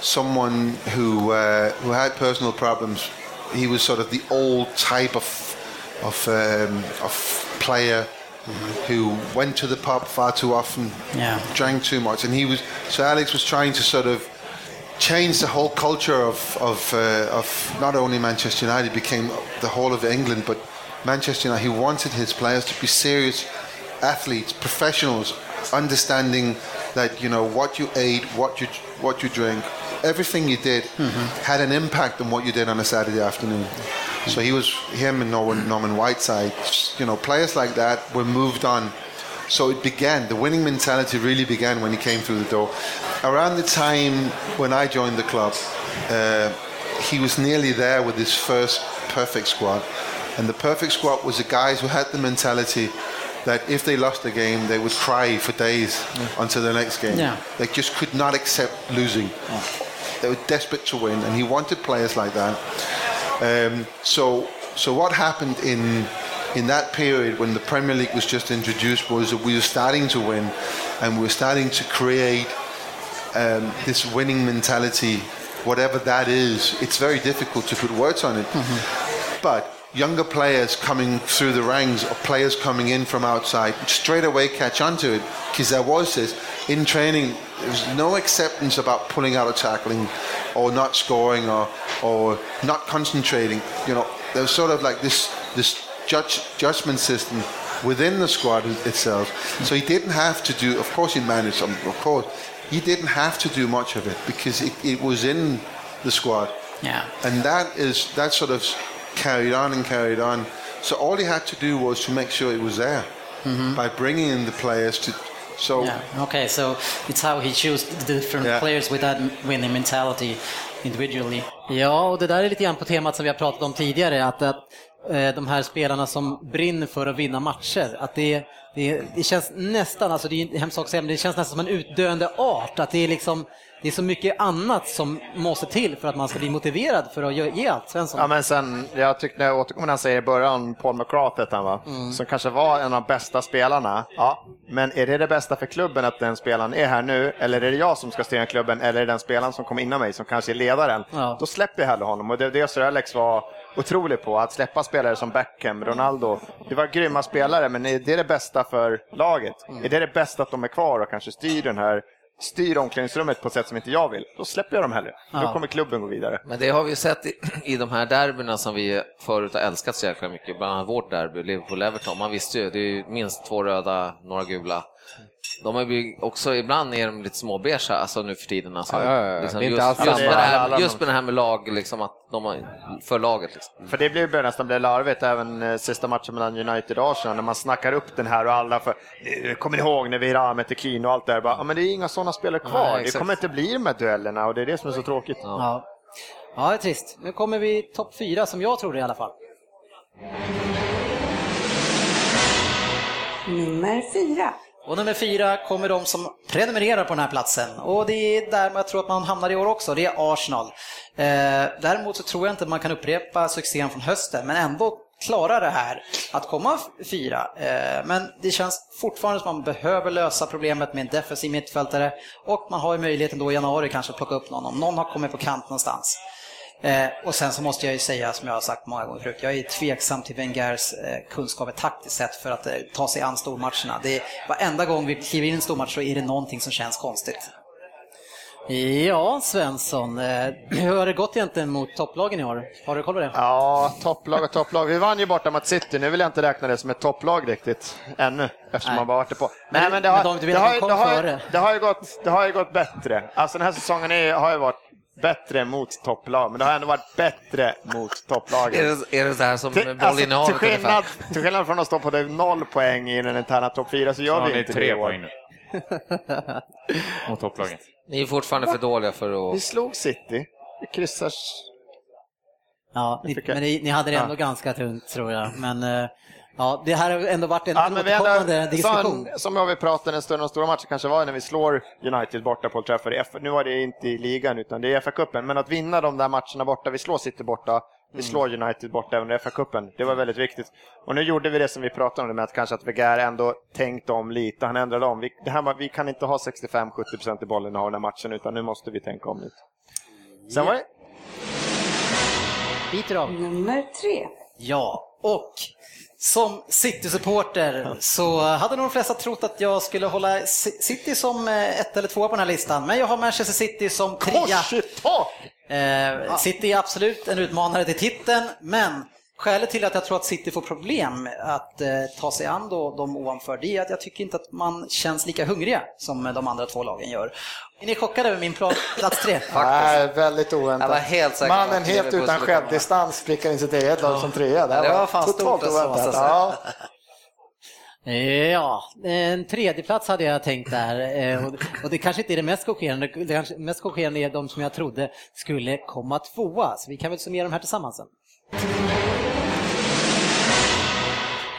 someone who uh, who had personal problems. He was sort of the old type of of um, of player who went to the pub far too often, Yeah. drank too much, and he was. So Alex was trying to sort of change the whole culture of of, uh, of not only Manchester United became the whole of England, but Manchester United. He wanted his players to be serious athletes, professionals, understanding that you know what you ate, what you what you drink, everything you did had an impact on what you did on a Saturday afternoon. So he was him and Norman, Norman Whiteside, you know, players like that were moved on. So it began. The winning mentality really began when he came through the door. Around the time when I joined the club, uh, he was nearly there with his first perfect squad, and the perfect squad was the guys who had the mentality that if they lost the game, they would cry for days until the next game. Yeah. They just could not accept losing. They were desperate to win, and he wanted players like that. Um, so, so what happened in in that period when the Premier League was just introduced was that we were starting to win, and we were starting to create um, this winning mentality, whatever that is. It's very difficult to put words on it, but younger players coming through the ranks or players coming in from outside straight away catch on to it. Because there was this in training there was no acceptance about pulling out a tackling or not scoring or or not concentrating you know. There was sort of like this this judge judgment system within the squad itself. So he didn't have to do of course he managed some of course he didn't have to do much of it because it, it was in the squad. Yeah. and that is that sort of carried on and carried on. So all he had to do was to make sure it was there Mhm. by bringing in the players to. So Yeah. Okay, so it's how he chose the different Yeah. players with that winning mentality individually. Ja, och det där är lite grann på temat som vi har pratat om tidigare, att, att de här spelarna som brinner för att vinna matcher, att det, det, det känns nästan, alltså det är en hemsk sak att säga, men det känns nästan som en utdöende art, att det är liksom det är så mycket annat som måste till för att man ska bli motiverad för att ge allt, Svensson. Ja, men sen, jag tyckte, jag återkommer när han säger i början, Paul McCrath hette han va? Mm. Som kanske var en av de bästa spelarna. Ja, men är det det bästa för klubben att den spelaren är här nu? Eller är det jag som ska styra klubben? Eller är det den spelaren som kommer innan mig som kanske är ledaren? Ja. Då släpper jag hellre honom. Och det är det Sir Alex var otrolig på. Att släppa spelare som Beckham, Ronaldo. Det var grymma spelare, men är det det bästa för laget? Mm. Är det det bästa att de är kvar och kanske styr den här styr omklädningsrummet på ett sätt som inte jag vill, då släpper jag dem hellre. Då Ja. kommer klubben gå vidare. Men det har vi ju sett i, i de här derbyna som vi förut har älskat så jäkla mycket, bland annat vårt derby, Liverpool-Everton. Man visste ju, det är ju minst två röda, några gula. De har ju också, ibland är de lite småbeiga alltså nu för tiden. Alltså, Ja, ja, ja. Liksom, Det är inte just, alls just, samma. med det här, just med det här med lag, liksom, att de har, för laget. Liksom. För det blir börjar nästan bli larvigt även eh, sista matchen mellan United och Arsenal när man snackar upp den här och alla för eh, kommer ni ihåg när vi ramade till Kino och allt det där? Bara, Ja, men det är inga sådana spelare kvar. Nej, det kommer inte bli de här duellerna och det är det som är så tråkigt. Ja. ja, det är trist. Nu kommer vi topp fyra, som jag tror det i alla fall. Nummer fyra. Och nummer fyra kommer de som prenumererar på den här platsen. Och det är där jag tror att man hamnar i år också, det är Arsenal. Eh, däremot så tror jag inte man kan upprepa succén från hösten, men ändå klara det här att komma fyra. Eh, men det känns fortfarande som att man behöver lösa problemet med en defensiv mittfältare och man har ju möjligheten då i januari kanske att plocka upp någon om någon har kommit på kant någonstans. Eh, och sen så måste jag ju säga, som jag har sagt många gånger förut, jag är tveksam till Wengers eh, kunskaper taktiskt sett för att eh, ta sig an stormatcherna. Det är, varenda gång vi kliver in i en stormatch så är det någonting som känns konstigt. Ja, Svensson. eh, Hur har det gått egentligen mot topplagen i år? Har du koll på det? Ja, topplag och topplag. Vi vann ju borta mot City. Nu vill jag inte räkna det som ett topplag riktigt ännu, eftersom Nej. man bara varit det på. Men- det har ju gått bättre. Alltså den här säsongen är, har ju varit bättre mot topplag, men det har ändå varit bättre mot topplagen. Är det, är det så här som Till, alltså, bollinnehavet till, skillnad, ungefär? till skillnad från att stå på det noll poäng i den interna topp 4 så gör Så vi inte tre det poäng nu. Mot topplagen. Ni är fortfarande för dåliga för Vi att... slog City. Vi kryssar... Ja, ni, men ni, ni hade det ändå Ja. ganska tungt tror jag. Men eh, ja, det här har ändå varit en Ja, återkommande diskussion. Som, som jag vi pratade en stund om stora matcher kanske var när vi slår United borta på Old Trafford. i F- Nu var det inte i ligan utan det är FA-cupen. Men att vinna de där matcherna borta, vi slår City borta, vi Mm. slår United borta även i FA-cupen. Det var väldigt viktigt. Och nu gjorde vi det som vi pratade om, det med att kanske att Weger ändå tänkte om lite. Han ändrade om. Vi, det här, vi kan inte ha 65-70% i bollen i den här matchen utan nu måste vi tänka om lite. Sen var det Biter av. Nummer tre. Ja, och som City-supporter så hade nog de flesta trott att jag skulle hålla City som eh, ett eller två på den här listan, men jag har Manchester City som trea. Eh, City är absolut en utmanare till titeln, men skälet till att jag tror att City får problem att eh, ta sig an då de ovanför, det är att jag tycker inte att man känns lika hungriga som de andra två lagen gör. Är ni chockade över min plats tre? Nej, väldigt oväntat. Jag var helt säker på att Mannen helt utan självdistans prickar in sitt eget lag som trea. Det, här Det var fan totalt stort oväntat. måste jag Ja. Ja, en tredje plats hade jag tänkt där. Eh, Och, det kanske inte är det mest chockerande. Det kanske mest chockerande är de som jag trodde skulle komma tvåa. Så vi kan väl summera de här tillsammans sen.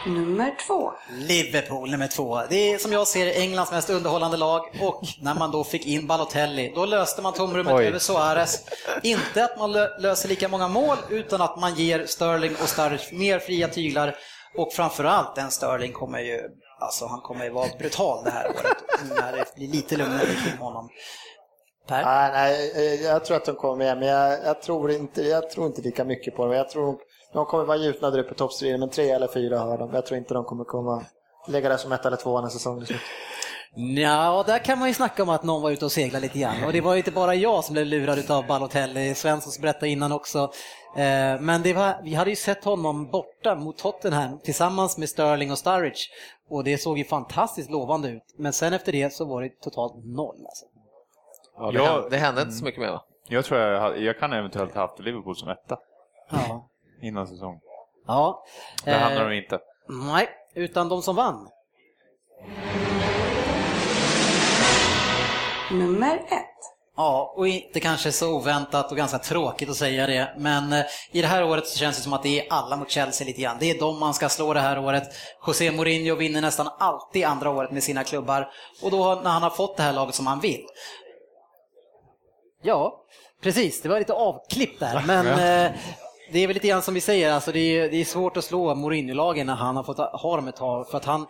Nummer två. Liverpool nummer två. Det är som jag ser Englands mest underhållande lag och när man då fick in Balotelli, då löste man tomrummet Oj. över Suarez. Inte att man lö- löser lika många mål utan att man ger Sterling och Sturridge mer fria tyglar och framförallt den Sterling kommer ju, alltså han kommer ju vara brutal det här året när det blir lite lugnare kring honom. Per? Nej, nej, eh, jag tror att de kommer med, men jag, jag, tror inte, jag tror inte lika mycket på dem. Jag tror de kommer vara gjutna där uppe på toppstriden, men tre eller fyra har de. Jag tror inte de kommer komma lägga det som ett eller två när säsongen är slut. Ja, där kan man ju snacka om att någon var ute och seglade lite grann. Och det var ju inte bara jag som blev lurad av Balotelli, Svensson berättade innan också. Eh, Men det var, vi hade ju sett honom borta mot Tottenham tillsammans med Sterling och Sturridge. Och det såg ju fantastiskt lovande ut. Men sen efter det så var det totalt noll. Alltså. Ja, det, Ja. hände, det hände inte så mycket mer va? Jag tror jag, jag kan eventuellt ha haft Liverpool som etta Ja. Innan säsong. ja. Hamnar Eh, de inte. Nej, utan de som vann. Nummer ett. Ja, och inte kanske så oväntat och ganska tråkigt att säga det, men eh, i det här året så känns det som att det är alla mot Chelsea lite grann. Det är de man ska slå det här året. José Mourinho vinner nästan alltid andra året med sina klubbar och då när han har fått det här laget som han vill. Ja, precis, det var lite avklippt där, men eh, det är väl lite grann som vi säger, alltså det är, det är svårt att slå Mourinho-lagen när han har fått ha dem ett tag, för att han,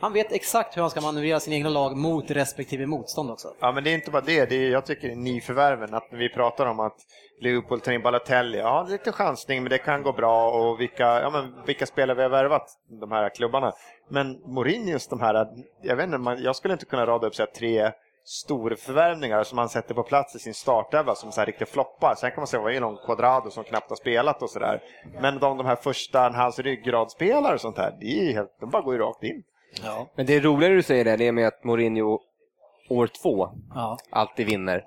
han vet exakt hur han ska manövrera sina egna lag mot respektive motstånd också. Ja, men det är inte bara det. det är, jag tycker nyförvärven, att vi pratar om att Liverpool tar in Balotelli. Ja, det är lite chansning, men det kan gå bra. Och vilka, ja, men vilka spelare vi har värvat, de här klubbarna. Men Mourinhos, de här, jag vet inte, man, jag skulle inte kunna rada upp så här, tre storförvärvningar som han sätter på plats i sin startelva som så här riktigt floppar. Sen kan man säga, vad är någon Quadrado som knappt har spelat och sådär. Men de, de här första, hans ryggradsspelare och sånt här, det är helt, de bara går ju rakt in. Men det roligare du säger det, det är med att Mourinho år två Ja. alltid vinner.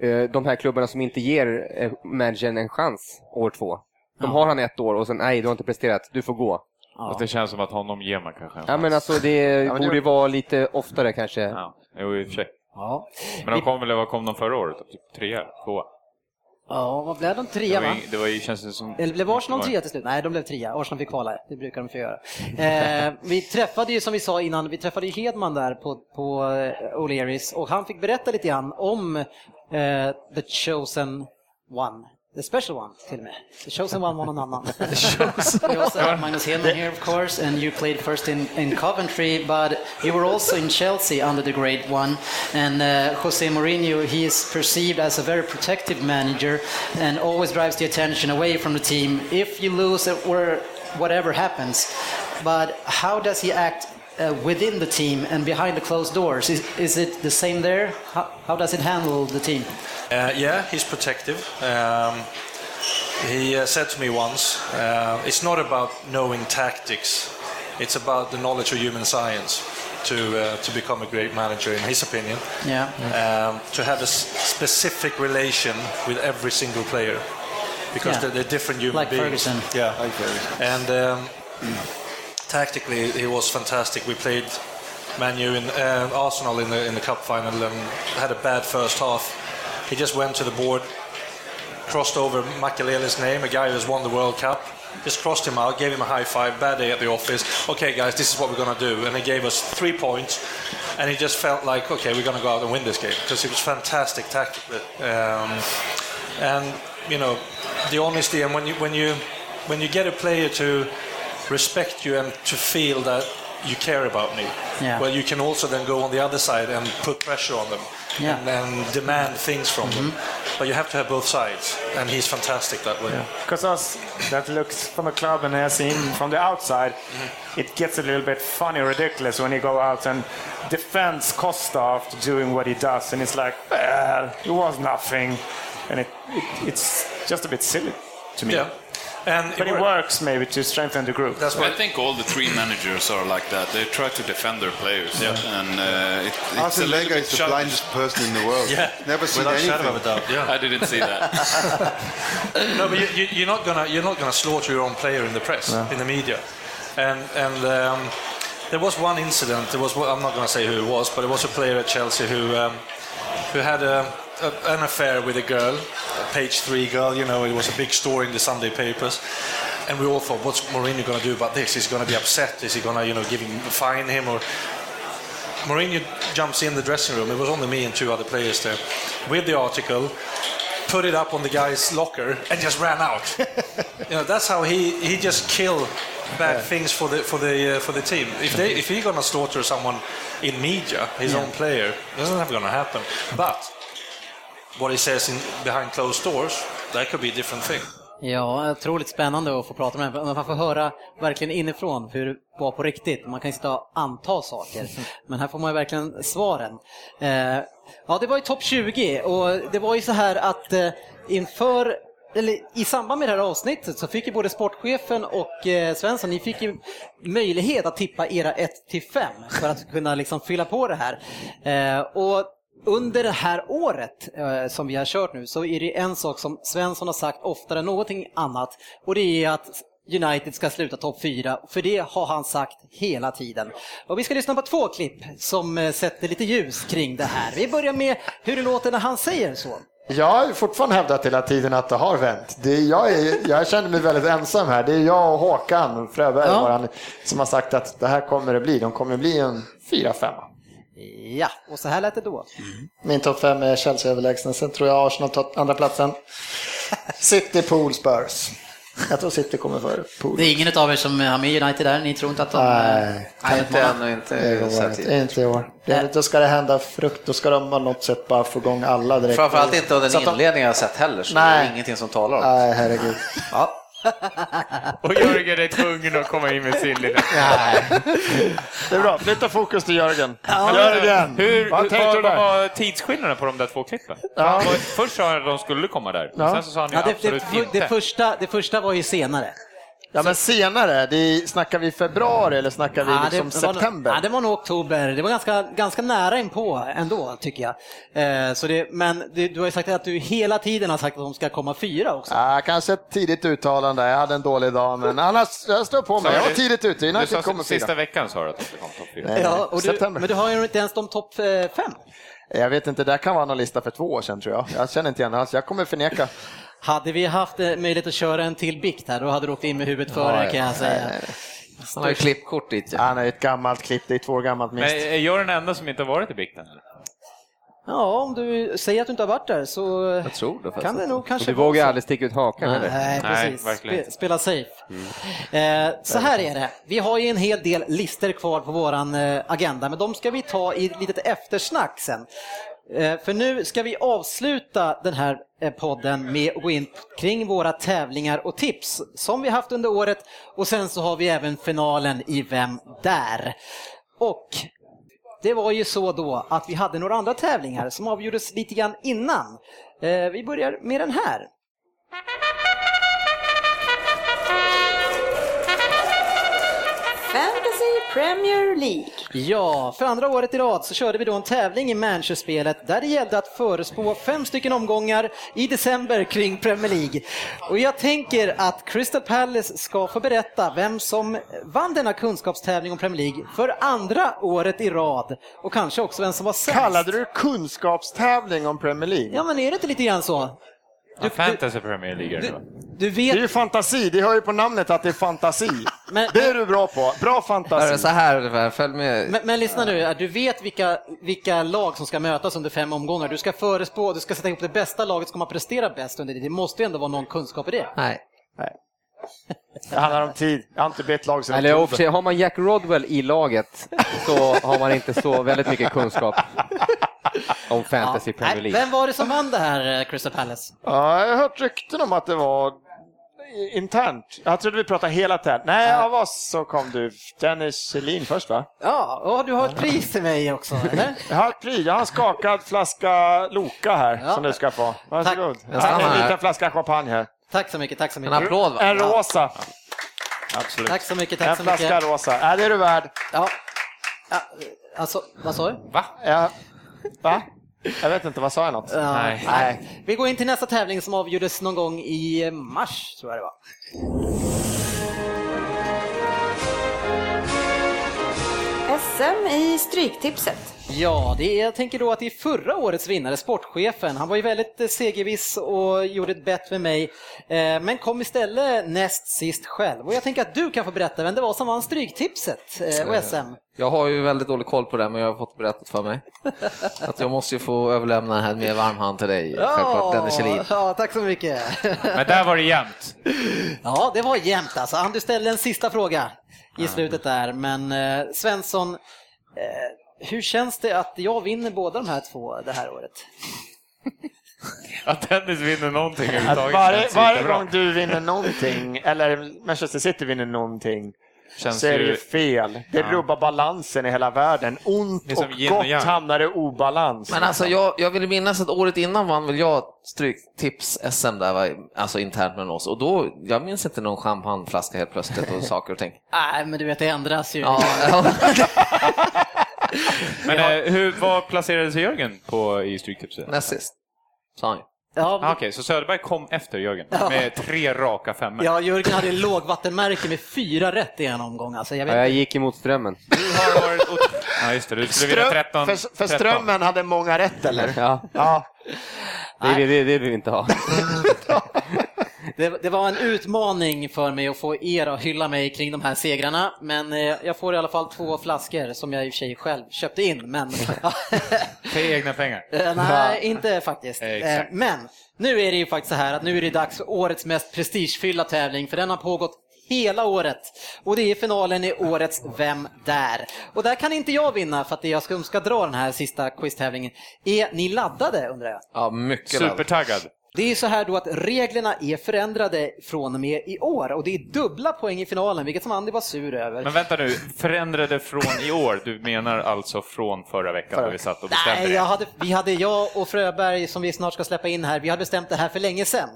Eh, De här klubbarna som inte ger eh, managern en chans år två. De har han ett år och sen nej, du har inte presterat, du får gå. Fast det känns som att honom ger man kanske en Ja men chans. alltså det men borde det- vara lite oftare kanske. Ja, jo, i och för sig. Ja. Men de kom väl, vad kom de förra året? Typ trea, tvåa? Ja, vad blev de? Det Trea var, va? det var ju, känns det som... Eller blev Arsenal trea till slut? Nej, de blev trea. Arsenal fick kvala, det brukar de få göra. Eh, vi träffade ju, som vi sa innan, vi träffade ju Hedman där på, på eh, O'Learys och han fick berätta lite grann om eh, The Chosen One. The special one till med. The chosen one var någon annan. The chosen we also have Magnus Hedman here of course and you played first in, in Coventry but you were also in Chelsea under the great one and uh, Jose Mourinho he is perceived as a very protective manager and always drives the attention away from the team if you lose it or whatever happens but how does he act uh, within the team and behind the closed doors. Is, is it the same there? How, how does it handle the team? Uh, yeah, he's protective. Um, he uh, said to me once, uh, it's not about knowing tactics, it's about the knowledge of human science to, uh, to become a great manager, in his opinion. Yeah. Um, to have a s- specific relation with every single player. Because Yeah. they're, they're different human Like beings. Ferguson. Yeah. Like Ferguson. And um, tactically, he was fantastic. We played Manu in uh, Arsenal in the in the cup final and had a bad first half. He just went to the board, crossed over Makalele's name, a guy who has won the World Cup. Just crossed him out, gave him a high five. Bad day at the office. Okay, guys, this is what we're gonna do, and he gave us three points. And he just felt like, okay, we're gonna go out and win this game because he was fantastic tactically. Um, and you know, the honesty and when you when you when you get a player to respect you and to feel that you care about me, Yeah. well, you can also then go on the other side and put pressure on them Yeah. and, and demand things from them. Mm-hmm. But you have to have both sides, and he's fantastic that way. Because us that looks from a club and I see him from the outside, mm-hmm. it gets a little bit funny, ridiculous when he go out and defends Costa after doing what he does, and it's like, well, it was nothing, and it, it it's just a bit silly to me. Yeah. And but it works maybe to strengthen the group. That's I think all the three managers are like that. They try to defend their players. Yeah. And uh, it, it's Arsene Wenger is the childish. blindest person in the world. Yeah. Never seen Without a anything. shadow of a doubt, yeah. I didn't see that. no, but you, you, you're not gonna you're not gonna slaughter your own player in the press, No. in the media, and and um, there was one incident. There was I'm not gonna say who it was, but it was a player at Chelsea who um, who had a, a, an affair with a girl, a page three girl. You know, it was a big story in the Sunday papers. And we all thought, what's Mourinho going to do about this? Is he going to be upset? Is he going to, you know, give him, fine him? Or Mourinho jumps in the dressing room. It was only me and two other players there, with the article, put it up on the guy's locker, and just ran out. you know, that's how he he just kill bad things for the for the uh, for the team. If they if he's gonna slaughter someone in media, his Yeah. own player, that's not gonna happen. But what he says in behind closed doors, that could be a different thing. Ja, otroligt spännande att få prata med honom. Man får höra verkligen inifrån hur det var på riktigt. Man kan ju sitta och anta saker, men här får man ju verkligen svaren. Eh, ja, det var ju topp 20 och det var ju så här att eh, inför eller i samband med det här avsnittet så fick ju både sportchefen och eh, Svensson, ni fick ju möjlighet att tippa era 1 till 5 för att kunna liksom fylla på det här. Eh, och under det här året eh, som vi har kört nu så är det en sak som Svensson har sagt oftare än någonting annat och det är att United ska sluta topp 4, för det har han sagt hela tiden. Och vi ska lyssna på två klipp som eh, sätter lite ljus kring det här. Vi börjar med hur det låter när han säger så. Jag har fortfarande hävdat hela tiden att det har vänt. Det är, jag, är, jag känner mig väldigt ensam här. Det är jag och Håkan Fröberg Ja. som har sagt att det här kommer det bli. De kommer bli en 4-5. Ja, och så här lät det då. Min topp 5 är Chelsea överlägsen. Sen tror jag Arsenal tar andra platsen. City, Pool, Spurs. Jag tror City kommer före Pool. Det är ingen av er som har med United där? Ni tror inte att de... Nej, kan inte utmana? ännu, inte Det inte, inte i år. Det, då ska det hända frukt. Då ska de på något sätt bara få igång alla direkt. Framförallt inte av den inledning jag har sett heller, så det Nej. är ingenting som talar om det. Nej, herregud. Ja. Och Jörgen är tvungen att komma in med sin lilla... Det är bra, flytta fokus till Jörgen. Ja. Jörgen, Hur, vad tänkte du där? var tidsskillnaden på de där två klippen? Ja. Först sa han att de skulle komma där, Ja. sen så sa han Ja, det, absolut det, inte. det, första, det första var ju senare. Ja, men senare, det är, snackar vi februari eller snackar vi Ja, liksom det, var september? Ja, det var nog oktober. Det var ganska, ganska nära inpå ändå, tycker jag. Eh, så det, men det, du har ju sagt att du hela tiden har sagt att de ska komma fyra också. Ja, kanske ett tidigt uttalande. Jag hade en dålig dag, men annars, jag står på mig. Jag var tidigt ute. Du United sa kommer sista fyra. veckan sa du att det kom topp fyra. Nej, Ja, och du, september. men du har ju inte ens de topp eh, fem. Jag vet inte, det kan vara någon lista för två år sedan tror jag. Jag känner inte igen alls. Jag kommer förneka. Hade vi haft eh, möjlighet att köra en till bikt här, då hade du åkt in med huvudet före kan jag säga. Han har ju klippkort dit. Han har ett gammalt klipp, det är två år gammalt Men minst. är jag den enda som inte har varit i bikten? Eller? Ja, om du säger att du inte har varit där så Jag tror det kan det nog kanske Du vågar vara så. aldrig sticka ut hakan Nej, eller? Nej, Nej, precis. verkligen. Spela safe. Eh, så här är det. Vi har ju en hel del lister kvar på våran eh, agenda, men de ska vi ta i ett litet eftersnack sen. Eh, för nu ska vi avsluta den här eh, podden med att gå in kring våra tävlingar och tips som vi haft under året och sen så har vi även finalen i Vem där? Och det var ju så då att vi hade några andra tävlingar som avgjordes lite grann innan. Eh, vi börjar med den här. Premier League. Ja, för andra året i rad så körde vi då en tävling i Manchester-spelet där det gällde att förespå fem stycken omgångar i december kring Premier League. Och jag tänker att Crystal Palace ska få berätta vem som vann denna kunskapstävling om Premier League för andra året i rad och kanske också vem som var sämst. Kallade du kunskapstävling om Premier League? Ja, men är det inte lite grann så? Ja, Fantasy Premier League är det då. Du vet... Det är ju fantasi, det hör ju på namnet att det är fantasi. det är du bra på, bra fantasi. Så här följ med. Men, men lyssna nu, du vet vilka, vilka lag som ska mötas under fem omgångar. Du ska förespå, du ska sätta ihop det bästa laget som kommer att prestera bäst under det. Det måste ju ändå vara någon kunskap i det. Nej. Nej. Det handlar om tid. Jag har inte bett lag sedan Eller sig, har man Jack Rodwell i laget så har man inte så väldigt mycket kunskap om fantasy Premier Nej, League. vem var det som vann det här, eh, Crystal Palace? Ja, jag har hört rykten om att det var internt. Jag trodde vi pratade hela tiden. Nej, av oss så kom du. Dennis Selin först va? Ja, och du har ett pris till mig också, eller? Jag har ett pris. Jag har en skakad flaska Loka här Ja. som du ska få. Varsågod. Jag stannar En här. liten flaska champagne här. Tack så mycket, tack så En mycket. applåd va? En rosa. Absolut. Tack så mycket, En tack så flaska mycket. rosa. Ja, det är du värd. Ja. ja. Alltså, vad sa du? Va? Ja. Va? Jag vet inte, vad sa jag något? Ja, Nej. nej. Vi går in till nästa tävling som avgjordes någon gång i mars, tror jag det var. SM i Stryktipset. Ja, det är, jag tänker då att det är förra årets vinnare, sportchefen. Han var ju väldigt eh, segerviss och gjorde ett bett med mig, eh, men kom istället näst sist själv. Och jag tänker att du kan få berätta vem det var som vann Stryktipset eh, och SM. Jag har ju väldigt dålig koll på det, men jag har fått berättat för mig. Att jag måste ju få överlämna den här med varm hand till dig, självklart, Dennis Kjellin. ja, tack så mycket. Men där var det jämnt. Ja, det var jämnt alltså. Han, du ställde en sista fråga i slutet där, men eh, Svensson, eh, hur känns det att jag vinner båda de här två det här året? Att Dennis vinner någonting Att överhuvudtaget varje, känns varje gång du vinner någonting, eller Manchester City vinner någonting, Känns så är det ju- fel. Det Ja. rubbar balansen i hela världen. Ont och och gott yang. hamnar i obalans. Men alltså jag, jag vill minnas att året innan vann väl jag Stryktips-SM där, va? alltså internt med oss. Och då, jag minns inte någon champagneflaska helt plötsligt och saker och ting. Nej, men du vet, det ändras ju. Ja. Men eh, hur, vad placerade sig Jörgen på i Stryktipset? Näst sist, sa han ju. Ja, Ah, Okej, så Söderberg kom efter Jörgen med tre raka femmor. ja, Jörgen hade lågvattenmärke med fyra rätt i en omgång. Alltså, jag vet Ja, jag gick emot strömmen. Du har varit... ot- Ja, just det. Du skulle vilja 13. för, för 13. Strömmen hade många rätt eller? Ja, Ja. det, det, det, det vill vi inte ha. Det, det var en utmaning för mig att få er att hylla mig kring de här segrarna, men eh, jag får i alla fall två flaskor som jag i och för sig själv köpte in. Men, För egna pengar. Eh, nej, inte faktiskt. Eh, exakt. Men nu är det ju faktiskt så här att nu är det dags för årets mest prestigefyllda tävling, för den har pågått hela året. Och det är finalen i årets Vem där? Och där kan inte jag vinna för att det är jag som ska dra den här sista quiztävlingen. Är ni laddade undrar jag? Ja, mycket. Supertaggad. Det är så här då att reglerna är förändrade från och med i år och det är dubbla poäng i finalen, vilket som Andy var sur över. Men vänta nu, förändrade från i år? Du menar alltså från förra veckan när vi satt och bestämde Nej, det? jag hade, vi hade, jag och Fröberg som vi snart ska släppa in här, vi hade bestämt det här för länge sedan.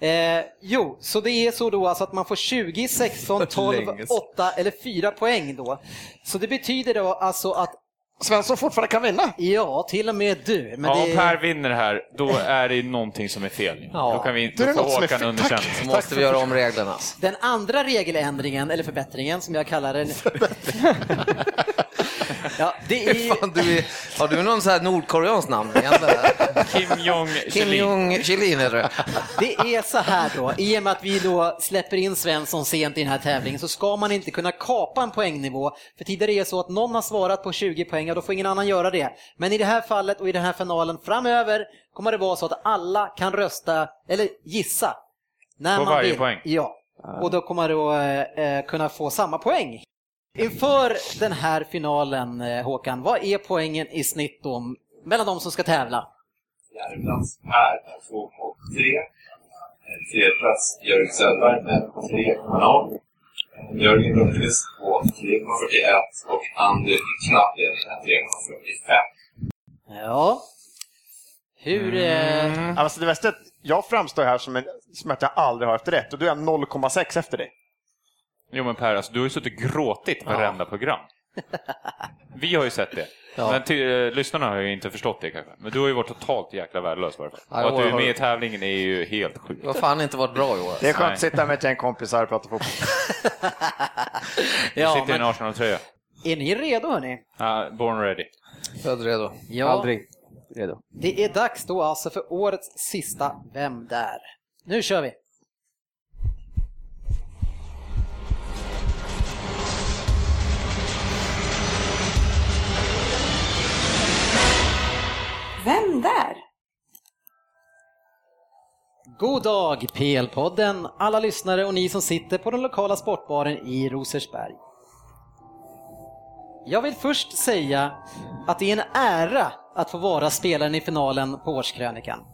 Eh, jo, så det är så då alltså att man får 20, 16, 12, länge sedan. 8 eller 4 poäng då. Så det betyder då alltså att Svensson fortfarande kan vinna. Ja, till och med du. Men ja, det... Om Per vinner här, då är det någonting som är fel. Ja. Då kan vi Då inte få Håkan. Tack. Så måste vi göra om reglerna. Den andra regeländringen, eller förbättringen som jag kallar den. ja, det är... Fan, du är, har du någon så här nordkoreanskt namn? Kim Jong Kim Jong Chilin heter det. Det är så här då, i och med att vi då släpper in Svensson sent i den här tävlingen så ska man inte kunna kapa en poängnivå. För tidigare är det så att någon har svarat på 20 poäng och då får ingen annan göra det. Men i det här fallet och i den här finalen framöver kommer det vara så att alla kan rösta, eller gissa. När På man varje vill. poäng? Ja, och då kommer man då eh, kunna få samma poäng. Inför den här finalen, eh, Håkan, vad är poängen i snitt då mellan de som ska tävla? Per med 2,3. Tredjeplats Jörgen Söderberg med 3,0. Jörgen Lundqvist på 3,41 och Andy knappt 3,45. Ja. Hur... Eh... Alltså det värsta är att jag framstår här som, en, som att jag aldrig har haft rätt och då är jag 0,6 efter dig. Jo men Per, alltså, du har ju suttit och gråtit varenda program. Vi har ju sett det. Ja. Men till, eh, lyssnarna har ju inte förstått det kanske. Men du har ju varit totalt jäkla värdelös i varje fall. Ja, Och att du är jag har- med i tävlingen är ju helt sjukt. Du har fan inte varit bra i år. Det är skönt Nej. att sitta med ett gäng kompisar och prata fotboll. Du Ja, sitter i en men Arsenal-tröja. är ni redo hörni? Ja, born ready. Född redo. Ja. Aldrig redo. Det är dags då alltså för årets sista Vem där? Nu kör vi! Vem där? God dag PL-podden, alla lyssnare och ni som sitter på den lokala sportbaren i Rosersberg. Jag vill först säga att det är en ära att få vara spelaren i finalen på årskrönikan.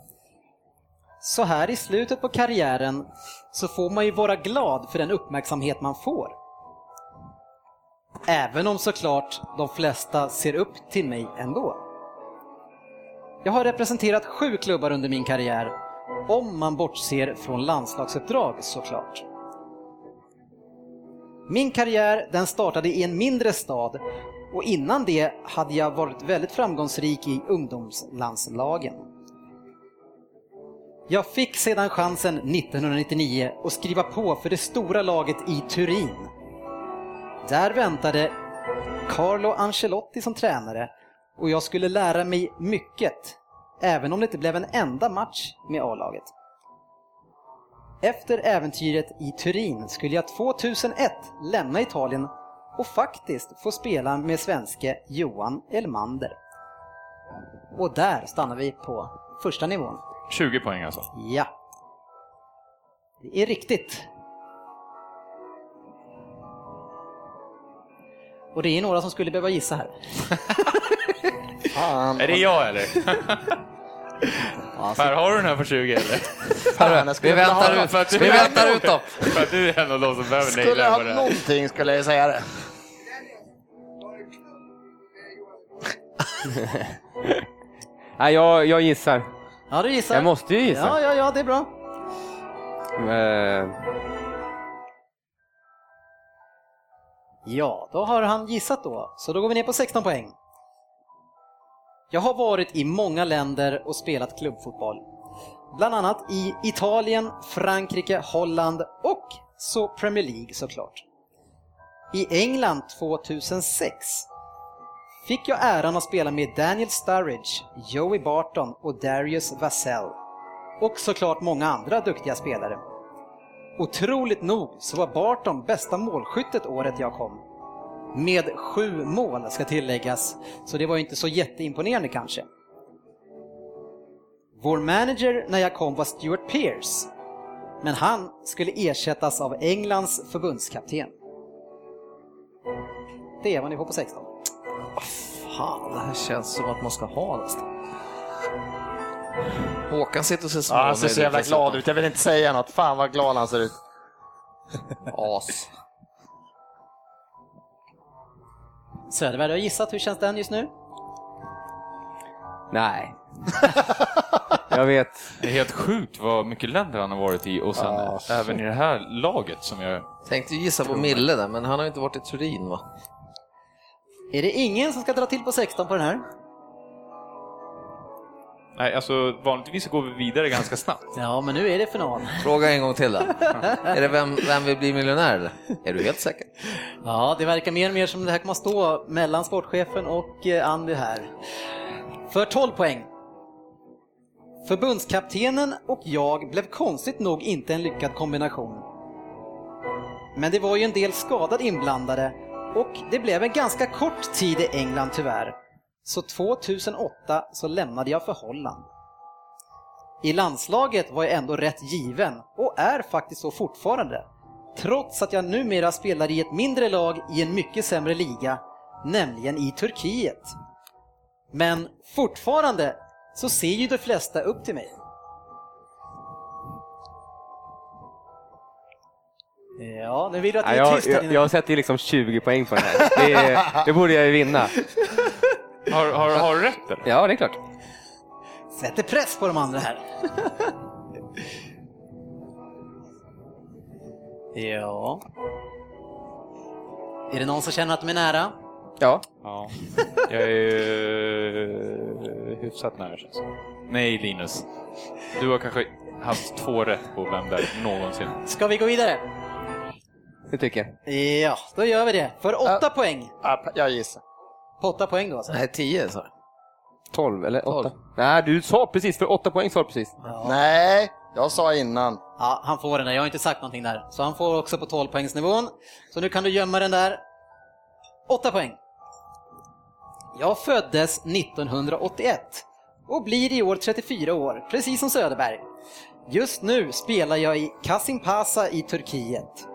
Så här i slutet på karriären så får man ju vara glad för den uppmärksamhet man får. Även om såklart de flesta ser upp till mig ändå. Jag har representerat sju klubbar under min karriär, om man bortser från landslagsuppdrag såklart. Min karriär den startade i en mindre stad och innan det hade jag varit väldigt framgångsrik i ungdomslandslagen. Jag fick sedan chansen 1999 att skriva på för det stora laget i Turin. Där väntade Carlo Ancelotti som tränare och jag skulle lära mig mycket, även om det inte blev en enda match med A-laget. Efter äventyret i Turin skulle jag 2001 lämna Italien och faktiskt få spela med svenske Johan Elmander. Och där stannar vi på första nivån. 20 poäng alltså. Ja. Det är riktigt. Och det är några som skulle behöva gissa här. Är det jag eller? Per, har du den här på 20 eller? Fan, jag skulle Vi vilja ha väntar något. ut, För att du- vi väntar ut dem. För att du är en av de som behöver Skulle naila jag på ha det här. någonting skulle jag säga det. Nej, jag, jag gissar. Ja, du gissar. Jag måste ju gissa. Ja, ja, ja, det är bra. Eh, Ja, då har han gissat då, så då går vi ner på 16 poäng. Jag har varit i många länder och spelat klubbfotboll. Bland annat i Italien, Frankrike, Holland och så Premier League såklart. I England 2006 fick jag äran att spela med Daniel Sturridge, Joey Barton och Darius Vassell. Och såklart många andra duktiga spelare. Otroligt nog så var Barton bästa målskyttet året jag kom. Med sju mål ska tilläggas, så det var ju inte så jätteimponerande kanske. Vår manager när jag kom var Stuart Pearce, men han skulle ersättas av Englands förbundskapten. Det är vad ni får på 16. Fan, det här känns som att man ska ha nästan. Håkan sitter och ser Ja, han ser så jävla glad ut. Jag vill inte säga något. Fan vad glad han ser ut. As. Söderberg, du har gissat, hur känns den just nu? nej. jag vet. Det är helt sjukt vad mycket länder han har varit i och sen Ja, även i det här laget som jag... Tänkte gissa på Mille där, men han har inte varit i Turin va? Är det ingen som ska dra till på 16 på den här? Nej, alltså vanligtvis så går vi vidare ganska snabbt. Ja, men nu är det final. Fråga en gång till då. Är det vem, vem vill bli miljonär eller? Är du helt säker? Ja, det verkar mer och mer som det här kommer att stå mellan sportchefen och eh, Andy här. För 12 poäng. Förbundskaptenen och jag blev konstigt nog inte en lyckad kombination. Men det var ju en del skadade inblandade och det blev en ganska kort tid i England tyvärr. Så 2008 så lämnade jag för Holland. I landslaget var jag ändå rätt given och är faktiskt så fortfarande. Trots att jag numera spelar i ett mindre lag i en mycket sämre liga, nämligen i Turkiet. Men fortfarande så ser ju de flesta upp till mig. Ja, nu vill du att det är jag, tyst här jag, inne. jag sätter ju liksom 20 poäng på den här. Det, det borde jag ju vinna. Har, har, har du rätt eller? Ja, det är klart. Sätter press på de andra här. ja. Är det någon som känner att de är nära? Ja. Ja. Jag är eh, hyfsat nära känns det. Nej, Linus. Du har kanske haft två rätt på vem det är någonsin. Ska vi gå vidare? Det tycker jag. Ja, då gör vi det. För åtta poäng. Jag gissar. På åtta poäng då alltså. Nej, 10 sa 12 eller 8? Nej, du sa precis, för 8 poäng sa du precis. Nej, jag sa innan. Ja, han får den där. Jag har inte sagt någonting där. Så han får också på 12 poängsnivån. Så nu kan du gömma den där. 8 poäng. Jag föddes 1981 och blir i år 34 år, precis som Söderberg. Just nu spelar jag i Kasimpasa i Turkiet.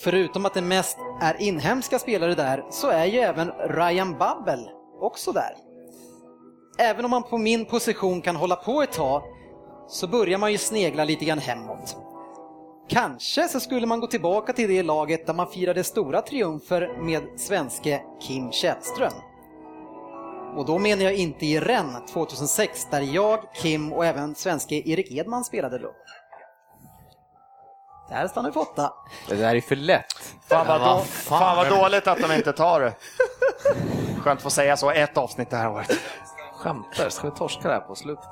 Förutom att det mest är inhemska spelare där så är ju även Ryan Babbel också där. Även om man på min position kan hålla på ett tag så börjar man ju snegla lite grann hemåt. Kanske så skulle man gå tillbaka till det laget där man firade stora triumfer med svenske Kim Källström. Och då menar jag inte i Rennes 2006 där jag, Kim och även svenske Erik Edman spelade då. Där stannar vi på åtta. Det där är för lätt. Fan vad, Ja, då, fan. vad dåligt att de inte tar det. Skönt att få säga så ett avsnitt det här året. Skämtar Ska vi torska det här på slutet?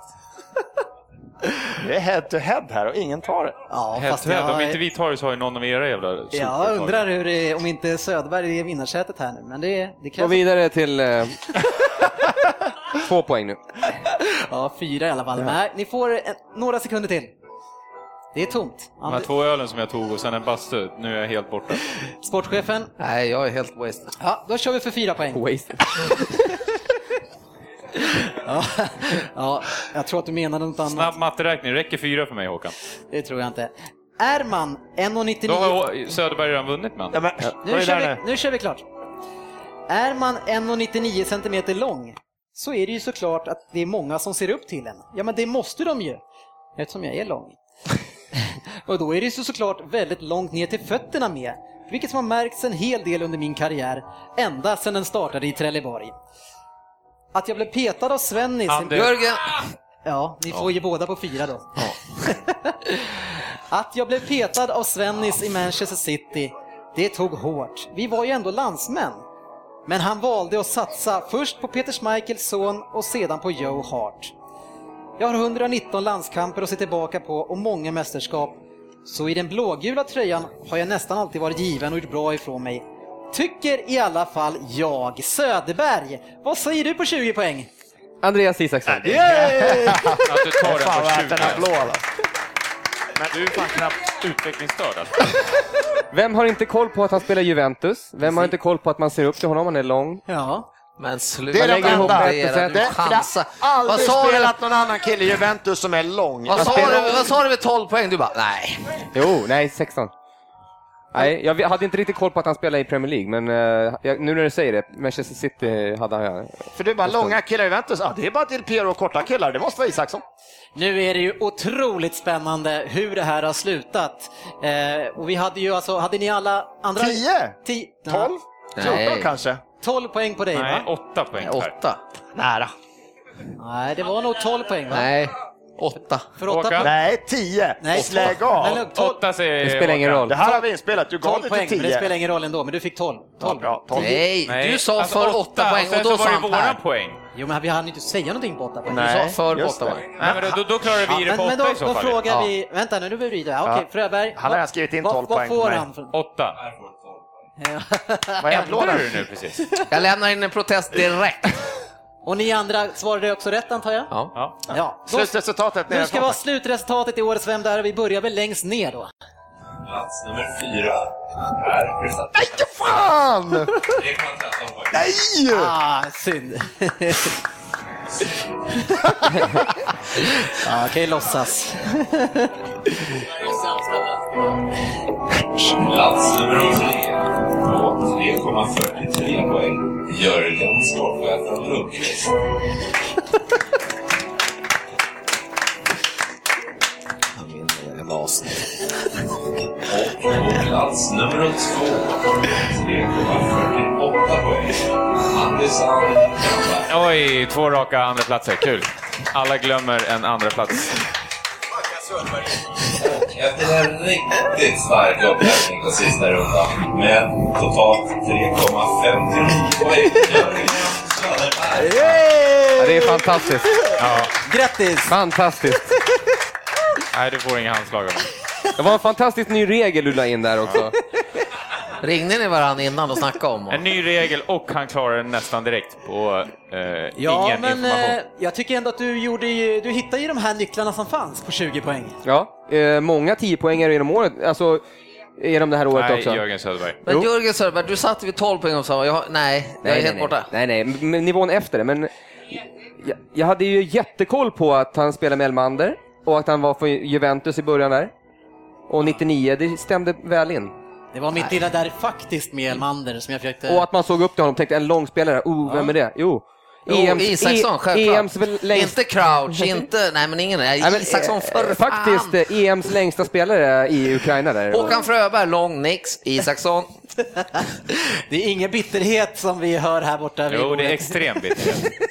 Det är head to head här och ingen tar det. Ja, Head fast to head. jag- Om inte vi tar det så har ju någon av era jävla Jag undrar hur det är, om inte Söderberg är vinnarsätet här nu, men det, det Gå krävs... vidare till... Eh, två poäng nu. Ja, fyra i alla fall. Nej, ni får en, några sekunder till. Det är tomt. De här två ölen som jag tog och sen en bastu, nu är jag helt borta. Sportchefen? Nej, jag är helt wasted. Ja, då kör vi för fyra poäng. Wasted. ja, ja, jag tror att du menade något annat. Snabb matteräkning, räcker fyra för mig Håkan. Det tror jag inte. Är man 1,99... Då har Söderberg redan vunnit med andra. Nu kör, vi, nu kör vi klart. Är man 1,99 centimeter lång så är det ju såklart att det är många som ser upp till en. Ja, men det måste de ju, eftersom jag är lång. Och då är det ju så såklart väldigt långt ner till fötterna med, vilket som har märkts en hel del under min karriär, ända sedan den startade i Trelleborg. Att jag blev petad av Svennis... Jörgen! Ja, ni får ju båda på fyra då. Att jag blev petad av Svennis i Manchester City, det tog hårt. Vi var ju ändå landsmän. Men han valde att satsa först på Peter Schmeichels son och sedan på Joe Hart. Jag har 119 landskamper att se tillbaka på och många mästerskap. Så i den blågula tröjan har jag nästan alltid varit given och gjort bra ifrån mig. Tycker i alla fall jag. Söderberg, vad säger du på 20 poäng? Andreas Isaksson. Yay! Att du tar den på en 20. applåd, alltså. Men du är fan knappt utvecklingsstörd alltså. Vem har inte koll på att han spelar Juventus? Vem har inte koll på att man ser upp till honom, han är lång? Ja. Men sluta. Det är Man lägger de ihop enda. ett Det, har Vad aldrig sa du? spelat någon annan kille i Juventus som är lång. Vad sa, du, vad sa du med 12 poäng? Du bara, nej. Jo, nej, 16. Nej, jag hade inte riktigt koll på att han spelade i Premier League, men eh, jag, nu när du säger det, Manchester City hade han... För du bara långa killar i Juventus, ja, det är bara till Piero och korta killar, det måste vara Isaksson. Nu är det ju otroligt spännande hur det här har slutat. Eh, och vi hade ju alltså, hade ni alla andra... 10? Tio? 12? 14 kanske? 12 poäng på dig Nej, va? åtta poäng per. Åtta. Nära. Nej, det var nog 12 poäng va? Nej, åtta. För åtta Håkan? poäng. Nej, 10! Nej, Lägg två. av! Men lugnt, 12, Åtta säger Det spelar ingen Håkan. roll. Det här har vi inspelat, du gav 12 det poäng, till men det 10. spelar ingen roll ändå, men du fick 12. 12. Bra, 12. Nej, Nej, du sa alltså för åtta poäng och sen då så sa var det han våra Per. poäng. Jo, men vi hann inte säga någonting på 8 poäng. Du Nej, sa för just åtta det. poäng. Nej, men då, då klarar vi Ja, det men, på men åtta då, i så då fall. frågar Ja. vi, vänta nu, nu blir det. Ja, Okej. Fröberg. Han har vad- skrivit in vad- 12 vad poäng får på mig. han? För, Åtta. Vad? Ändrade du nu precis? Jag lämnar in en protest direkt. och ni andra svarade också rätt antar jag? Ja. Ja. Ja. Slutresultatet nu ska vara slutresultatet i årets Vem där? Vi börjar väl längst ner då. Plats nummer fyra är Kristian. Nej, fan! 3,13 poäng. Nej! Ah, synd. ja, kan ju låtsas. Plats nummer tre på 3,43 poäng. Jörgen Sportchefen Las. Och på plats nummer två. 3,48 poäng. Andersson Grönberg. Oj, två raka andra platser. Kul. Alla glömmer en andra plats. Efter en riktigt stark uppläsning på sista rundan med totalt 3,59 poäng. Ja, det är fantastiskt. Ja. Grattis! Fantastiskt. Nej, du får inga handslag av mig. Det var en fantastisk ny regel du la in där också. Ringde ni varandra innan och snackade om? En ny regel och han klarar den nästan direkt på eh, Ja, ingen men information. eh, jag tycker ändå att du, gjorde ju, du hittade ju de här nycklarna som fanns på 20 poäng. Ja, eh, många 10 poängare genom året, alltså genom det här året Nej, också. Jörgen Söderberg. Men Jörgen Söderberg, du satt vid 12 poäng och sa jag, har- nej, jag är helt nej, borta. Nej, nej, men nivån efter det. Men jag, jag hade ju jättekoll på att han spelade med Elmander och att han var för Juventus i början där. Och 99, det stämde väl in. Det var mitt lilla där faktiskt med Elmander som jag försökte... Och att man såg upp till honom och tänkte en lång spelare, oh, vem är det? Jo, Jo, EMs Isaksson, E- självklart. EMs längst... Inte Crouch, inte, nej men ingen, nej, men, Isaksson eh, för Faktiskt fan. eh, EMs längsta spelare i Ukraina där. Håkan Fröberg, lång nix, Isaksson. Det är ingen bitterhet som vi hör här borta. Jo, det är extrem bitterhet.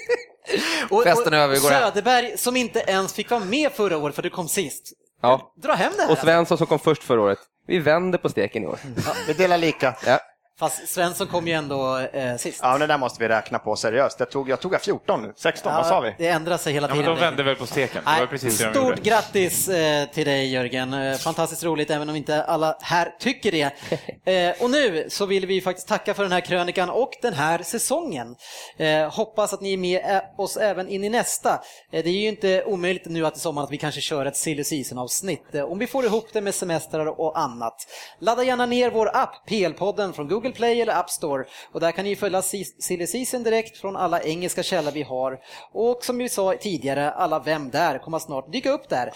Och, Festen är över, vi går hem. Söderberg som inte ens fick vara med förra året för du kom sist. Ja. Dra hem det här. Och Svensson som kom först förra året. Vi vänder på steken i år. Vi delar lika. Ja. Fast Svensson kom ju ändå eh, sist. Ja, men det där måste vi räkna på seriöst. Jag tog, jag tog jag 14 nu, 16, vad sa vi? Det ändrar sig hela Ja, men tiden. de vände väl på steken. Det var precis Stort grattis eh, till dig Jörgen. Eh, fantastiskt roligt även om inte alla här tycker det. Eh, och nu så vill vi faktiskt tacka för den här krönikan och den här säsongen. Eh, hoppas att ni är med ä- oss även in i nästa. Eh, det är ju inte omöjligt nu att i sommar att vi kanske kör ett silly season avsnitt eh, om vi får ihop det med semestrar och annat. Ladda gärna ner vår app PL-podden från Google Play eller App Store och där kan ni följa Si- silly season direkt från alla engelska källor vi har. Och som vi sa tidigare, alla Vem där kommer snart dyka upp där.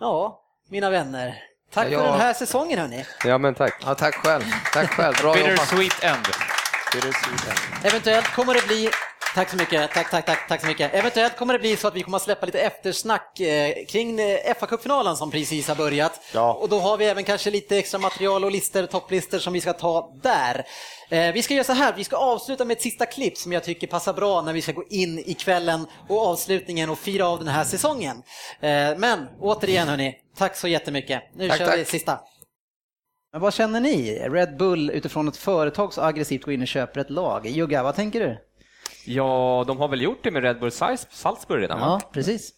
Ja, mina vänner. Tack Ja, för den här säsongen hörni. Ja, men tack. Ja, tack själv. Tack själv. Bra Bitter jobbat. sweet end. Eventuellt kommer det bli Tack så mycket, tack, tack, tack, tack så mycket. Eventuellt kommer det bli så att vi kommer att släppa lite eftersnack eh, kring eh, fa Cup-finalen som precis har börjat. Ja. Och då har vi även kanske lite extra material och listor, topplistor som vi ska ta där. Eh, vi ska göra så här, vi ska avsluta med ett sista klipp som jag tycker passar bra när vi ska gå in i kvällen och avslutningen och fira av den här säsongen. Men återigen hörni, tack så jättemycket. Nu Tack, kör tack. vi sista. Men vad känner ni? Red Bull utifrån ett företag så aggressivt går in och köper ett lag. Jugga, vad tänker du? Ja, de har väl gjort det med Red Bull Salz- Salzburg redan? Ja, va? precis.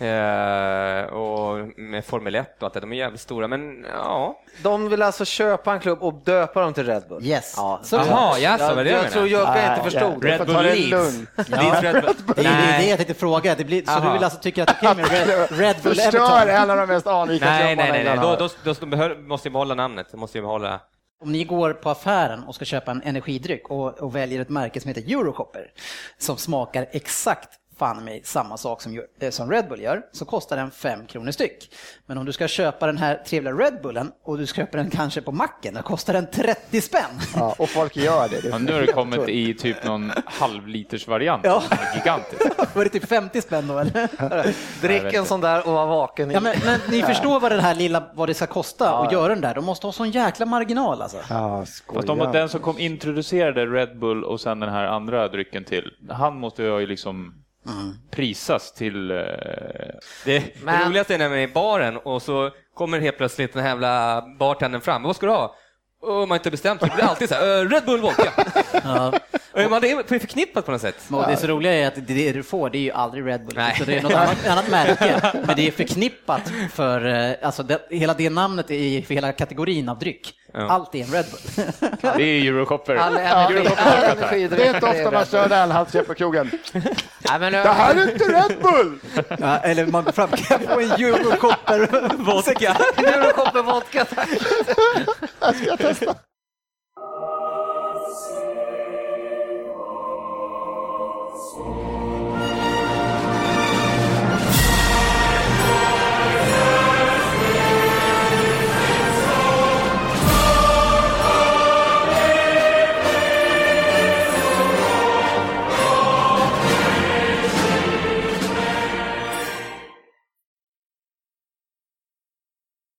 Eh, och med Formel 1 och allt det, de är jävligt stora, men ja. De vill alltså köpa en klubb och döpa dem till Red Bull? Yes. Ja, Så- Jaha, ja, så var det jag, jag jag tror menar. Jocke inte förstod. Red får Bull Leeds. Leeds Red Bull. Det är det Nej. jag tänkte fråga. Det blir, så du vill alltså tycka att det är okej med Red, Red Bull Förstör Everton? en av de mest anrika Nej, nej, klubbarna nej, nej. England. Då, då, då, då måste jag behålla namnet. Måste ju behålla... Om ni går på affären och ska köpa en energidryck och, och väljer ett märke som heter Eurocopper som smakar exakt fan mig samma sak som, eh, som Red Bull gör, så kostar den 5 kronor styck. Men om du ska köpa den här trevliga Red Bullen och du köper den kanske på macken, då kostar den 30 spänn. Ja, och folk gör det. det Ja, nu har det kommit i typ någon halvliters variant. Ja. Gigantisk. Var det typ 50 spänn då eller? Drick en sån där och var vaken. i- Ja, men, men ni förstår vad det här lilla, vad det ska kosta att göra den där. De måste ha sån jäkla marginal alltså. Ja, Fast de, den som kom introducerade Red Bull och sen den här andra drycken till, han måste ju liksom prisas till... Eh, Det, Men- det roligaste är när man är i baren och så kommer helt plötsligt den här jävla bartendern fram. Vad ska du ha? Och man har inte bestämt sig. Det är alltid så här, "Eh, Red Bull vodka. Ja. Man, det är förknippat på något sätt. Och det så roliga är att det du får, det är ju aldrig Red Bull, Nej. så det är något annat, annat märke. Men det är förknippat för, eh, alltså det, hela det namnet är för hela kategorin av dryck. Ja. Allt är en Red Bull. det är Eurocopper. All Eurocopper all energidryck Det är inte ofta man kör ölhalsare på krogen. Bull. Nej, men, Det här är inte Red Bull! Ja, eller man fram, kan få en Eurocopper vodka? Eurocopper vodka, tack. Jag ska testa. soul.